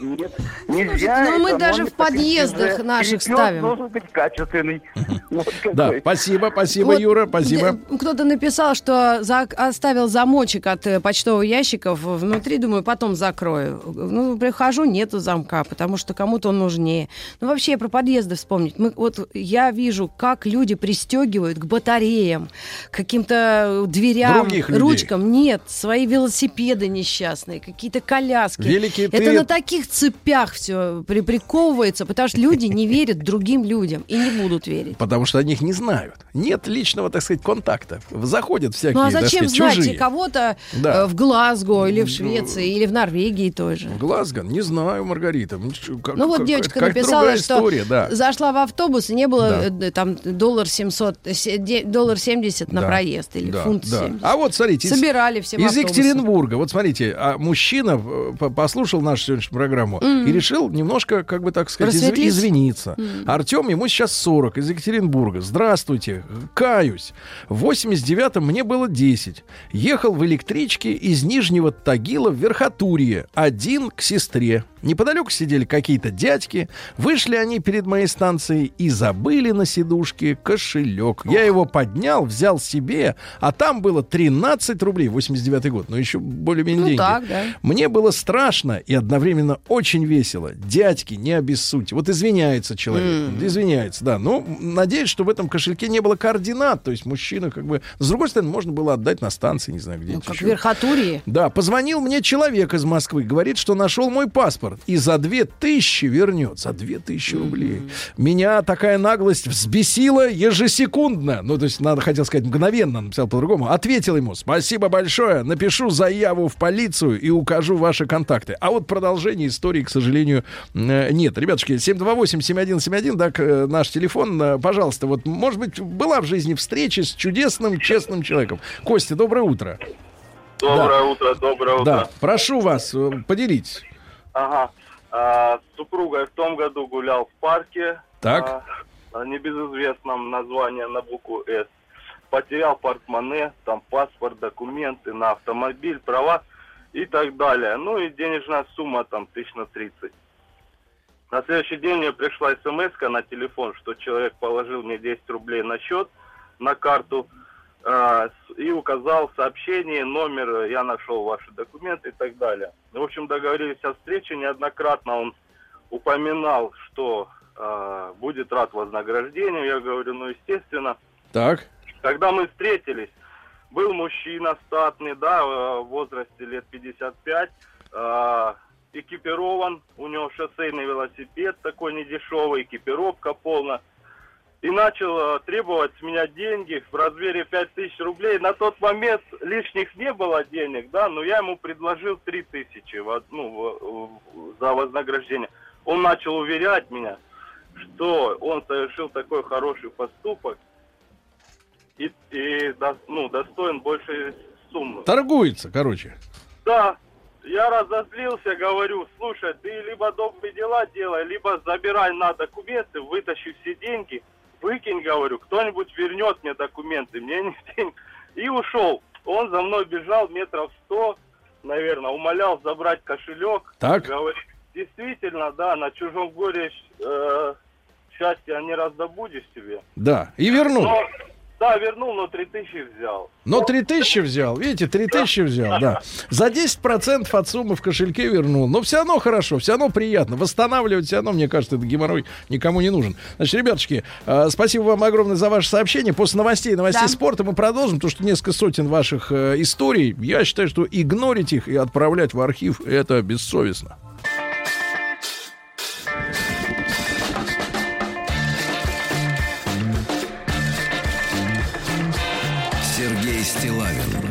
Нет, [laughs] нельзя ну мы даже в на подъездах наших ставим. должен быть качественный. [laughs] [laughs] Да, спасибо, спасибо, Юра, спасибо. Кто-то написал, что оставил замочек от э, почтового ящика в- внутри, думаю, потом закрою. Ну, прихожу, нету замка, потому что кому-то он нужнее. Ну, вообще, про подъезды вспомнить. Мы, вот я вижу, как люди пристегивают к батареям, каким-то дверям, Других людей. ручкам. Нет, свои велосипеды несчастные, какие-то коляски. Велики, Это ты- на таких цепях все приковывается, потому что люди не верят другим людям и не будут верить. Потому что о них не знают. Нет личного, так сказать, контакта. Заходят всякие, Ну а зачем сказать, знать чужие. кого-то Да. э, в Глазго или в Швеции или в Норвегии той же? Глазго? Не знаю, Маргарита. Ну, как- Ну вот девочка написала, что история, да. зашла в автобус, и не было Да. э, там доллар 700, э, се- де- доллар 70 на Да, проезд или да, фунт да. 70. А вот смотрите, Собирали всем из. Екатеринбурга. Вот смотрите, а мужчина э, по- послушал нашу сегодняшнюю программу Мгм. и решил немножко, как бы так сказать, изв- извиниться. Мгм. Артем, ему сейчас 40, из Екатеринбурга. Здравствуйте, каюсь. В 89-м мне было 10. Ехал в электричке из Нижнего Тагила в Верхотурье. Один к сестре. Неподалеку сидели какие-то дядьки. Вышли они перед моей станцией и забыли на сидушке кошелек. Я его поднял, взял себе, а там было 13 рублей. 89 год, но еще более-менее Ну деньги. так, да. Мне было страшно и одновременно очень весело. Дядьки, не обессудьте. Вот извиняется человек. М. Извиняется, да. Но надеюсь, что в этом кошельке не было координат. То есть мужчина как бы... С другой стороны, можно было отдать на станции, не знаю, где Ну, как в Верхотурье. да, позвонил мне человек из Москвы, говорит, что нашел мой паспорт и за две тысячи вернет. За две тысячи рублей. Меня такая наглость взбесила ежесекундно. Ну, то есть, надо, хотел сказать, мгновенно, написал по-другому. Ответил ему, спасибо большое, напишу заяву в полицию и укажу ваши контакты. А вот продолжение истории, к сожалению, э, нет. Ребятушки, 728-7171, так, э, наш телефон. Э, Пожалуйста, вот, может быть, была в жизни встреча с чудесным, честным человеком. Костя, доброе утро. Доброе утро, доброе утро. Да, прошу вас, поделитесь. Ага. А, с супругой в том году гулял в парке. Так. а, небезызвестном названии на букву «С». Потерял портмоне, там паспорт, документы на автомобиль, права и так далее. Ну и денежная сумма там тысяч на 30. На следующий день мне пришла смс на телефон, что человек положил мне 10 рублей на счет, на карту, и указал в сообщении номер, э, я нашел ваши документы и так далее. В общем, договорились о встрече, неоднократно он упоминал, что а, будет рад вознаграждению, я говорю, ну, естественно. Так. Когда мы встретились, был мужчина статный, да, э, в возрасте лет 55, э, экипирован, у него шоссейный велосипед такой недешевый, экипировка полная. И начал э, требовать с меня деньги в размере 5000 рублей. На тот момент лишних не было денег, да, но я ему предложил 3000 в ну, в- за вознаграждение. Он начал уверять меня, что он совершил такой хороший поступок и, и ну, достоин большей суммы. Торгуется, короче. Да, я разозлился, говорю, слушай, ты либо добрые дела делай, либо забирай на документы, вытащи все деньги, выкинь, говорю, кто-нибудь вернет мне документы, мне не [laughs] денег. И ушел. Он за мной бежал метров сто, наверное, умолял забрать кошелек. Так. Говорит, действительно, да, на чужом горе э, счастья не раздобудешь себе. Да, и вернул. Но, да, вернул, но 3000 взял. Но 3000 взял, видите, 3000 взял, да. За 10% от суммы в кошельке вернул. Но все равно хорошо, все равно приятно. Восстанавливать все равно, мне кажется, этот геморрой никому не нужен. Значит, ребятушки, э, спасибо вам огромное за ваше сообщение. После новостей, новостей Да. спорта мы продолжим, потому что несколько сотен ваших э, историй. Я считаю, что игнорить их и отправлять в архив это бессовестно. Сергей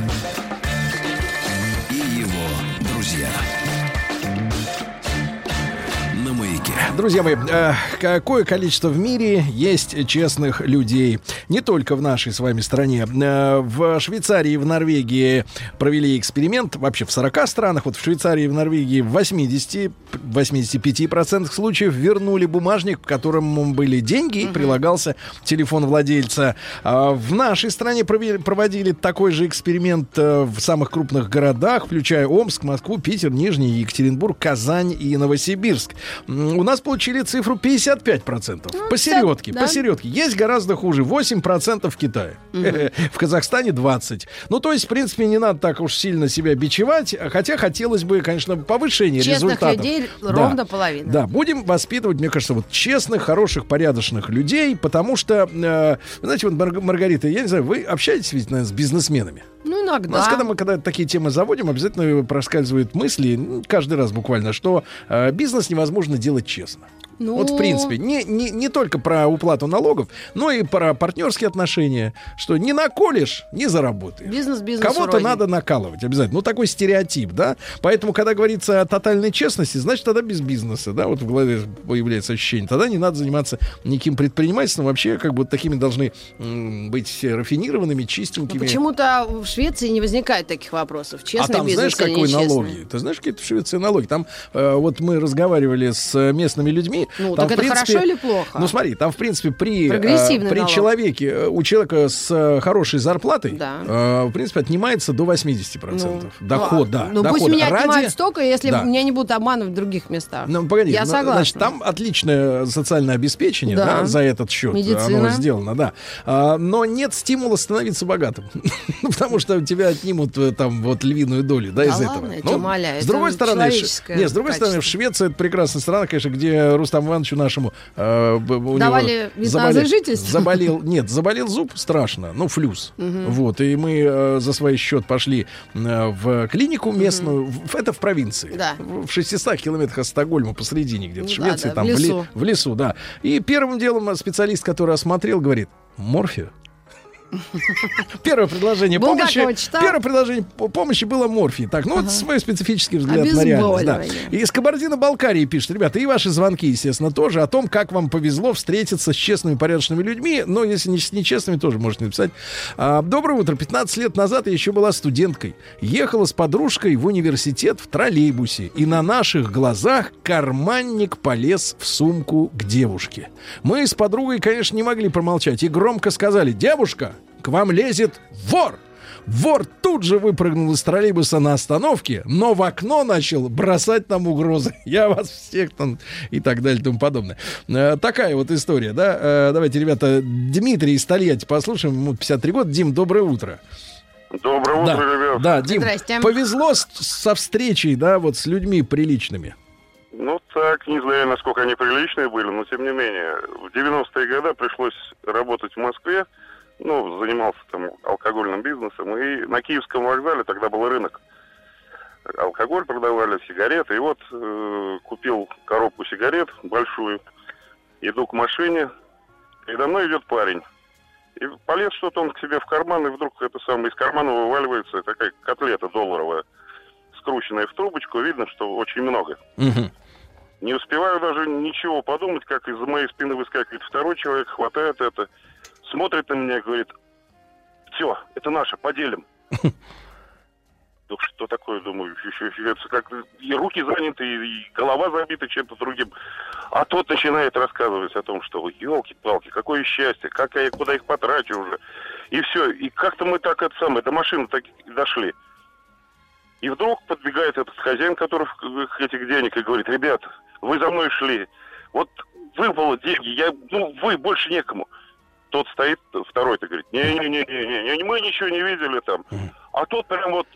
Друзья мои, э, какое количество в мире есть честных людей? Не только в нашей с вами стране. Э, в Швейцарии и в Норвегии провели эксперимент. Вообще в 40 странах. Вот в Швейцарии и в Норвегии в 80, 85% случаев вернули бумажник, в котором были деньги и прилагался телефон владельца. А в нашей стране провели- проводили такой же эксперимент э, в самых крупных городах, включая Омск, Москву, Питер, Нижний, Екатеринбург, Казань и Новосибирск. У нас получили цифру 55%. посередке, да. посередке. Есть гораздо хуже. 8% в Китае. [laughs] В Казахстане 20%. Ну, то есть, в принципе, не надо так уж сильно себя бичевать. Хотя хотелось бы, конечно, повышения Честных результатов. людей Да. ровно половина. Да, будем воспитывать, мне кажется, вот честных, хороших, порядочных людей, потому что, э, знаете, вот, Марг- Маргарита, я не знаю, вы общаетесь ведь, наверное, с бизнесменами? Ну, У иногда. нас, когда мы когда такие темы заводим, обязательно проскальзывают мысли, каждый раз буквально, что э, бизнес невозможно делать честно. Ну. Вот в принципе, не, не, не только про уплату налогов, но и про партнерские отношения, что не наколешь, не заработаешь. Бизнес бизнес Кого-то надо накалывать обязательно. Ну, такой стереотип, да? Поэтому, когда говорится о тотальной честности, значит, тогда без бизнеса, да? Вот в голове появляется ощущение. Тогда не надо заниматься никаким предпринимательством. Вообще, как бы такими должны м, быть рафинированными, чистенькими. Почему-то в Швеции не возникает таких вопросов. Честный а там бизнес знаешь, какой нечестный? налоги? Ты знаешь, какие в Швеции налоги? Там э, вот мы разговаривали с э, местными людьми. Ну, там, так в это принципе, хорошо или плохо? Ну, смотри, там, в принципе, при, э, при налог. человеке, э, у человека с э, хорошей зарплатой, Да. э, в принципе, отнимается до 80% дохода. Ну, пусть дохода. меня Ради- отнимают столько, если Да. меня не будут обманывать в других местах. Ну, погоди, Я ну, согласна. Значит, там отличное социальное обеспечение Да. да, за этот счет. Медицина. Оно сделано, да. А, но нет стимула становиться богатым. [laughs] Ну, Потому что у тебя отнимут э, там вот львиную долю, да, Да из этого. умоляю, С другой стороны, нет, с другой стороны, качество. Швеция это прекрасная страна, конечно, где Рустам Ивановичу нашему э, у Давали него заболел- жительство? Заболел, нет, заболел зуб страшно, ну флюс. Мгм. Вот и мы э, за свой счет пошли э, в клинику местную. В- Это в провинции. Да. В 600 километрах от Стокгольма посредине где-то Ну да, Швеции, да, там в в, ли- лесу. в лесу, да. И первым делом специалист, который осмотрел, говорит: морфия. Первое предложение помощи. Первое предложение по- помощи было морфий. Так, ну вот свой специфический взгляд на реальность. Да. Из Кабардино-Балкарии пишет, ребята, и ваши звонки, естественно, тоже о том, как вам повезло встретиться с честными, порядочными людьми. Но если не с нечестными, тоже можете написать. А, Доброе утро. 15 лет назад я еще была студенткой. Ехала с подружкой в университет в троллейбусе. И на наших глазах карманник полез в сумку к девушке. Мы с подругой, конечно, не могли промолчать. И громко сказали, девушка, к вам лезет вор. Вор тут же выпрыгнул из троллейбуса на остановке, но в окно начал бросать нам угрозы. [laughs] Я вас всех там и так далее и тому подобное. Э, такая вот история, да? Э, давайте, ребята, Дмитрий из Тольятти послушаем. Ему 53 года. Дим, доброе утро. Доброе утро, да, ребят. Да, Дим, Здрасте. повезло с- со встречей, да, вот с людьми приличными. Ну так, не знаю, насколько они приличные были, но тем не менее. В 90-е годы пришлось работать в Москве. Ну, занимался там алкогольным бизнесом. И на Киевском вокзале тогда был рынок. Алкоголь продавали, сигареты. И вот э, купил коробку сигарет большую. Иду к машине. Передо мной идет парень. И полез что-то он к себе в карман, и вдруг это самое из кармана вываливается такая котлета долларовая, скрученная в трубочку. Видно, что очень много. Не успеваю даже ничего подумать, как из-за моей спины выскакивает второй человек, хватает это, смотрит на меня и говорит, все, это наше, поделим. [laughs] Ну, что такое, думаю, еще, еще как и руки заняты, и, голова забита чем-то другим. А тот начинает рассказывать о том, что елки-палки, какое счастье, как я куда их потрачу уже. И все. И как-то мы так это самое, до машины так и дошли. И вдруг подбегает этот хозяин, который этих денег, и говорит, ребята, вы за мной шли. Вот выпало деньги, я, ну, вы больше некому. Тот стоит, второй-то говорит, не-не-не, мы ничего не видели там. А тот прям вот,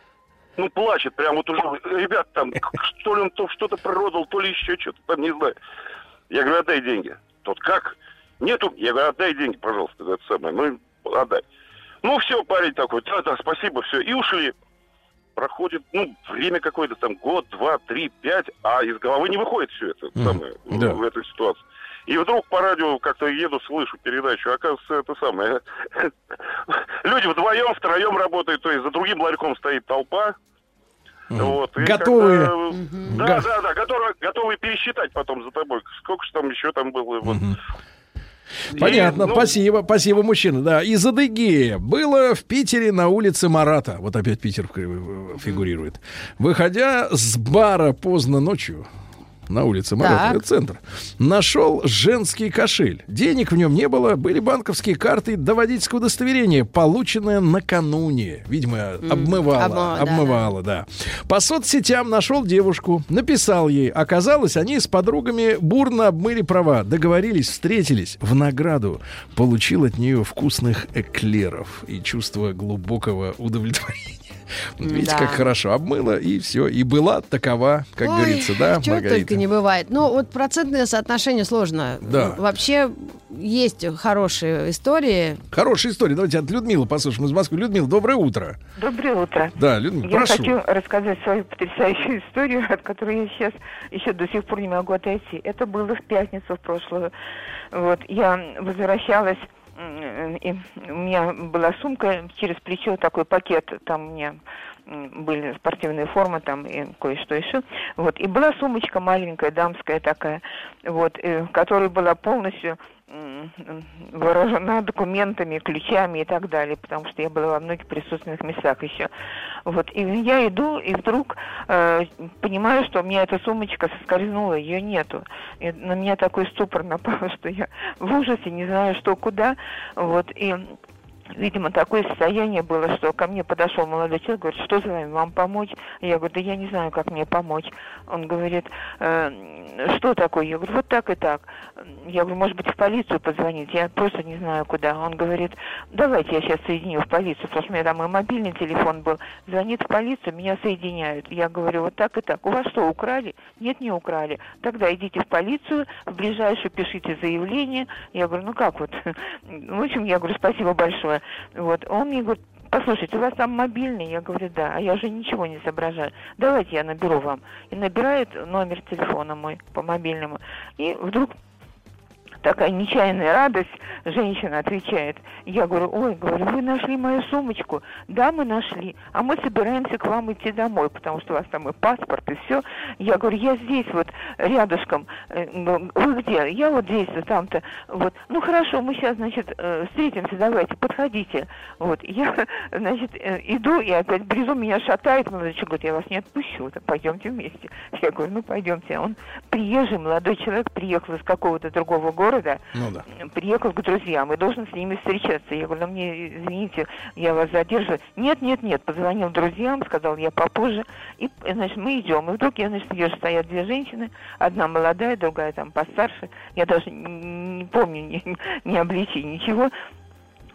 ну, плачет, прям вот уже, ребят, там, [laughs] что ли он то что-то продал, то ли еще что-то там, не знаю. Я говорю, отдай деньги. Тот, как? Нету? Я говорю, отдай деньги, пожалуйста, это самое. Ну, отдай. Ну, все, парень такой, да-да, спасибо, все. И ушли. Проходит, ну, время какое-то там, год, два, три, пять, а из головы не выходит все это самое, в- да. в этой ситуации. И вдруг по радио как-то еду, слышу передачу, оказывается, это самое. [laughs] Люди вдвоем, втроем работают, то есть за другим ларьком стоит толпа. Вот, и Готовые. когда- Да, да, да, готовы, готовы пересчитать потом за тобой, сколько же там еще там было. Вот. И, Понятно, ну, спасибо, спасибо, мужчина. Да, из Адыгеи было в Питере на улице Марата. Вот опять Питер э, фигурирует. Выходя с бара поздно ночью, на улице это центр, нашел женский кошель. Денег в нем не было, были банковские карты до водительского удостоверения, полученное накануне. Видимо, обмывала, обмыва, да, обмывала, да. По соцсетям нашел девушку, написал ей. Оказалось, они с подругами бурно обмыли права, договорились, встретились. В награду получил от нее вкусных эклеров и чувство глубокого удовлетворения. Видите, Да. как хорошо обмыла, и все. И была такова, как Ой, говорится, да, чего Маргарита? только не бывает. Ну, вот процентное соотношение сложно. Да. Ну, Вообще, есть хорошие истории. Хорошая история. Давайте от Людмилы послушаем из Москвы. Людмила, доброе утро. Доброе утро. Да, Людмила, Я прошу. хочу рассказать свою потрясающую историю, от которой я сейчас еще до сих пор не могу отойти. Это было в пятницу в прошлую. Вот, я возвращалась, и у меня была сумка через плечо, такой пакет, там у меня м, были спортивные формы там и кое-что еще. Вот, и была сумочка маленькая, дамская такая, вот, э, в которой была полностью вооружена документами, ключами и так далее, потому что я была во многих присутственных местах еще. Вот, и я иду, и вдруг э, понимаю, что у меня эта сумочка соскользнула, ее нету. И на меня такой ступор напал, [laughs] что я в ужасе, не знаю, что куда. Вот, и Видимо, такое состояние было, что ко мне подошел молодой человек, говорит, что за вами, вам помочь? Я говорю, да я не знаю, как мне помочь. Он говорит, «Э, что такое? Я говорю, вот так и так. Я говорю, может быть, в полицию позвонить? Я просто не знаю, куда. Он говорит, давайте я сейчас соединю в полицию, потому что у меня там и мобильный телефон был. Звонит в полицию, меня соединяют. Я говорю, вот так и так. У вас что, украли? Нет, не украли. Тогда идите в полицию, в ближайшую пишите заявление. Я говорю, ну как вот? [laughs] В общем, я говорю, спасибо большое. Вот. Он мне говорит, послушайте, у вас там мобильный? Я говорю, да. А я же ничего не соображаю. Давайте я наберу вам. И набирает номер телефона мой по мобильному. И вдруг такая нечаянная радость, женщина отвечает. Я говорю, ой, говорю, вы нашли мою сумочку? Да, мы нашли. А мы собираемся к вам идти домой, потому что у вас там и паспорт, и все. Я говорю, я здесь вот рядышком. Э, ну, Вы где? Я вот здесь, вот там-то. Вот. Ну хорошо, мы сейчас, значит, э, встретимся, давайте, подходите. Вот. Я, [laughs] значит, э, иду, и опять брезу меня шатает. Молодой человек говорит, я вас не отпущу, так пойдемте вместе. Я говорю, ну пойдемте. Он приезжий, молодой человек, приехал из какого-то другого города, Ну да. приехал к друзьям и должен с ними встречаться. Я говорю, ну мне, извините, я вас задерживаю. Нет, нет, нет, позвонил друзьям, сказал, я попозже. И, значит, мы идем. И вдруг я, значит, вижу, стоят две женщины, одна молодая, другая там постарше. Я даже [laughs] не, не помню ни, ни обличий, ничего.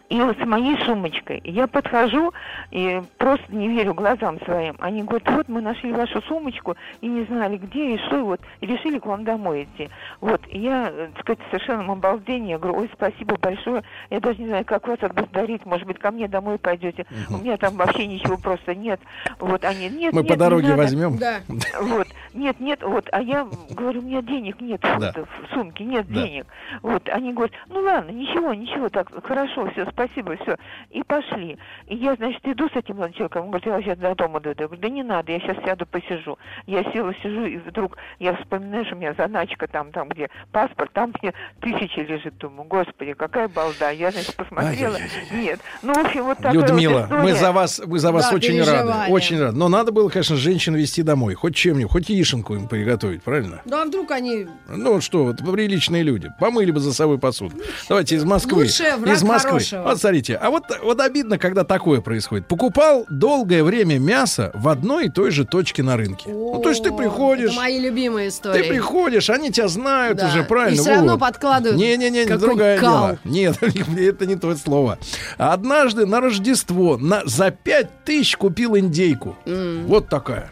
И вот с моей сумочкой я подхожу и просто не верю глазам своим. Они говорят, вот мы нашли вашу сумочку и не знали где и что, и вот, и решили к вам домой идти. Вот, и я, э, так сказать, в совершенном обалдении, я говорю, ой, спасибо большое, я даже не знаю, как вас отблагодарить, может быть, ко мне домой пойдете. У меня там вообще ничего просто нет. Вот, они, нет, Мы нет, по не дороге надо». возьмем. Да. [laughs] Вот, нет, нет, вот, а я говорю, у меня денег нет Да. в сумке, нет Да. денег. Вот, они говорят, ну ладно, ничего, ничего, так, хорошо, все, спасибо, все. И пошли. И я, значит, иду с этим молодым человеком, он говорит, я сейчас до дома дойду. Я говорю, да не надо, я сейчас сяду, посижу. Я села, сижу, и вдруг я вспоминаю, что у меня заначка там, там, где паспорт, там мне тысячи лежит. Думаю, господи, какая балда. Я, значит, посмотрела. Нет. Ну, в общем, вот такая вот Людмила, мы история. за вас, мы за вас Да, очень рады, очень рады. Но надо было, конечно, женщин вести домой, хоть чем-нибудь, хоть яишенку им приготовить, правильно? Ну а вдруг они... Ну вот что, вот приличные люди, помыли бы за собой посуду. Давайте из Москвы. Лучший враг из Москвы. хорошего. Вот смотрите, а вот, вот обидно, когда такое происходит. Покупал долгое время мясо в одной и той же точке на рынке. ну то есть ты приходишь, Это мои любимые истории. ты приходишь, они тебя знают Да. уже, правильно? И все равно подкладывают Не-не-не, другое кал. дело. Нет, [laughs] это не то слово. Однажды на Рождество на, за пять тысяч купил индейку. Вот такая.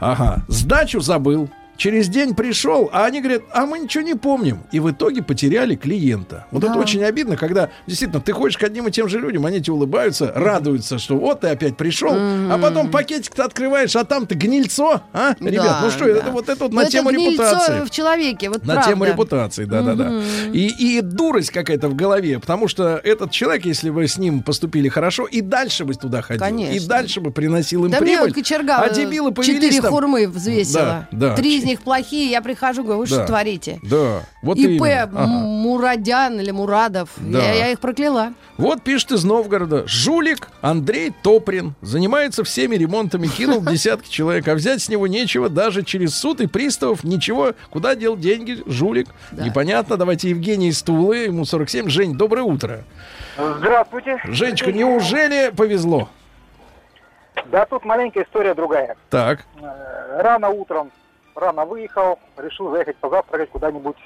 Ага. Сдачу забыл. Через день пришел, а они говорят, а мы ничего не помним. И в итоге потеряли клиента. Вот это Да. очень обидно, когда действительно ты ходишь к одним и тем же людям, они тебе улыбаются, радуются, что вот ты опять пришел, а потом пакетик-то открываешь, а там-то гнильцо, а? Ребят, Да, ну что, да. это вот это вот Но на это тему репутации. в человеке, вот На правда. тему репутации, да-да-да. И, и дурость какая-то в голове, потому что этот человек, если вы с ним поступили хорошо, и дальше бы туда ходил, Конечно. и дальше бы приносил им Да мне прибыль. вот кочерга а дебилы повелись четыре там- хурмы взвесила. Да, да. Три них плохие, я прихожу, говорю, вы Да. что творите? Да, вот ИП Ага. Мурадян или Мурадов. Да. Я, я их прокляла. Вот пишет из Новгорода. Жулик Андрей Топрин занимается всеми ремонтами, кинул [laughs] десятки человек, а взять с него нечего даже через суд и приставов. Ничего. Куда дел деньги, жулик? Непонятно. Давайте Евгений из Тулы, ему 47. Жень, доброе утро. Здравствуйте. Женечка, неужели повезло? Да, тут маленькая история другая. Так. Э, Рано утром, рано выехал, решил заехать позавтракать куда-нибудь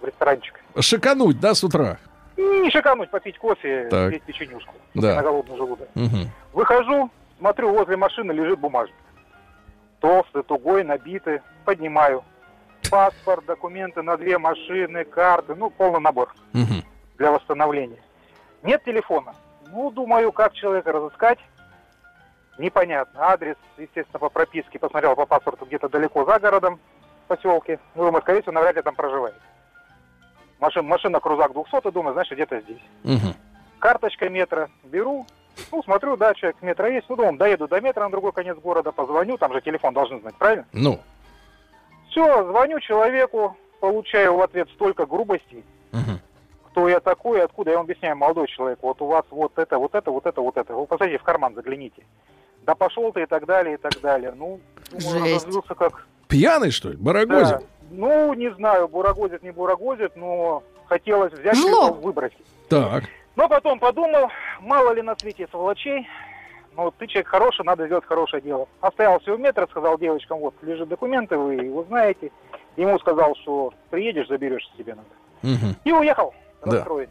в ресторанчик. Шикануть, да, с утра? И не шикануть, попить кофе, Так. съесть печенюшку. Да. На голодный желудок. Мгм. Выхожу, смотрю, возле машины лежит бумажник. Толстый, тугой, набитый. Поднимаю. Паспорт, документы на две машины, карты, ну, полный набор. Мгм. для восстановления. Нет телефона. Ну, думаю, как человека разыскать. Непонятно. Адрес, естественно, по прописке посмотрел по паспорту где-то далеко за городом, в поселке. Ну, думаю, скорее всего, навряд ли там проживает. Машина, машина крузак 200, думаю, значит, где-то здесь. Мгм. Карточка метра беру, ну, смотрю, да, человек метра есть. Ну, думаю, доеду до метра на другой конец города, позвоню, там же телефон должны знать, правильно? Ну, Все, звоню человеку, получаю в ответ столько грубостей, кто я такой, откуда. Я вам объясняю, молодой человек, вот у вас вот это, вот это, вот это, вот это. Вы посмотрите в карман, загляните. Да пошел ты и так далее, и так далее. Ну, думаю, Жесть. разозлился как... пьяный, что ли? Барагозин? Да. Ну, не знаю, бурагозит, не бурагозит, но хотелось взять телефон, выбросить. Так. Но потом подумал, мало ли на свете сволочей, ну, ты человек хороший, надо сделать хорошее дело. Оставил всего метр, сказал девочкам, вот, лежат документы, вы его знаете. Ему сказал, что приедешь, заберешь себе надо. Мгм. И уехал, Да. расстроен.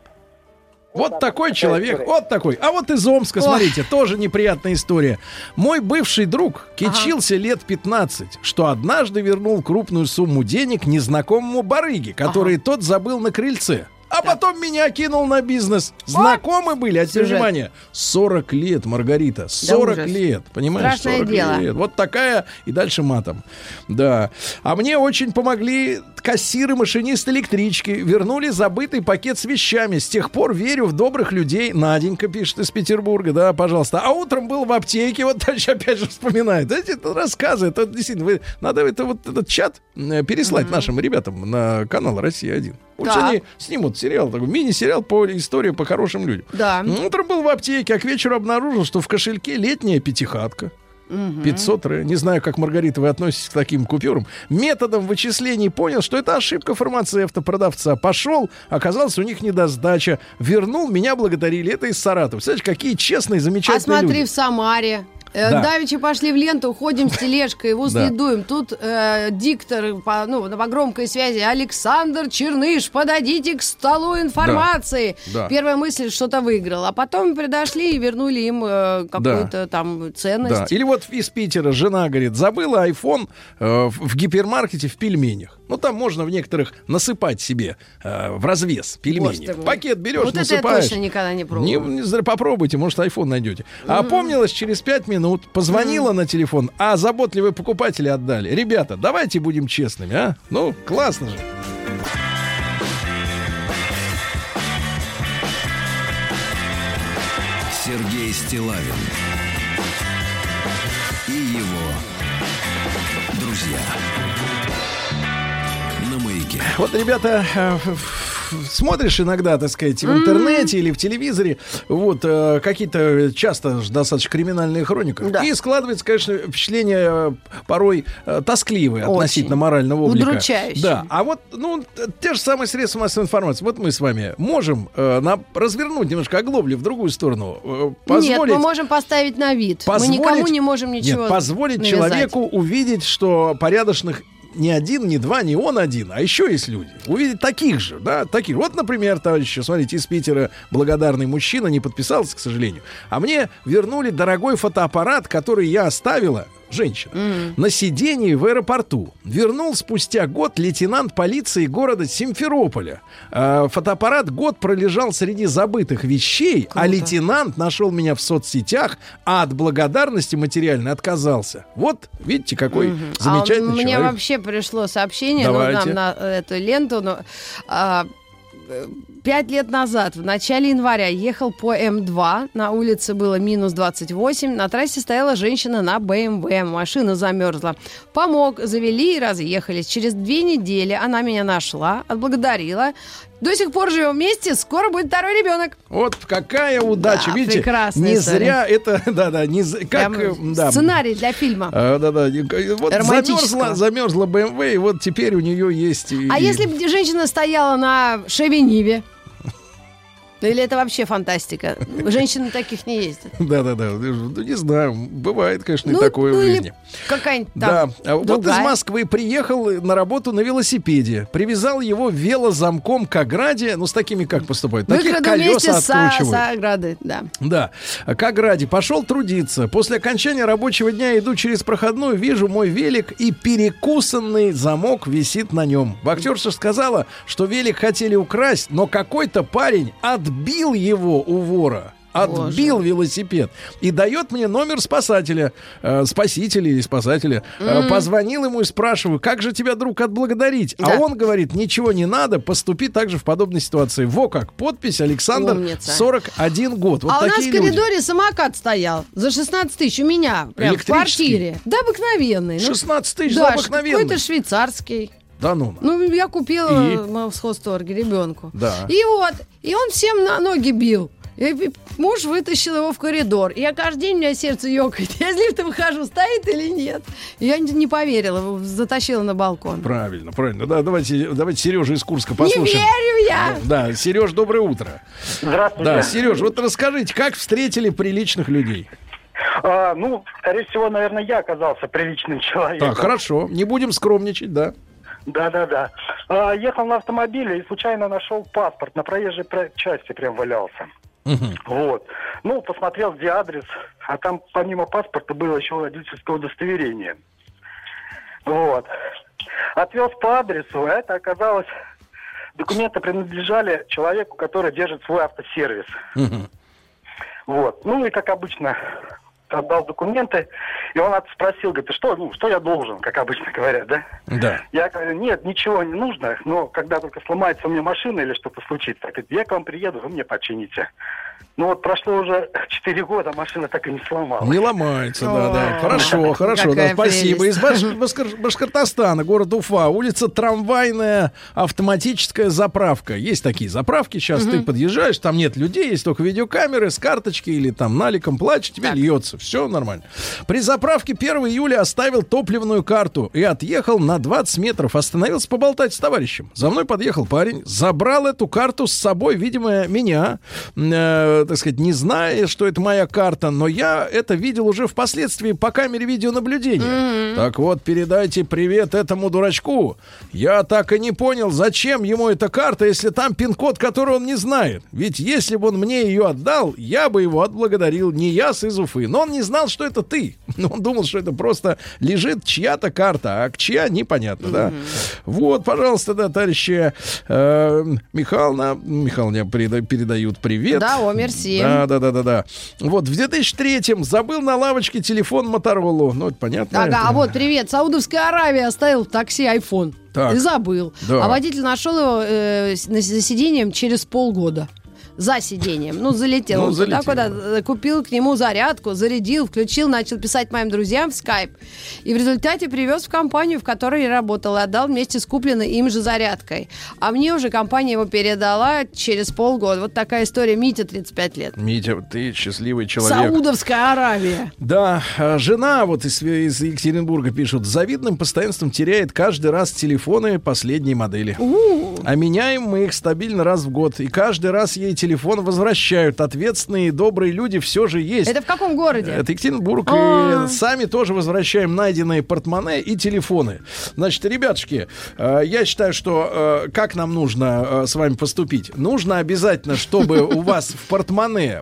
Вот такой человек, история. вот такой. А вот из Омска, смотрите, тоже неприятная история. Мой бывший друг кичился лет 15, что однажды вернул крупную сумму денег незнакомому барыге, который тот забыл на крыльце. А потом меня кинул на бизнес. Знакомы были, а теперь внимание, 40 лет, Маргарита, 40 ужас. лет, понимаешь? Страшное 40 дело. лет. Вот такая, и дальше матом. Да. А мне очень помогли кассиры, машинист электрички. Вернули забытый пакет с вещами. С тех пор верю в добрых людей. Наденька пишет из Петербурга, да, пожалуйста. А утром был в аптеке, вот дальше опять же вспоминает. Эти рассказы, это действительно, вы, надо это вот этот чат э, переслать нашим ребятам на канал «Россия-1». Пусть Так. они снимут сериал, такой мини-сериал по истории по хорошим людям. Да. Утром был в аптеке, а к вечеру обнаружил, что в кошельке летняя пятихатка. 500 рэ. Не знаю, как, Маргарита, вы относитесь к таким купюрам. Методом вычислений понял, что это ошибка фармацевта, продавца. Пошел, оказалось, у них недосдача. Вернул, меня благодарили. Это из Саратова. Представляете, какие честные, А замечательные смотри, люди. в Самаре. Э, Да. Давичи пошли в ленту, ходим с тележкой, его следуем. Тут э, диктор по, ну, по громкой связи. Александр Черныш, подойдите к столу информации. Да. Первая мысль, что-то выиграл. А потом подошли и вернули им э, какую-то там ценность. Да. Или вот из Питера жена говорит, забыла iPhone э, в гипермаркете в пельменях. Ну, там можно в некоторых насыпать себе э, в развес пельмени. Пакет берешь, Вот это я насыпаешь. точно никогда не Не, пробовала. не зря попробуйте, может, iPhone найдете. А Опомнилась через 5 минут, позвонила на телефон, а заботливые покупатели отдали. Ребята, давайте будем честными, а? Ну, классно же. Сергей Стилавин Вот, ребята, э, смотришь иногда, так сказать, в интернете или в телевизоре, вот, э, какие-то часто достаточно криминальные хроники. И складывается, конечно, впечатление э, порой тоскливое Очень. относительно морального облика. Удручающее. Да, а вот, ну, те же самые средства массовой информации. Вот мы с вами можем э, на- развернуть немножко оглобли в другую сторону, э, позволить... Нет, мы можем поставить на вид. Позволить- Мы никому не можем ничего Нет, позволить навязать. человеку увидеть, что порядочных не один, не два, не он один, а еще есть люди. Увидеть таких же, да, таких. Вот, например, товарищи, смотрите, из Питера благодарный мужчина не подписался, к сожалению. А мне вернули дорогой фотоаппарат, который я оставила, женщина, на сидении в аэропорту. Вернул спустя год лейтенант полиции города Симферополя. А, фотоаппарат год пролежал среди забытых вещей, а лейтенант нашел меня в соцсетях, а от благодарности материально отказался. Вот, видите, какой замечательный а мне человек. вообще пришло сообщение ну, Давайте. нам на эту ленту. но, а, э, Пять лет назад, в начале января, ехал по М2. На улице было минус 28. На трассе стояла женщина на БМВ. Машина замерзла. Помог, завели и разъехались. Через две недели она меня нашла, отблагодарила. До сих пор живем вместе. Скоро будет второй ребенок. Вот какая удача, Да, видите? прекрасная не история. зря это, [laughs] да-да, не з- как, Прям э, да. Сценарий для фильма. А, да-да, и- и вот замерзла, замерзла БМВ, и вот теперь у нее есть... А и- если бы женщина стояла на Шеве Ниве? Или это вообще фантастика? Женщины таких не ездят. [laughs] Да-да-да, ну, не знаю, бывает, конечно, и Ну, такое ну в жизни. Какая-нибудь Да, там А вот из. Москвы приехал на работу на велосипеде, привязал его велозамком к ограде, ну с такими как поступают, таких Выкраду колеса а, откручивают. с оградой, да. Да, к ограде пошел трудиться. После окончания рабочего дня иду через проходную, вижу мой велик и перекусанный замок висит на нем. Вахтерша сказала, что велик хотели украсть, но какой-то парень отбил его у вора. Отбил велосипед и дает мне номер спасателя, э, спасителя или спасателя. Э, Мгм. позвонил ему и спрашиваю, как же тебя, друг, отблагодарить? А Да. он говорит, ничего не надо, поступи также в подобной ситуации. Во как, подпись Александр, Умница. 41 год. Вот а у нас в люди. коридоре самокат стоял за 16 тысяч у меня, прям в квартире. Да, обыкновенный. Ну, 16 тысяч да, за обыкновенный? какой-то швейцарский. Да ну. Ну, я купила И? в хозторге ребенку. Да. И вот, и он всем на ноги бил. И муж вытащил его в коридор. И я каждый день, у меня сердце ёкает. [laughs] Я из лифта выхожу, стоит или нет. И я не, не поверила, затащила на балкон. Правильно, правильно. Да, давайте, давайте Сережа из Курска послушаем. верю я! Да, Сереж, доброе утро. Здравствуйте. Да, Сереж, вот расскажите, как встретили приличных людей? А, ну, скорее всего, наверное, я оказался приличным человеком. Так, хорошо, не будем скромничать, да. Да, да, да. А, ехал на автомобиле и случайно нашел паспорт. На проезжей про- части прям валялся. Вот. Ну, посмотрел, где адрес, а там помимо паспорта было еще водительское удостоверение. Вот. Отвез по адресу, а это оказалось... Документы принадлежали человеку, который держит свой автосервис. Вот. Ну и как обычно отдал документы, и он спросил, говорит, «Ты что, ну, что я должен, как обычно говорят, да? Да. Я говорю, нет, ничего не нужно, но когда только сломается у меня машина или что-то случится, говорит, я к вам приеду, вы мне почините. Ну вот прошло уже [laughs] 4 года, машина так и не сломалась. Не ломается, да, да. Хорошо, хорошо, да, спасибо. Из Башкортостана, город Уфа, улица Трамвайная автоматическая заправка. Есть такие заправки, сейчас ты подъезжаешь, там нет людей, есть только видеокамеры с карточки или там наликом плачешь, тебе льется, все нормально. При заправке 1 июля оставил топливную карту и отъехал на 20 метров, остановился поболтать с товарищем. За мной подъехал парень, забрал эту карту с собой, видимо, меня, э, так сказать, не зная, что это моя карта, но я это видел уже впоследствии по камере видеонаблюдения. Так вот, передайте привет этому дурачку. Я так и не понял, зачем ему эта карта, если там пин-код, который он не знает. Ведь если бы он мне ее отдал, я бы его отблагодарил. Не я с из Уфы. Но он не знал, что это ты. [laughs] Он думал, что это просто лежит чья-то карта, а чья непонятно, да. Вот, пожалуйста, да, товарищи э, Михайловна, Михайловне переда- передают привет. Да, о, мерси. Да, да, да, да, да. Вот, в 2003-м забыл на лавочке телефон Моторолу. Ну, это понятно. Ага, это- а вот, привет, Саудовская Аравия оставил в такси iPhone. Так. И забыл. Да. А водитель нашел его э, за сиденьем через полгода. За сиденьем. Ну, залетел. Ну, он туда, залетел, куда э, купил к нему зарядку, зарядил, включил, начал писать моим друзьям в скайп. И в результате привез в компанию, в которой я работал, и отдал вместе с купленной им же зарядкой. А мне уже компания его передала через полгода. Вот такая история. Митя, 35 лет. Митя, ты счастливый человек. Саудовская Аравия. Да, а жена вот из, из Екатеринбурга пишет, завидным постоянством теряет каждый раз телефоны последней модели. А меняем мы их стабильно раз в год. И каждый раз ей телефон возвращают. Ответственные добрые люди все же есть. Это в каком городе? Это Екатеринбург. А. И сами тоже возвращаем найденные портмоне и телефоны. Значит, ребятушки, э, я считаю, что э, как нам нужно э, с вами поступить? Нужно обязательно, чтобы у [laughs] вас в портмоне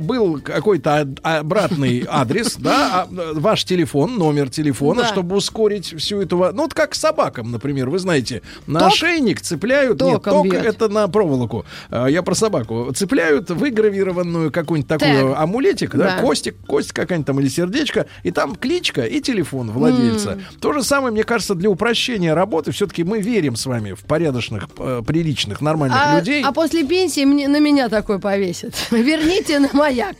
был какой-то обратный адрес, да, а, ваш телефон, номер телефона, Да. чтобы ускорить всю эту... Ну, вот как собакам, например, вы знаете, на Ток? ошейник цепляют... Нет, Током ток бьет. это на проволоку. Я про собаку. Цепляют выгравированную какую-нибудь такую Тег. амулетик, да, Да. костик, кость какая-нибудь там или сердечко, и там кличка и телефон владельца. М. То же самое, мне кажется, для упрощения работы все-таки мы верим с вами в порядочных, э, приличных, нормальных А, людей. а после пенсии мне, на меня такой повесят. [laughs] Верните на маяк.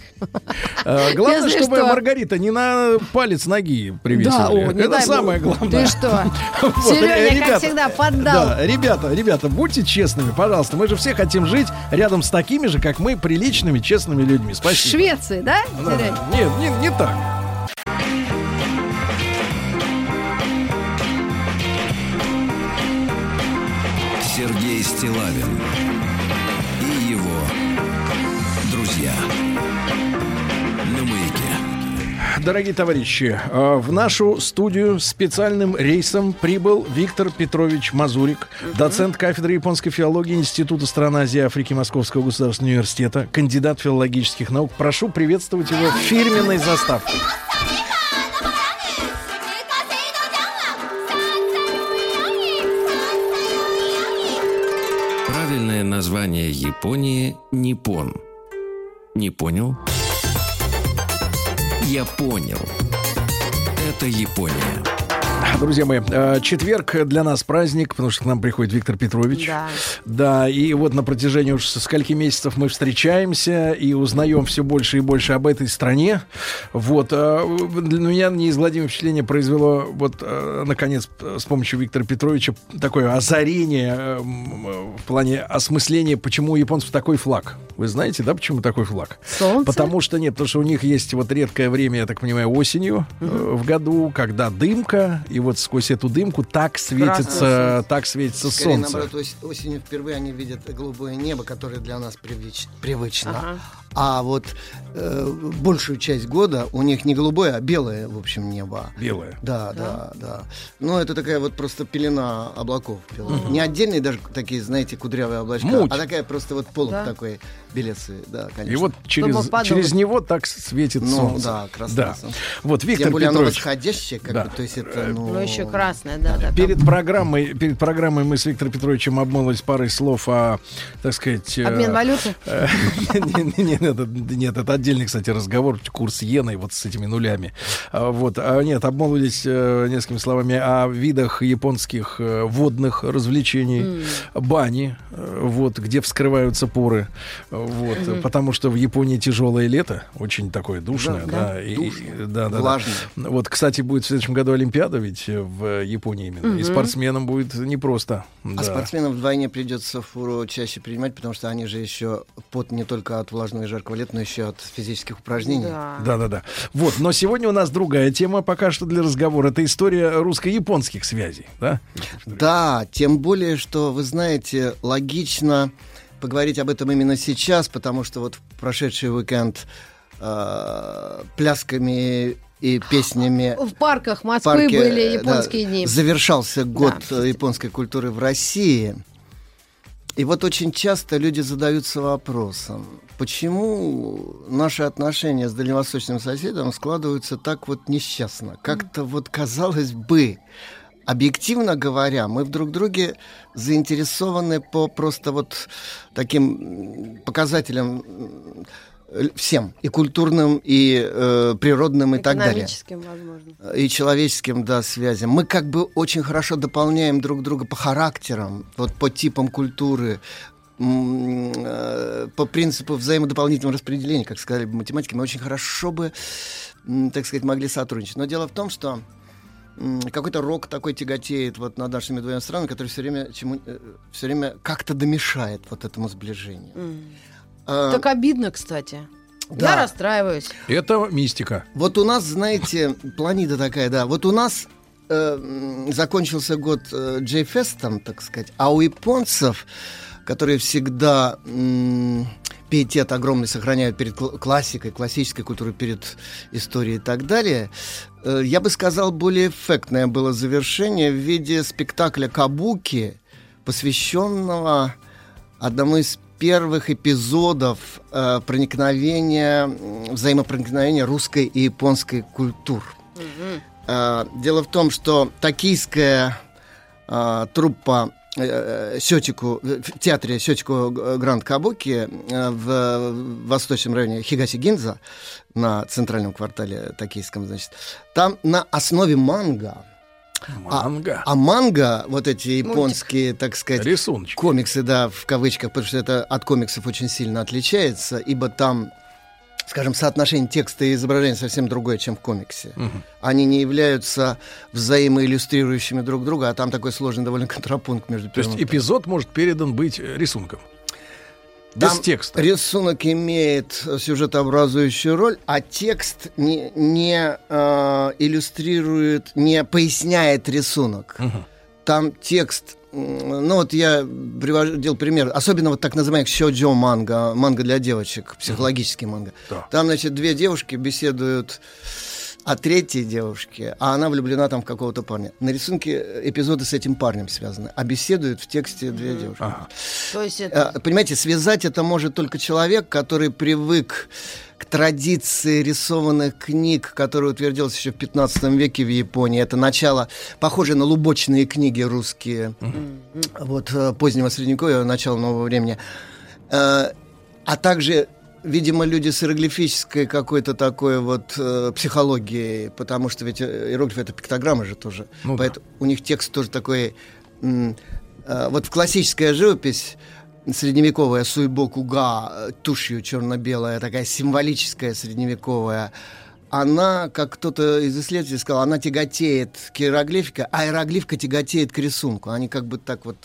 Э, Главное, Если чтобы что. Маргарита не на палец ноги привесили. Да, о, Это самое бог. главное. Ты что? [laughs] Вот, ребята, как всегда, поддал. Да, ребята, ребята, будьте честными, пожалуйста. Мы же все хотим жить рядом с такими же, как мы, приличными, честными людьми. В Спасибо. Швеции, да? Да? Нет, не, не так. Сергей Стилавин Дорогие товарищи, э, в нашу студию специальным рейсом прибыл Виктор Петрович Мазурик, доцент кафедры японской филологии Института стран Азии и Африки Московского государственного университета, кандидат филологических наук. Прошу приветствовать его фирменной заставкой. Правильное название Японии – Ниппон. Не понял? Я понял. Это Япония. Друзья мои, э, четверг для нас праздник, потому что к нам приходит Виктор Петрович. Да. Да, и вот на протяжении уж скольки месяцев мы встречаемся и узнаем все больше и больше об этой стране. Вот. э, Для меня неизгладимое впечатление произвело вот, э, наконец, с помощью Виктора Петровича такое озарение в плане осмысления, почему у японцев такой флаг. Вы знаете, да, почему такой флаг? Солнце? Потому что нет, потому что у них есть вот редкое время, я так понимаю, осенью э, в году, когда дымка, и вот сквозь эту дымку так светится, так светится Скорее, солнце. наоборот, ос- осенью впервые они видят голубое небо, которое для нас привлеч- привычно. Ага. А вот э, большую часть года у них не голубое, а белое, в общем, небо. Белое. Да, да, да. Ну, это такая вот просто пелена облаков. белая. Мгм. Не отдельные даже такие, знаете, кудрявые облачка, Муть. а такая просто вот полок Да. такой белесый, да, конечно. И вот через, через него так светит Ну, солнце. да, красное Да. солнце. Вот Виктор Тем более оно Петрович. восходящее, как Да. бы, то есть это, ну... Ну, еще красное, да, да. Перед программой, перед программой мы с Виктором Петровичем обмолвились парой слов о, так сказать... э, Обмен валюты? [laughs] это- нет, это отдельный, кстати, разговор. Курс иены вот с этими нулями. А, Вот, а нет, обмолвились э, несколькими словами о видах японских э, водных развлечений, бани, э, вот, где вскрываются поры, вот, Мгм. потому что в Японии тяжелое лето, очень такое душное, Да, да, да, и- и- душное, да, да, да. влажное. Вот, кстати, будет в следующем году Олимпиада ведь в Японии именно, и Мгм. спортсменам будет непросто. А да. спортсменам вдвойне придется фуру чаще принимать, потому что они же еще пот не только от влажного и жаркого лета, но еще от физических упражнений. Да, да, да. Вот, но сегодня у нас другая тема пока что для разговора. Это история русско-японских связей, да? Да, тем более, что, вы знаете, логично поговорить об этом именно сейчас, потому что вот в прошедший уикенд э, плясками и песнями В парках Москвы парке, были э, японские да, дни. Завершался год Да, э, японской культуры в России. И вот очень часто люди задаются вопросом, почему наши отношения с дальневосточным соседом складываются так вот несчастно. Как-то вот казалось бы, объективно говоря, мы друг друге заинтересованы по просто вот таким показателям всем, и культурным, и э, природным, и так далее возможно. и человеческим, да, связям. Мы как бы очень хорошо дополняем друг друга по характерам, вот по типам культуры, по принципу взаимодополнительного распределения, как сказали бы математики, мы очень хорошо бы, так сказать, могли сотрудничать. Но дело в том, что какой-то рок такой тяготеет вот над нашими двумя странами, который все время чему все время как-то домешает вот этому сближению. А, Так обидно, кстати. да. Я расстраиваюсь. Это мистика. Вот у нас, знаете, планида такая, да. Вот у нас э, закончился год э, Джей-фестом, так сказать, а у японцев, которые всегда пиетет огромный сохраняют перед кл- классикой, классической культурой, перед историей и так далее, э, я бы сказал, более эффектное было завершение в виде спектакля «Кабуки», посвященного одному из первых эпизодов э, проникновения, взаимопроникновения русской и японской культур. Э, дело в том, что токийская э, труппа э, Сётику, в театре Сётику Гранд Кабуки э, в восточном районе Хигаси-Гинза на центральном квартале токийском, значит, там на основе манга Манга. А, а манга, вот эти японские, так сказать, Рисуночки. комиксы, да, в кавычках, потому что это от комиксов очень сильно отличается, ибо там, скажем, соотношение текста и изображения совсем другое, чем в комиксе. Мгм. Они не являются взаимоиллюстрирующими друг друга, а там такой сложный довольно [laughs] контрапункт между То есть эпизод может передан быть рисунком. Без Там текста. Рисунок имеет сюжетообразующую роль, а текст не, не э, иллюстрирует, не поясняет рисунок. там текст, ну вот я приводил пример, особенно вот так называемых сёджо манга, манга для девочек, психологический манга. Да. Там, значит, две девушки беседуют о третьей девушке, а она влюблена там в какого-то парня. На рисунке эпизоды с этим парнем связаны, а беседуют в тексте две девушки. То есть это... Э, Понимаете, связать это может только человек, который привык к традиции рисованных книг, которая утвердилась еще в 15 веке в Японии. Это начало, похоже на лубочные книги русские, вот э, позднего средневековья, начала нового времени. Э, А также видимо, люди с иероглифической какой-то такой вот э, психологией, потому что ведь э, иероглифы это пиктограммы же тоже. Ну да. Поэтому у них текст тоже такой. м, э, вот в классическая живопись средневековая суйбокуга э, тушью черно-белая, такая символическая средневековая, она, как кто-то из исследователей сказал, она тяготеет к иероглифике, а иероглифка тяготеет к рисунку. Они как бы так вот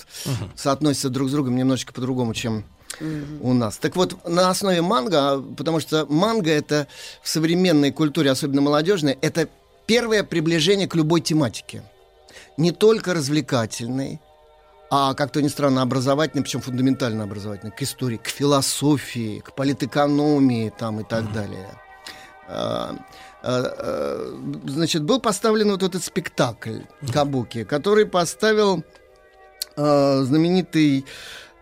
соотносятся друг с другом немножечко по-другому, чем у нас. Так вот, на основе манго, а, потому что манго это в современной культуре, особенно молодежной, это первое приближение к любой тематике. Не только развлекательной, а, как то ни странно, образовательной, причем фундаментально образовательной, к истории, к философии, к политэкономии там, и так далее. А, а, а, Значит, был поставлен вот этот спектакль Кабуки, который поставил знаменитый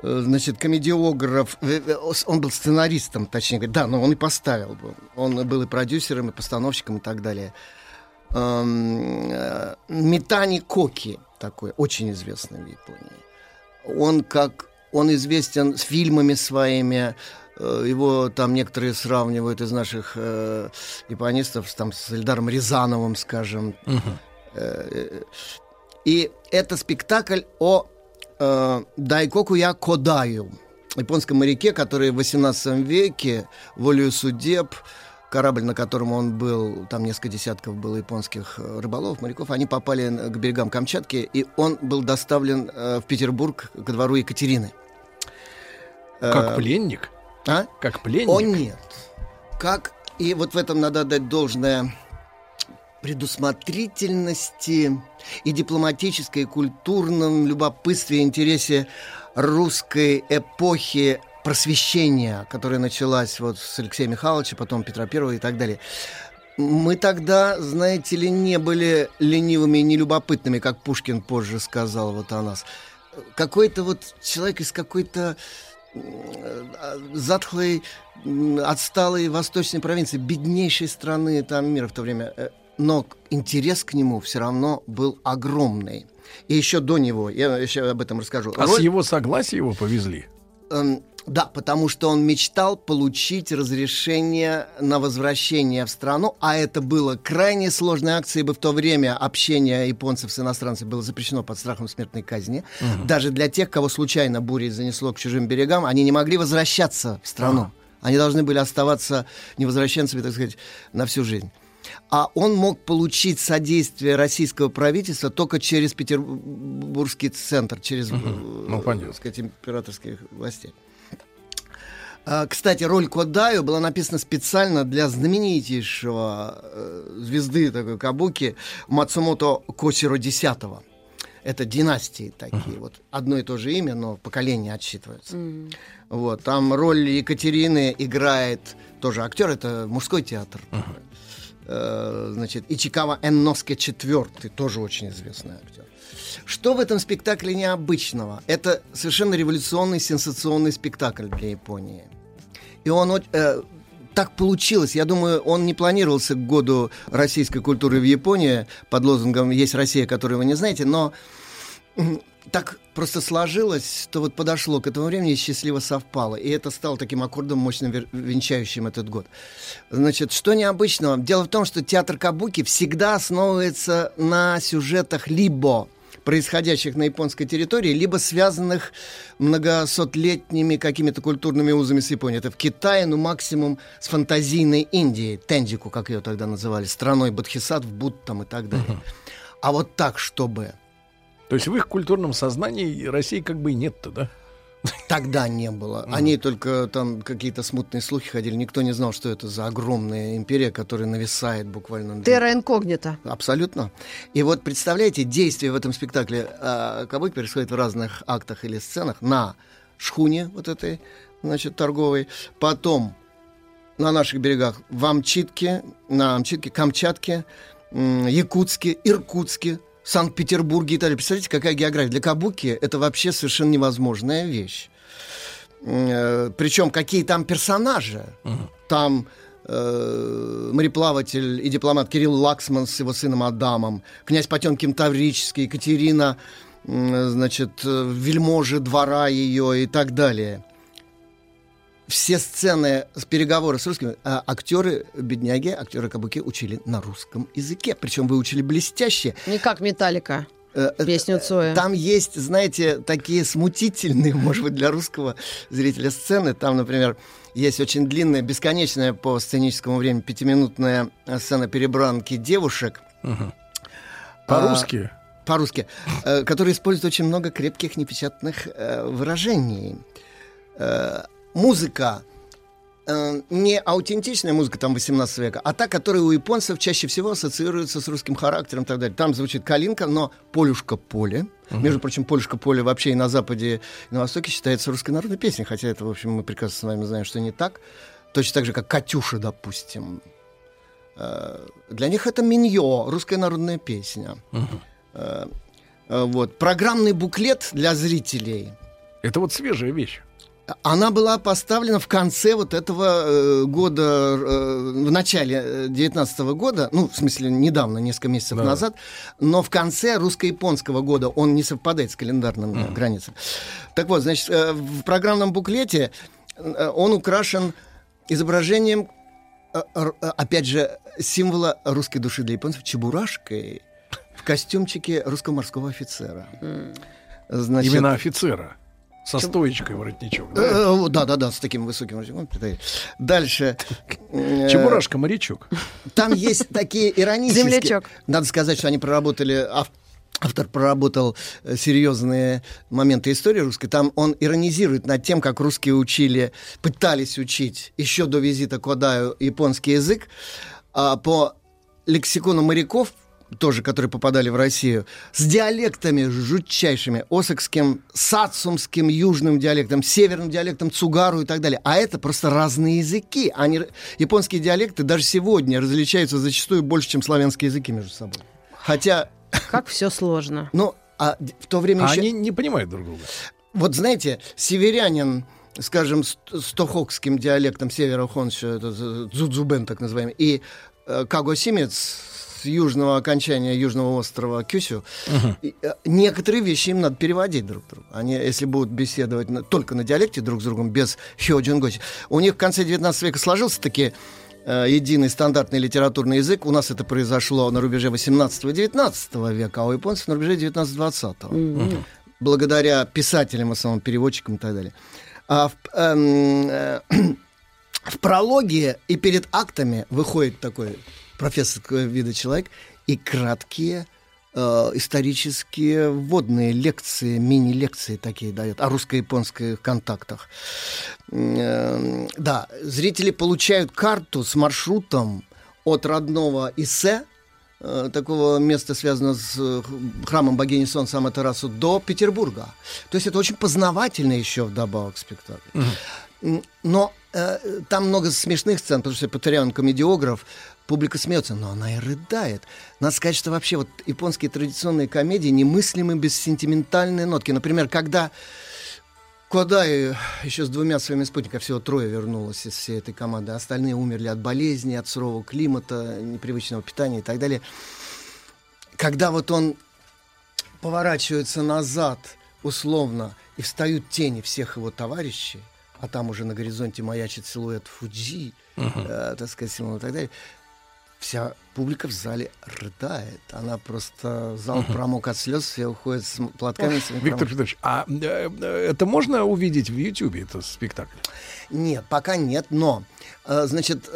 значит, комедиограф, э, э, он был сценаристом, точнее говоря, да, но он и поставил был. Он был и продюсером, и постановщиком, и так далее. Эм, э, Митани Коки такой, очень известный в Японии. Он как, он известен с фильмами своими, э, его там некоторые сравнивают из наших э, японистов там, с Эльдаром Рязановым, скажем. Э, э, И это спектакль о э, Дайкоку я Кодаю, японском моряке, который в 18 веке волею судеб корабль, на котором он был, там несколько десятков было японских э, рыболов, моряков, они попали к берегам Камчатки, и он был доставлен э, в Петербург ко двору Екатерины. Как Э, пленник? А? Как пленник? О, нет. Как, и вот в этом надо отдать должное предусмотрительности и дипломатической, и культурном любопытстве, интересе русской эпохи просвещения, которая началась вот с Алексея Михайловича, потом Петра Первого и так далее. Мы тогда, знаете ли, не были ленивыми и нелюбопытными, как Пушкин позже сказал вот о нас. Какой-то вот человек из какой-то э, затхлой, отсталой восточной провинции, беднейшей страны там мира в то время. Но интерес к нему все равно был огромный. И еще до него, я еще об этом расскажу. А с Роль- его согласия его повезли? Эм, да, потому что он мечтал получить разрешение на возвращение в страну, а это было крайне сложной акцией, ибо в то время общение японцев с иностранцами было запрещено под страхом смертной казни. Мгм. Даже для тех, кого случайно бурей занесло к чужим берегам, они не могли возвращаться в страну. Ага. Они должны были оставаться невозвращенцами, так сказать, на всю жизнь. А он мог получить содействие российского правительства только через Петербургский центр, через, Ну, понятно. так сказать, императорских властей. А, Кстати, роль Кодаю была написана специально для знаменитейшего э, звезды такой кабуки Мацумото Косиро X. Это династии такие. Вот одно и то же имя, но поколение отсчитывается. Вот, там роль Екатерины играет тоже актер, это мужской театр. Э, значит, Ичикава Энноске IV, тоже очень известный актер. Что в этом спектакле необычного? Это совершенно революционный, сенсационный спектакль для Японии. И он э, так получилось. Я думаю, он не планировался к году российской культуры в Японии под лозунгом «Есть Россия, которую вы не знаете», но так просто сложилось, что вот подошло к этому времени и счастливо совпало. И это стало таким аккордом, мощно вер- венчающим этот год. Значит, что необычного? Дело в том, что театр Кабуки всегда основывается на сюжетах либо происходящих на японской территории, либо связанных многосотлетними какими-то культурными узами с Японией. Это в Китае, ну, максимум с фантазийной Индией, Тендику, как ее тогда называли, страной Бодхисаттв, Будд там и так далее. А вот так, чтобы... То есть в их культурном сознании России как бы и нет-то, да? Тогда не было. Они только там какие-то смутные слухи ходили. Никто не знал, что это за огромная империя, которая нависает буквально. Терра инкогнита. Абсолютно. И вот представляете, действие в этом спектакле э, Кабуки происходит в разных актах или сценах на шхуне вот этой, значит, торговой. Потом на наших берегах в Амчитке, на Амчитке, Камчатке, Якутске, Иркутске, Санкт-Петербурге, Италии. Представляете, какая география? Для Кабуки это вообще совершенно невозможная вещь. Э, Причем какие там персонажи? Там э, мореплаватель и дипломат Кирилл Лаксман с его сыном Адамом, князь Потемкин Таврический, Екатерина, м, значит, э, вельможи двора ее и так далее. Все сцены с переговоры с русскими, а актеры, бедняги, актеры Кабуки учили на русском языке. Причем выучили блестяще. Не как Металлика. Э, э, Песню Цоя. Там есть, знаете, такие смутительные, [laughs] может быть, для русского зрителя сцены. Там, например, есть очень длинная, бесконечная по сценическому времени пятиминутная э, сцена перебранки девушек. По-русски? А, По-русски. э, Который использует очень много крепких непечатных э, выражений. Музыка э, не аутентичная музыка там 18 века, а та, которая у японцев чаще всего ассоциируется с русским характером и так далее. Там звучит калинка, но полюшка поле. Между прочим, полюшка поле вообще и на Западе, и на Востоке считается русской народной песней, хотя это, в общем, мы прекрасно с вами знаем, что не так. Точно так же, как Катюша, допустим. Э, Для них это миньо, русская народная песня. Э, э, Вот. Программный буклет для зрителей. Это вот свежая вещь. Она была поставлена в конце вот этого э, года, э, в начале 19 года, ну, в смысле, недавно, несколько месяцев Да. назад, но в конце русско-японского года он не совпадает с календарными границами. Так вот, значит, э, в программном буклете э, он украшен изображением, э, э, опять же, символа русской души для японцев, чебурашкой в костюмчике русского морского офицера. Значит, Именно офицера. Со стоечкой воротничок. да? Да, да, да, с таким высоким воротником. Дальше. э, Чебурашка-морячок. Там есть такие иронические... Землячок. Надо сказать, что они проработали... ав- Автор проработал э, серьезные моменты истории русской. Там он иронизирует над тем, как русские учили, пытались учить еще до визита Кодаю японский язык. А по лексикону моряков, тоже, которые попадали в Россию, с диалектами жутчайшими, осокским, сацумским, южным диалектом, северным диалектом цугару и так далее. А это просто разные языки. Они, японские диалекты даже сегодня различаются зачастую больше, чем славянские языки между собой. Хотя, Как все сложно. [laughs] ну, а в то время А еще... они не понимают друг друга. Вот знаете, северянин, скажем, с, с тохокским диалектом севера Хонша, это дзудзубен так называемый, и э, кагосимец с южного окончания южного острова Кюсю, э, некоторые вещи им надо переводить друг другу. Они, если будут беседовать на- только на диалекте друг с другом, без хёджингоси. У них в конце 19 века сложился таки э, единый стандартный литературный язык. У нас это произошло на рубеже 18 и 19 века, а у японцев на рубеже 19-20. Благодаря писателям, основном переводчикам и так далее. А в, эм, э, [clears throat] в прологе и перед актами выходит такой профессорского вида человек и краткие э, исторические вводные лекции, мини-лекции такие дает о русско-японских контактах. Э, Да, зрители получают карту с маршрутом от родного Исе, э, такого места, связанного с э, храмом богини Солнца Аматерасу, до Петербурга. То есть это очень познавательно еще вдобавок спектакль. Но э, там много смешных сцен, потому что Патариан комедиограф, публика смеется, но она и рыдает. Надо сказать, что вообще вот японские традиционные комедии немыслимы без сентиментальной нотки. Например, когда Кодай еще с двумя своими спутниками, всего трое вернулось из всей этой команды, остальные умерли от болезни, от сурового климата, непривычного питания и так далее. Когда вот он поворачивается назад, условно, и встают тени всех его товарищей, а там уже на горизонте маячит силуэт Фуджи, э, так сказать, и так далее, вся публика в зале рыдает. Она просто... Зал промок от слез, все уходят с платками. своими Виктор промок- Федорович, а э, э, это можно увидеть в Ютьюбе, этот спектакль? Нет, пока нет, но, э, значит,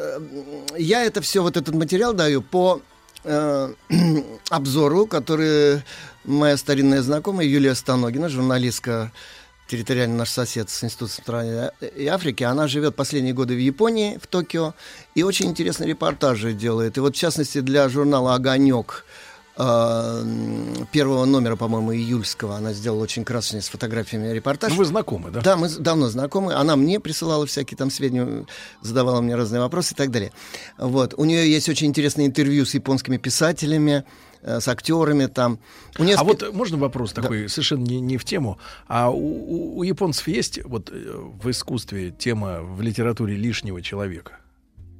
я это все, вот этот материал даю по [clears throat] обзору, который моя старинная знакомая Юлия Станогина, журналистка территориально наш сосед с Институтом страны и Африки, она живет последние годы в Японии, в Токио, и очень интересные репортажи делает. И вот, в частности, для журнала «Огонек» э, первого номера, по-моему, июльского, она сделала очень красочный с фотографиями репортаж. Ну, вы знакомы, да? Да, мы давно знакомы. Она мне присылала всякие там сведения, задавала мне разные вопросы и так далее. Вот. У нее есть очень интересные интервью с японскими писателями, с актерами там. У нее А вот можно вопрос такой, совершенно не, не в тему. А у, у- у японцев есть вот э, в искусстве тема в литературе лишнего человека?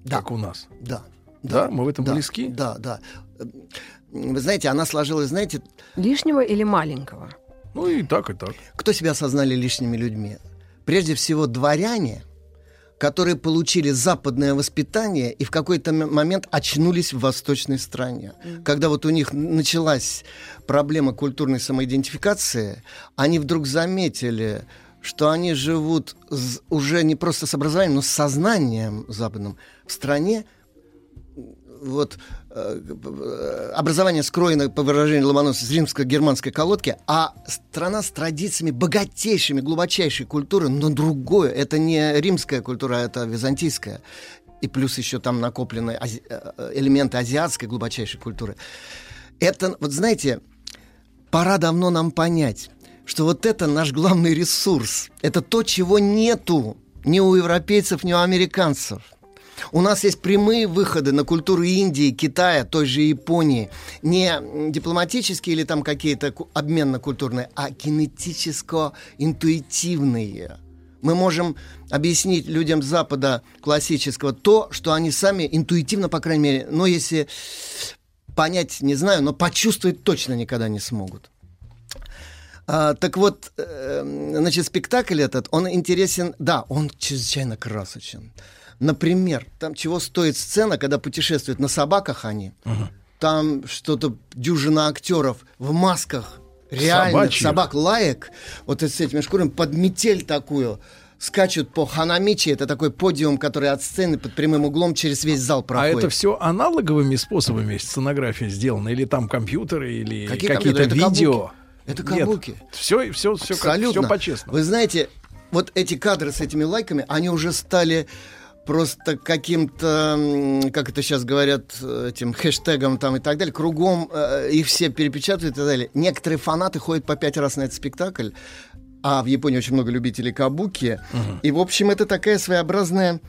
Да. Как у нас? Да. Да, мы в этом да, близки? Да, да. Вы знаете, она сложилась, знаете, Лишнего или маленького? Ну и так, и так. кто себя осознали лишними людьми? Прежде всего, дворяне, которые получили западное воспитание и в какой-то момент очнулись в восточной стране. Когда вот у них началась проблема культурной самоидентификации, они вдруг заметили, что они живут уже не просто с образованием, но с сознанием западным в стране, вот образование скроено, по выражению Ломоносова, с римско-германской колодки, а страна с традициями богатейшими, глубочайшей культуры, но другое. Это не римская культура, а это византийская. И плюс еще там накоплены ази- э, элементы азиатской глубочайшей культуры. Это, вот знаете, пора давно нам понять, что вот это наш главный ресурс. Это то, чего нету ни у европейцев, ни у американцев. У нас есть прямые выходы на культуру Индии, Китая, той же Японии. Не дипломатические или там какие-то ку- обменно-культурные, а кинетическо-интуитивные. Мы можем объяснить людям Запада классического то, что они сами интуитивно, по крайней мере, но если понять не знаю, но почувствовать точно никогда не смогут. А, так вот, э, значит, спектакль этот, он интересен, да, он чрезвычайно красочен. Например, там чего стоит сцена, когда путешествуют на собаках они, там что-то дюжина актеров в масках, реально Собачьих? собак лаек, вот с этими шкурами, под метель такую, скачут по ханамичи, это такой подиум, который от сцены под прямым углом через весь зал А проходит. это все аналоговыми способами сценография сделана? Или там компьютеры, или Какие какие-то? Это видео? кабуки. Это кабуки. Все, все, все, Абсолютно. все по-честному. Вы знаете, вот эти кадры с этими лайками, они уже стали просто каким-то, как это сейчас говорят, э, этим хэштегом там и так далее, кругом э, их все перепечатывают и так далее. Некоторые фанаты ходят по пять раз на этот спектакль, а в Японии очень много любителей кабуки. И, в общем, это такая своеобразная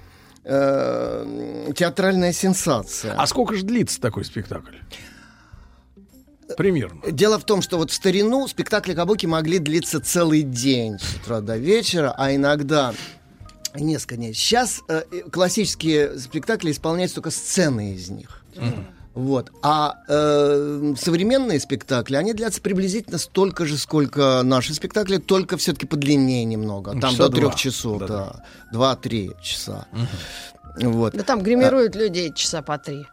э, театральная сенсация. А сколько же длится такой спектакль? Примерно. Дело в том, что вот в старину спектакли кабуки могли длиться целый день с утра до вечера, а иногда несколько дней. Сейчас э, классические спектакли исполняются только сцены из них. Вот. А э, современные спектакли, они длятся приблизительно столько же, сколько наши спектакли, только все-таки подлиннее немного. Ну, Там часа до трех два. часов, Да, да. Два-три часа. Вот. Да там гримируют людей часа по три.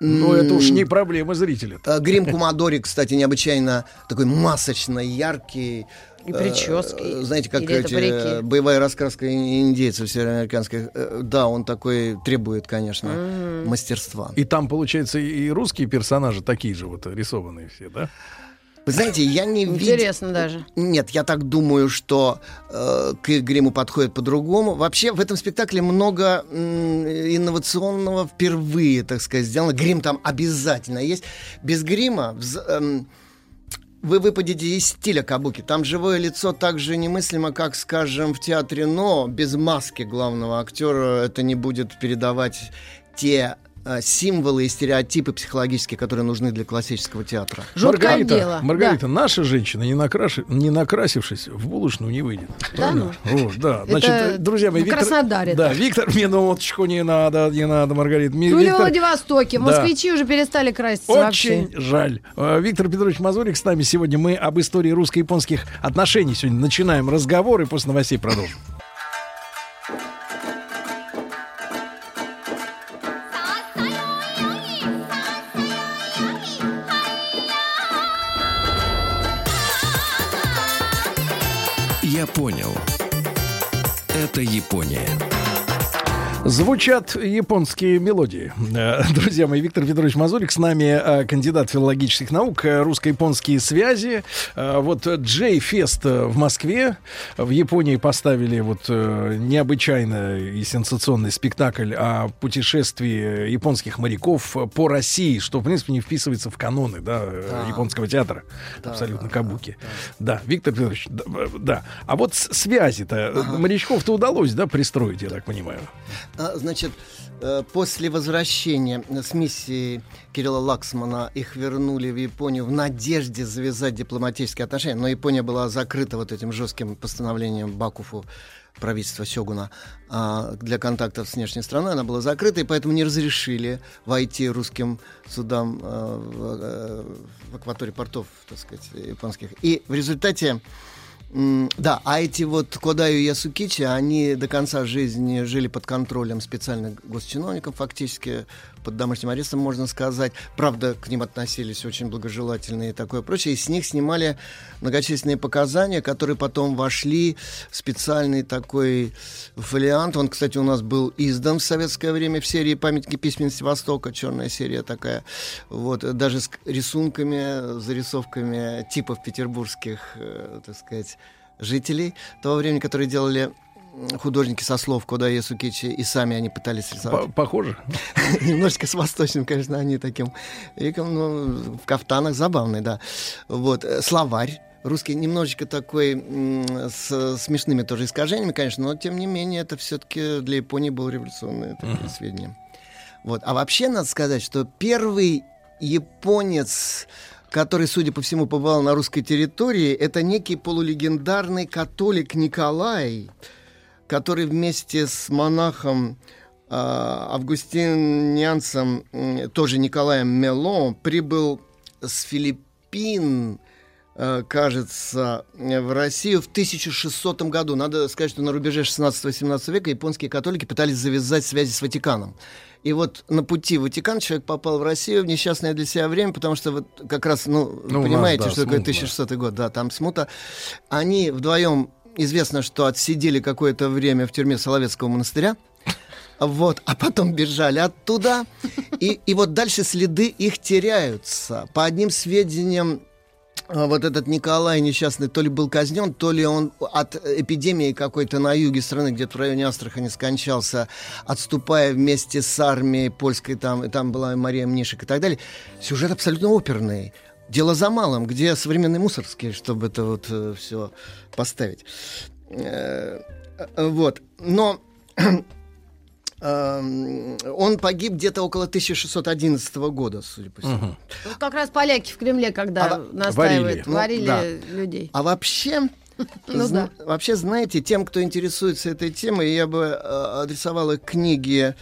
Ну, это уж не проблема зрителя. Э, Грим Кумадори, кстати, необычайно такой масочно яркий. И прически, Э, Знаете, как эти, э, боевая раскраска ин- индейцев североамериканских. Э, Да, он такой требует, конечно, М. мастерства. И там, получается, и русские персонажи такие же вот рисованные все, да? Вы знаете, я не видел... Интересно даже. Нет, я так думаю, что э, к гриму подходит по-другому. Вообще в этом спектакле много м, инновационного впервые, так сказать, сделано. Грим там обязательно есть. Без грима вз- эм, вы выпадете из стиля кабуки. Там живое лицо так же немыслимо, как, скажем, в театре, но без маски главного актера это не будет передавать те символы и стереотипы психологические, которые нужны для классического театра. Маргарита, Маргарита, наша женщина, не, накраши- не накрасившись, в булочную не выйдет. Да Правильно? Вот, да. Это Значит, э, друзья мои, Виктор... Краснодаре Да. Виктор, минуточку, не надо, не надо, Маргарита. Ми- Ну или в Виктор- Владивостоке. Да. Москвичи уже перестали краситься вообще. Очень жаль. Э, Виктор Петрович Мазурик с нами сегодня. Мы об истории русско-японских отношений сегодня начинаем разговор и после новостей продолжим. Я понял. Это Япония. Звучат японские мелодии. Э, Друзья мои, Виктор Федорович Мазурик с нами, э, кандидат филологических наук, э, русско-японские связи. Вот Джей Фест в Москве. В Японии поставили вот необычайно и сенсационный спектакль о путешествии японских моряков по России, что, в принципе, не вписывается в каноны да, Да. японского театра. Да, Абсолютно кабуки. Да, Виктор Федорович, да, э, да. А вот связи-то, э, морячков-то удалось, да, пристроить, я так понимаю. А, Значит, э, после возвращения с миссии Кирилла Лаксмана их вернули в Японию в надежде завязать дипломатические отношения. Но Япония была закрыта вот этим жестким постановлением Бакуфу правительства Сёгуна а, для контактов с внешней страной. Она была закрыта, и поэтому не разрешили войти русским судам э, в, э, в акватории портов, так сказать, японских. И в результате Да, а эти вот Кодаю и Ясукичи, они до конца жизни жили под контролем специальных госчиновников, фактически под домашним арестом, можно сказать. Правда, к ним относились очень благожелательно и такое прочее. И с них снимали многочисленные показания, которые потом вошли в специальный такой фолиант. Он, кстати, у нас был издан в советское время в серии «Памятники письменности Востока», черная серия такая. Вот, даже с рисунками, зарисовками типов петербургских, э, так сказать, жителей того времени, которые делали художники со слов Кода Ясукичи, и сами они пытались рисовать. По- Похоже? [laughs] Немножечко с восточным, конечно, они таким веком, ну, в кафтанах забавный, да. Вот, э, словарь русский немножечко такой с смешными тоже искажениями, конечно, но тем не менее это все-таки для Японии было революционное такое сведение. Вот. А вообще надо сказать, что первый японец, который, судя по всему, побывал на русской территории, это некий полулегендарный католик Николай, который вместе с монахом а, августинианцем, тоже Николаем Мело, прибыл с Филиппин, э, кажется, в Россию в 1600 году. Надо сказать, что на рубеже 16-18 века японские католики пытались завязать связи с Ватиканом. И вот на пути в Ватикан человек попал в Россию в несчастное для себя время, потому что вот как раз, ну, Ну, у нас, понимаете, да, что такое смута. 1600 год, да, там смута. Они вдвоем, известно, что отсидели какое-то время в тюрьме Соловецкого монастыря, вот, а потом бежали оттуда, и, и вот дальше следы их теряются. По одним сведениям, а, вот этот Николай несчастный то ли был казнен, то ли он от эпидемии какой-то на юге страны, где-то в районе Астрахани скончался, отступая вместе с армией польской, там, и там была Мария Мнишек и так далее. Сюжет абсолютно оперный. Дело за малым, где современный мусорский, чтобы это вот все поставить. Э, э, Вот. Но [clears throat] эм, он погиб где-то около 1611 года, судя по всему. Вот как раз поляки в Кремле, когда А, настаивают, варили. варили, Ну, да. людей. А вообще, [laughs] Ну зна- вообще, знаете, тем, кто интересуется этой темой, я бы э, адресовал их книги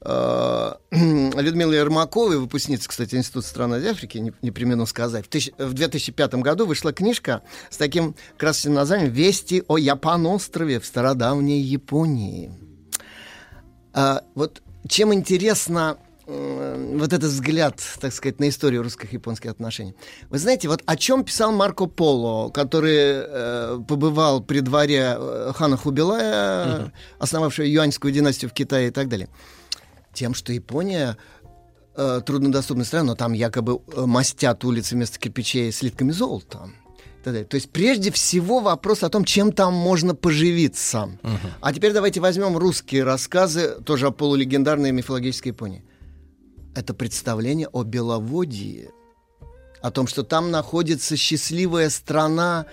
э, [clears throat] Людмилы Ермаковой, выпускницы, кстати, Института стран Азии Африки, не, не примену сказать. В, тысяч- в 2005 году вышла книжка с таким красочным названием «Вести о Япан-острове в стародавней Японии». А, вот чем интересно вот этот взгляд, так сказать, на историю русско-японских отношений. Вы знаете, вот о чем писал Марко Поло, который э, побывал при дворе э, хана Хубилая, Мгм. основавшего юаньскую династию в Китае и так далее. Тем, что Япония э, труднодоступная страна, но там якобы э, мастят улицы вместо кирпичей слитками золота. То есть прежде всего вопрос о том, чем там можно поживиться. А теперь давайте возьмем русские рассказы, тоже о полулегендарной мифологической Японии. Это представление о Беловодье, о том, что там находится счастливая страна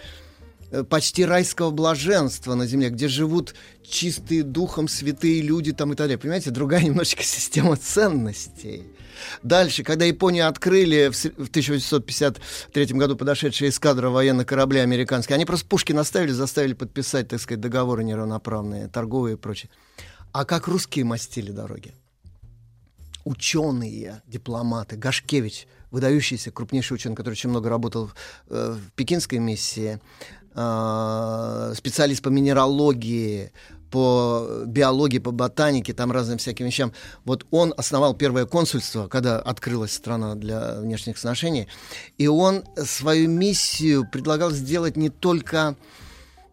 почти райского блаженства на земле, где живут чистые духом святые люди там и так далее. Понимаете, другая [laughs] немножечко система ценностей. Дальше, когда Японию открыли в с- в 1853 году подошедшая эскадра военных кораблей американских, они просто пушки наставили, заставили подписать, так сказать, договоры неравноправные, торговые и прочее. А как русские мастили дороги? Ученые, дипломаты, Гашкевич, выдающийся крупнейший ученый, который очень много работал в, э, в пекинской миссии, э, специалист по минералогии, по биологии, по ботанике, там разным всяким вещам. Вот он основал первое консульство, когда открылась страна для внешних сношений, и он свою миссию предлагал сделать не только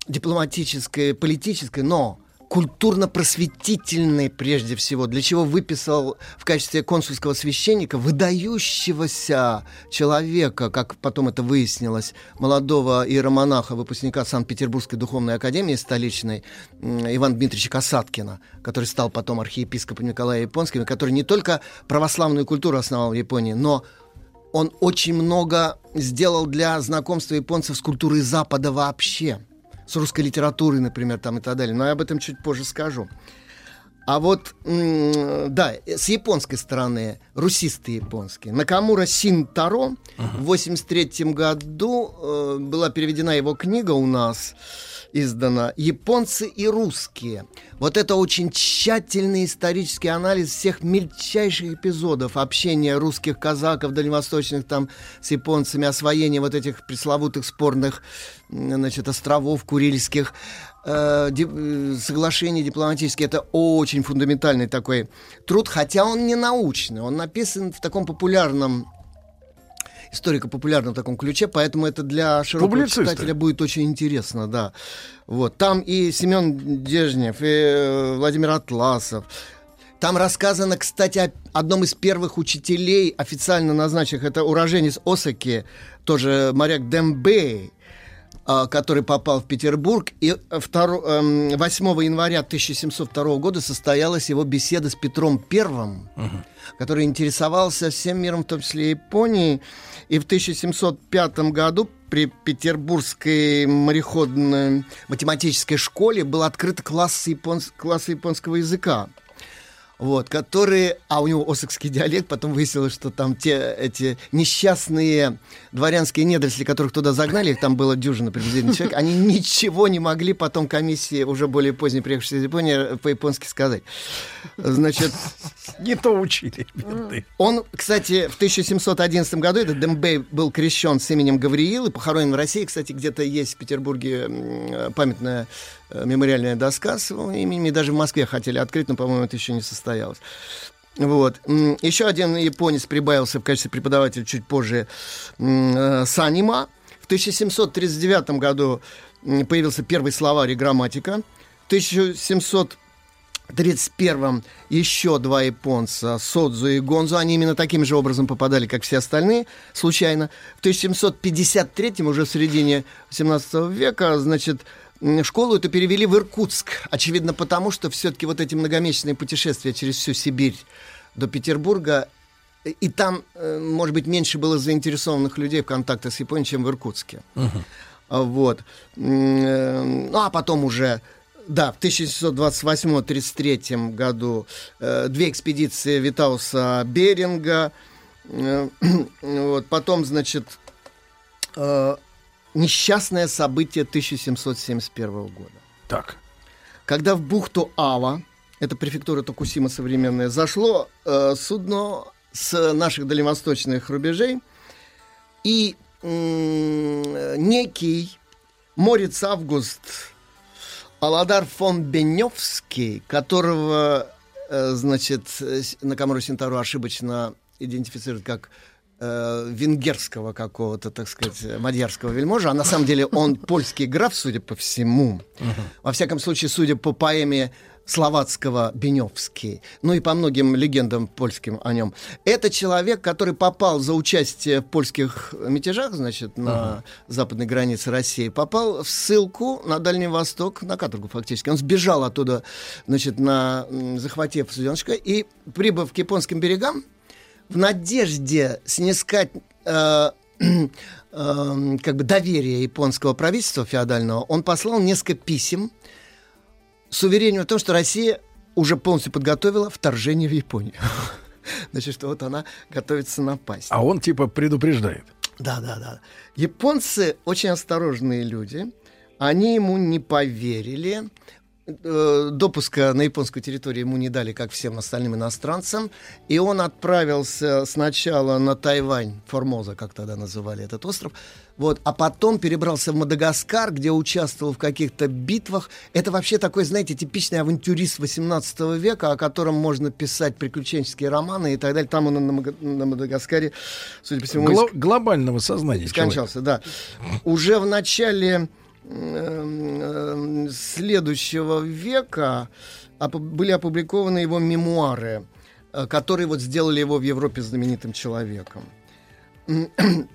дипломатической, политической, но культурно-просветительной прежде всего, для чего выписал в качестве консульского священника выдающегося человека, как потом это выяснилось, молодого иеромонаха, выпускника Санкт-Петербургской духовной академии столичной, Ивана Дмитриевича Касаткина, который стал потом архиепископом Николая Японским, который не только православную культуру основал в Японии, но он очень много сделал для знакомства японцев с культурой Запада вообще. С русской литературой, например, там и так далее. Но я об этом чуть позже скажу. А вот, да, с японской стороны, русисты японские. Накамура Синтаро в 83 году э, была переведена его книга у нас издана «Японцы и русские». Вот это очень тщательный исторический анализ всех мельчайших эпизодов общения русских казаков дальневосточных там с японцами, освоения вот этих пресловутых спорных значит, островов Курильских, э, ди, соглашения дипломатические. Это очень фундаментальный такой труд, хотя он не научный, он написан в таком популярном историко-популярном таком ключе, поэтому это для широкого Публицисты. читателя будет очень интересно, да. Вот. Там и Семен Дежнев, и э, Владимир Атласов, там рассказано, кстати, о одном из первых учителей, официально назначенных, это уроженец Осаки, тоже моряк Дембей, который попал в Петербург. И 2, 8 января 1702 года состоялась его беседа с Петром Первым, который интересовался всем миром, в том числе Японией. И в 1705 году при Петербургской мореходной математической школе был открыт класс, японс... класс японского языка вот, которые, а у него осокский диалект, потом выяснилось, что там те эти несчастные дворянские недоросли, которых туда загнали, их там было дюжина приблизительно человек, они ничего не могли потом комиссии, уже более поздней приехавшей из Японии, по-японски сказать. Значит... Не то учили. Он, кстати, в 1711 году, этот Дембей был крещен с именем Гавриил и похоронен в России. Кстати, где-то есть в Петербурге памятная э, мемориальная доска с его именем. И даже в Москве хотели открыть, но, по-моему, это еще не состоялось. Вот. Еще один японец прибавился в качестве преподавателя чуть позже э, Санима. В 1739 году появился первый словарь и грамматика. В 1700 1931-м еще два японца, Содзу и Гонзу, они именно таким же образом попадали, как все остальные, случайно. В 1753-м, уже в середине 18 века, значит, школу эту перевели в Иркутск. Очевидно, потому что все-таки вот эти многомесячные путешествия через всю Сибирь до Петербурга, и там, э, может быть, меньше было заинтересованных людей в контактах с Японией, чем в Иркутске. Uh-huh. Вот. Э, ну, а потом уже да, в 1728-33 году э, две экспедиции Витауса Беринга. Э, [clears throat] вот, потом, значит, э, несчастное событие 1771 года. Так. Когда в бухту Ава, это префектура Токусима современная, зашло э, судно с наших дальневосточных рубежей, и э, некий Морец Август Аладар фон Беневский, которого, э, значит, Накамуру Синтару ошибочно идентифицирует как э, венгерского какого-то, так сказать, мадьярского вельможа, а на самом деле он польский граф, судя по всему. Во всяком случае, судя по поэме словацкого Беневский, ну и по многим легендам польским о нем. Это человек, который попал за участие в польских мятежах, значит, на uh-huh. западной границе России, попал в ссылку на Дальний Восток, на каторгу фактически. Он сбежал оттуда, значит, на захватив суденышко, и, прибыв к японским берегам, в надежде снискать э, [clears throat] э, как бы доверие японского правительства феодального, он послал несколько писем с уверением в том, что Россия уже полностью подготовила вторжение в Японию. [laughs] Значит, что вот она готовится напасть. А он типа предупреждает. Да, да, да. Японцы очень осторожные люди. Они ему не поверили. Э, допуска на японскую территорию ему не дали, как всем остальным иностранцам. И он отправился сначала на Тайвань, Формоза, как тогда называли этот остров, вот, а потом перебрался в Мадагаскар, где участвовал в каких-то битвах. Это вообще такой, знаете, типичный авантюрист 18 века, о котором можно писать приключенческие романы и так далее. Там он на, на Мадагаскаре, судя по всему... Гло- глобального сознания Скончался, человека. да. Уже в начале следующего века были опубликованы его мемуары, э, которые вот сделали его в Европе знаменитым человеком. [clears throat]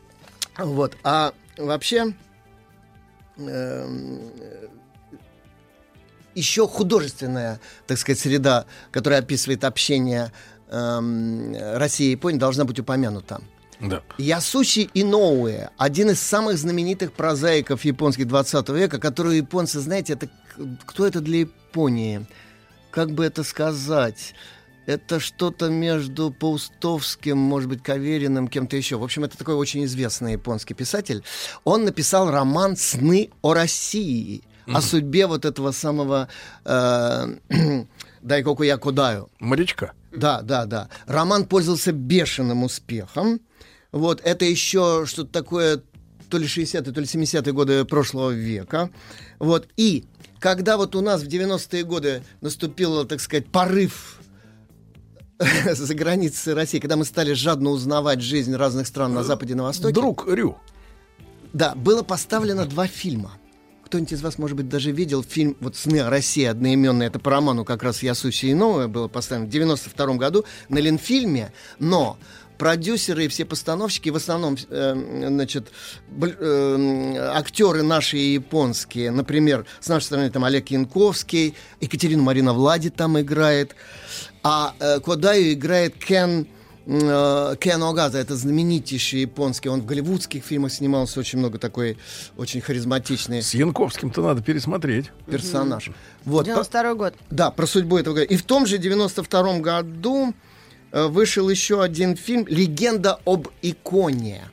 Вот. А вообще эм, еще художественная, так сказать, среда, которая описывает общение эм, России и Японии, должна быть упомянута. Да. Ясучи Иноуэ, один из самых знаменитых прозаиков японских 20 века, который японцы, знаете, это кто это для Японии? Как бы это сказать? Это что-то между Паустовским, может быть, Кавериным, кем-то еще. В общем, это такой очень известный японский писатель. Он написал роман «Сны о России», о судьбе вот этого самого э, [clears throat] Дайкоку Якудаю. Морячка. Да, да, да. Роман пользовался бешеным успехом. Вот, это еще что-то такое, то ли 60-е, то ли 70-е годы прошлого века. Вот, и когда вот у нас в 90-е годы наступил, так сказать, порыв [laughs] за границей России, когда мы стали жадно узнавать жизнь разных стран на Западе и на Востоке. Друг Рю. Да, было поставлено два фильма. Кто-нибудь из вас, может быть, даже видел фильм вот «Сны о России» одноименный, это по роману как раз Ясуси Иноуэ было поставлено в 92 году на Ленфильме, но продюсеры и все постановщики, в основном, э, значит, э, актеры наши и японские, например, с нашей стороны там Олег Янковский, Екатерина Марина Влади там играет, а э, Кодаю играет Кен э, Кен Огаза, это знаменитейший японский, он в голливудских фильмах снимался, очень много такой, очень харизматичный С Янковским-то надо пересмотреть. персонаж. Вот, по- 92 год. да, про судьбу этого года. И в том же 92 году э, вышел еще один фильм «Легенда об иконе».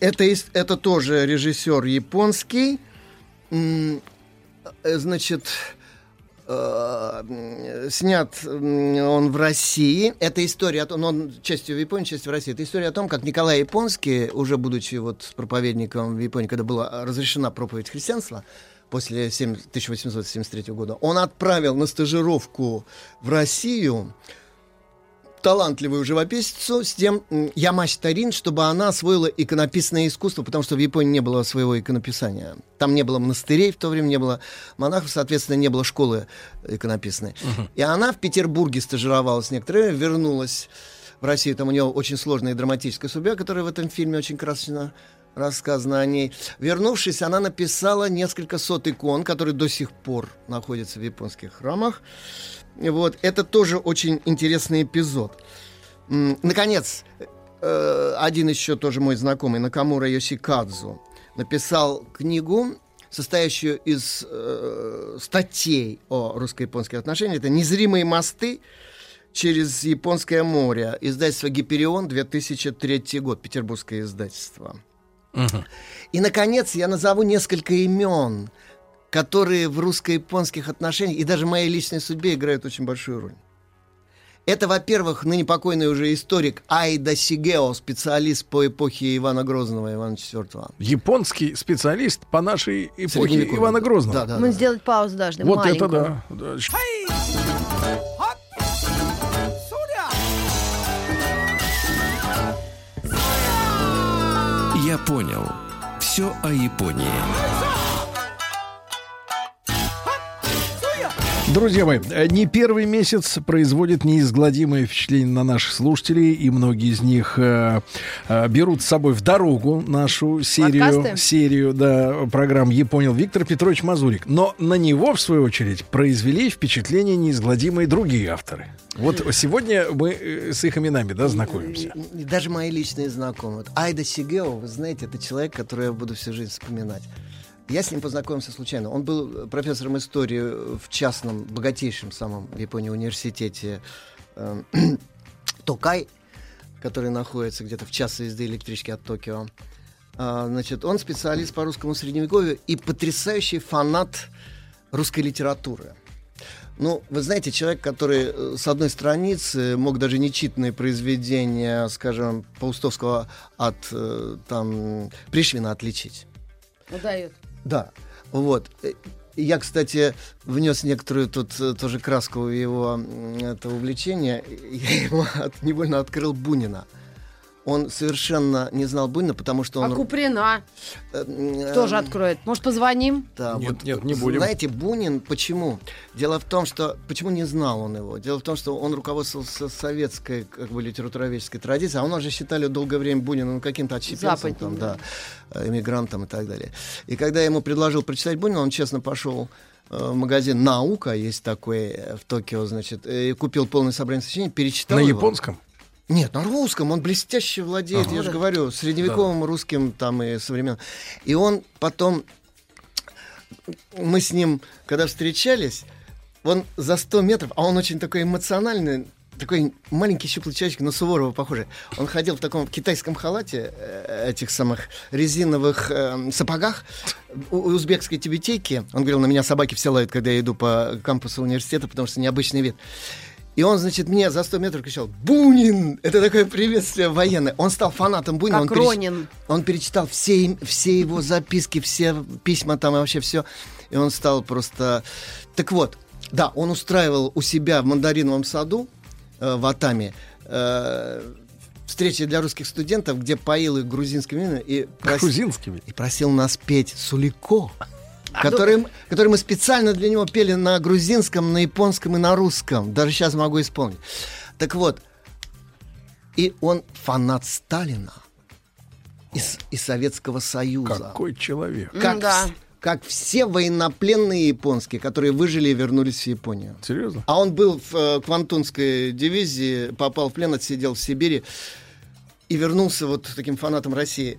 Это, это тоже режиссер японский. Э, Значит, э, снят он в России. Это история о том, ну, он частью в Японии, частью в России. Это история о том, как Николай Японский, уже будучи вот проповедником в Японии, когда была разрешена проповедь христианства, после 7 1873 года, он отправил на стажировку в Россию талантливую живописцу с тем Ямаси Тарин, чтобы она освоила иконописное искусство, потому что в Японии не было своего иконописания. Там не было монастырей в то время, не было монахов, соответственно, не было школы иконописной. И она в Петербурге стажировалась некоторое время, вернулась в Россию. Там у нее очень сложная и драматическая судьба, которая в этом фильме очень красочно рассказано о ней. Вернувшись, она написала несколько сот икон, которые до сих пор находятся в японских храмах. Вот, это тоже очень интересный эпизод. Наконец, э, один еще тоже мой знакомый, Накамура Йосикадзу, написал книгу, состоящую из э, статей о русско-японских отношениях. Это «Незримые мосты через Японское море». Издательство «Гиперион», 2003 год, петербургское издательство. И, наконец, я назову несколько имен, которые в русско-японских отношениях и даже в моей личной судьбе играют очень большую роль. Это, во-первых, ныне покойный уже историк Айда Сигео, специалист по эпохе Ивана Грозного, Ивана IV. Японский специалист по нашей эпохе. Ивана Грозного. Да, да, Мы сделать паузу должны, Вот маленькую. это да. да. Я понял. Все о Японии. Друзья мои, э, не первый месяц производит неизгладимое впечатление на наших слушателей, и многие из них э, э, берут с собой в дорогу нашу серию, Подкасты? серию да, программ «Я понял» Виктор Петрович Мазурик. Но на него, в свою очередь, произвели впечатление неизгладимые другие авторы. Вот сегодня мы э, с их именами да, знакомимся. Даже мои личные знакомые. Айда Сигео, вы знаете, это человек, который я буду всю жизнь вспоминать. Я с ним познакомился случайно. Он был профессором истории в частном, богатейшем самом Японии университете э, [clears throat] Токай, который находится где-то в часе езды электрички от Токио. А, значит, он специалист по русскому средневековью и потрясающий фанат русской литературы. Ну, вы знаете, человек, который э, с одной страницы мог даже нечитанные произведения, скажем, Паустовского от э, там Пришвина отличить. Удает. Да, вот. Я, кстати, внес некоторую тут э, тоже краску в его это увлечение. Я ему [laughs] от- невольно открыл Бунина. Он совершенно не знал Бунина, потому что А он... Куприна э, тоже э, откроет. Может, позвоним? Да, Нет, вот, нет, не будем. Знаете, Бунин, почему? Дело в том, что... Почему не знал он его? Дело в том, что он руководствовался советской как бы, литературоведческой традицией, а у нас же считали долгое время Бунина ну, каким-то отщепенцем, там, да, э, эмигрантом и так далее. И когда я ему предложил прочитать Бунина, он честно пошел э, в магазин «Наука», есть такой э, в Токио, значит, э, и купил полное собрание сочинений, перечитал На его. японском? Нет, на русском. Он блестяще владеет, Ага. я же говорю, средневековым русским там и современным. И он потом... Мы с ним, когда встречались, он за 100 метров, а он очень такой эмоциональный, такой маленький щуплый человечек, на Суворова похожий. Он ходил в таком китайском халате, э, этих самых резиновых э, сапогах, у- узбекской тибетейки. Он говорил, на меня собаки все лают, когда я иду по кампусу университета, потому что необычный вид. И он, значит, мне за 100 метров кричал «Бунин!» Это такое приветствие военное. Он стал фанатом Бунина. Как он, переч- Ронин. он перечитал все, все его записки, все письма там и вообще все. И он стал просто... Так вот, да, он устраивал у себя в мандариновом саду э, в Атаме э, встречи для русских студентов, где поил их грузинскими и, прос- Грузинскими? и просил нас петь «Сулико». Который, м- который мы специально для него пели на грузинском, на японском и на русском. Даже сейчас могу исполнить. Так вот, и он фанат Сталина и, с- и Советского Союза. Какой человек. Как, вс- как все военнопленные японские, которые выжили и вернулись в Японию. Серьезно? А он был в э, Квантунской дивизии, попал в плен, отсидел в Сибири и вернулся вот таким фанатом России.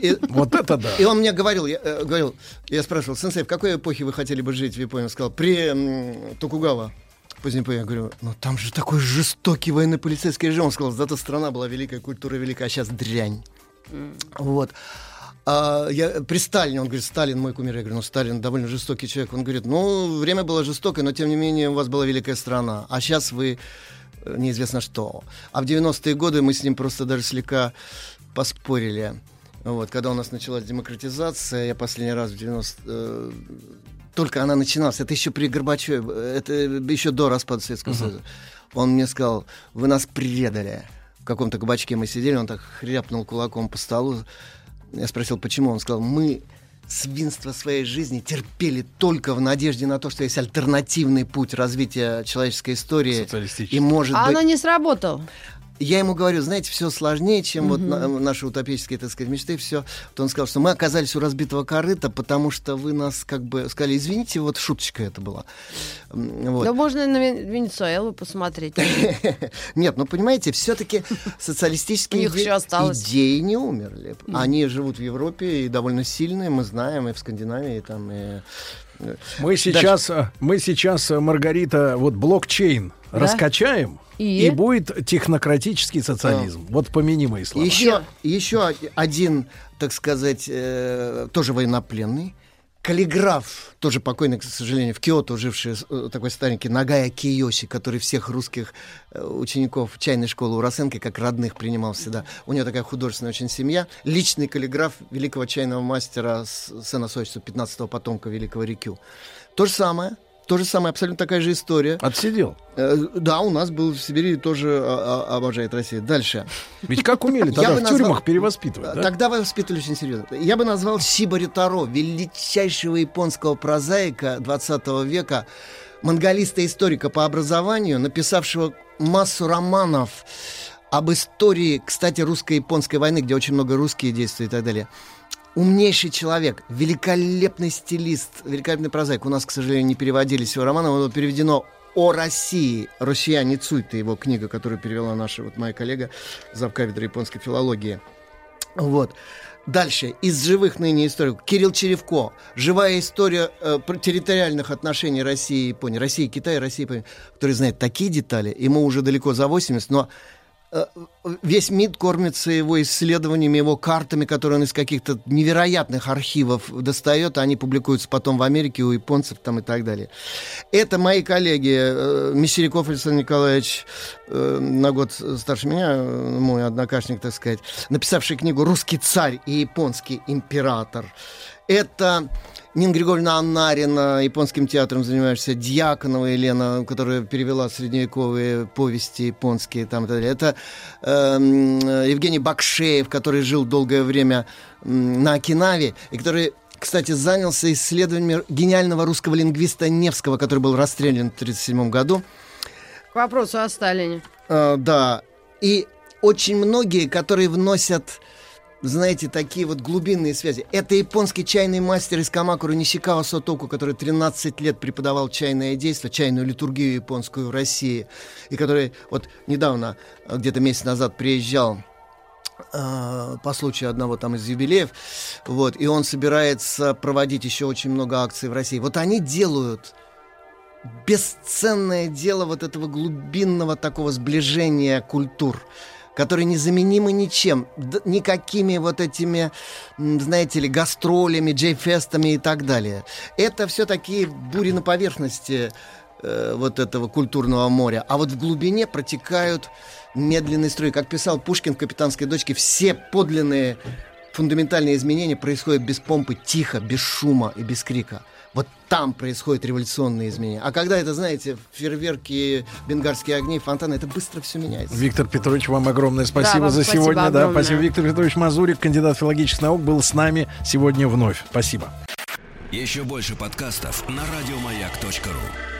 И, [laughs] Вот это да. и он мне говорил, я, э, говорил, я спрашивал, сенсей, в какой эпохе вы хотели бы жить в Японии? Он сказал, при м, Токугава. Позднее я говорю, ну там же такой жестокий военно-полицейский режим. Он сказал, зато страна была великая, культура великая, а сейчас дрянь. Вот. А я, при Сталине, он говорит, Сталин мой кумир. Я говорю, ну Сталин довольно жестокий человек. Он говорит, ну время было жестокое, но тем не менее у вас была великая страна. А сейчас вы неизвестно что. А в 90-е годы мы с ним просто даже слегка поспорили. Вот, когда у нас началась демократизация, я последний раз в 90... э, только она начиналась, это еще при Горбачеве, это еще до распада Советского Союза. Он мне сказал, вы нас предали. В каком-то кабачке мы сидели, он так хряпнул кулаком по столу. Я спросил, почему? Он сказал, мы свинство своей жизни терпели только в надежде на то, что есть альтернативный путь развития человеческой истории. И может А быть... оно не сработало. Я ему говорю, знаете, все сложнее, чем вот Мгм. на- наши утопические, так сказать, мечты, все. То он сказал, что мы оказались у разбитого корыта, потому что вы нас как бы сказали, извините, вот шуточка это была. Вот. Да можно на Вен- Венесуэлу посмотреть. [laughs] Нет, ну понимаете, все-таки социалистические идеи не умерли. Они живут в Европе и довольно сильные, мы знаем, и в Скандинавии, и там, и... э, Мы сейчас, э, мы сейчас, э, Маргарита, вот блокчейн Да. раскачаем, И? и? будет технократический социализм. Вот помяни мои слова. Еще, еще один, так сказать, э, тоже военнопленный. Каллиграф, тоже покойный, к сожалению, в Киото живший э, такой старенький, Нагая Киоси, который всех русских э, учеников чайной школы Урасенко как родных принимал всегда. У него такая художественная очень семья. Личный каллиграф великого чайного мастера сына Сочи, 15-го потомка великого Рикю. То же самое. То же самое, абсолютно такая же история. Отсидел? да, у нас был в Сибири тоже а, а, обожает Россию. Дальше. Ведь как умели тогда Я в назвал- тюрьмах перевоспитывать, да? Тогда воспитывали очень серьезно. Я бы назвал Сибари Таро, величайшего японского прозаика 20 века, монголиста-историка по образованию, написавшего массу романов об истории, кстати, русско-японской войны, где очень много русские действуют и так далее. Умнейший человек, великолепный стилист, великолепный прозаик. У нас, к сожалению, не переводились его романы, но переведено о России. «Россияне Цуйта» его книга, которую перевела наша вот моя коллега, завкафедры японской филологии. Вот. Дальше. Из живых ныне историков. Кирилл Черевко. Живая история э, территориальных отношений России и Японии. России и Китая, России и Японии. Который знает такие детали. Ему уже далеко за 80, но весь МИД кормится его исследованиями, его картами, которые он из каких-то невероятных архивов достает, а они публикуются потом в Америке у японцев там и так далее. Это мои коллеги э, Мещеряков Александр Николаевич, э, на год старше меня, э, мой однокашник, так сказать, написавший книгу «Русский царь и японский император». Это Нина Григорьевна Аннарина, японским театром занимаешься, Дьяконова Елена, которая перевела средневековые повести японские. Там, и так далее. Это э, Евгений Бакшеев, который жил долгое время на Окинаве, и который кстати, занялся исследованием гениального русского лингвиста Невского, который был расстрелян в 1937 году. К вопросу о Сталине. А, да. И очень многие, которые вносят знаете, такие вот глубинные связи. Это японский чайный мастер из Камакуры Нисикава Сотоку, который 13 лет преподавал чайное действие, чайную литургию японскую в России, и который вот недавно, где-то месяц назад приезжал э, по случаю одного там из юбилеев, вот, и он собирается проводить еще очень много акций в России. Вот они делают бесценное дело вот этого глубинного такого сближения культур которые незаменимы ничем, никакими вот этими, знаете ли, гастролями, джейфестами и так далее. Это все такие бури на поверхности э, вот этого культурного моря, а вот в глубине протекают медленные струи. Как писал Пушкин в «Капитанской дочке», все подлинные фундаментальные изменения происходят без помпы, тихо, без шума и без крика. Вот там происходят революционные изменения. А когда это, знаете, фейерверки, бенгальские огни, фонтаны, это быстро все меняется. Виктор Петрович, вам огромное спасибо Да, вам за спасибо сегодня. Да, огромное. спасибо. Виктор Петрович Мазурик, кандидат филологических наук, был с нами сегодня вновь. Спасибо. Еще больше подкастов на радиомаяк.ру.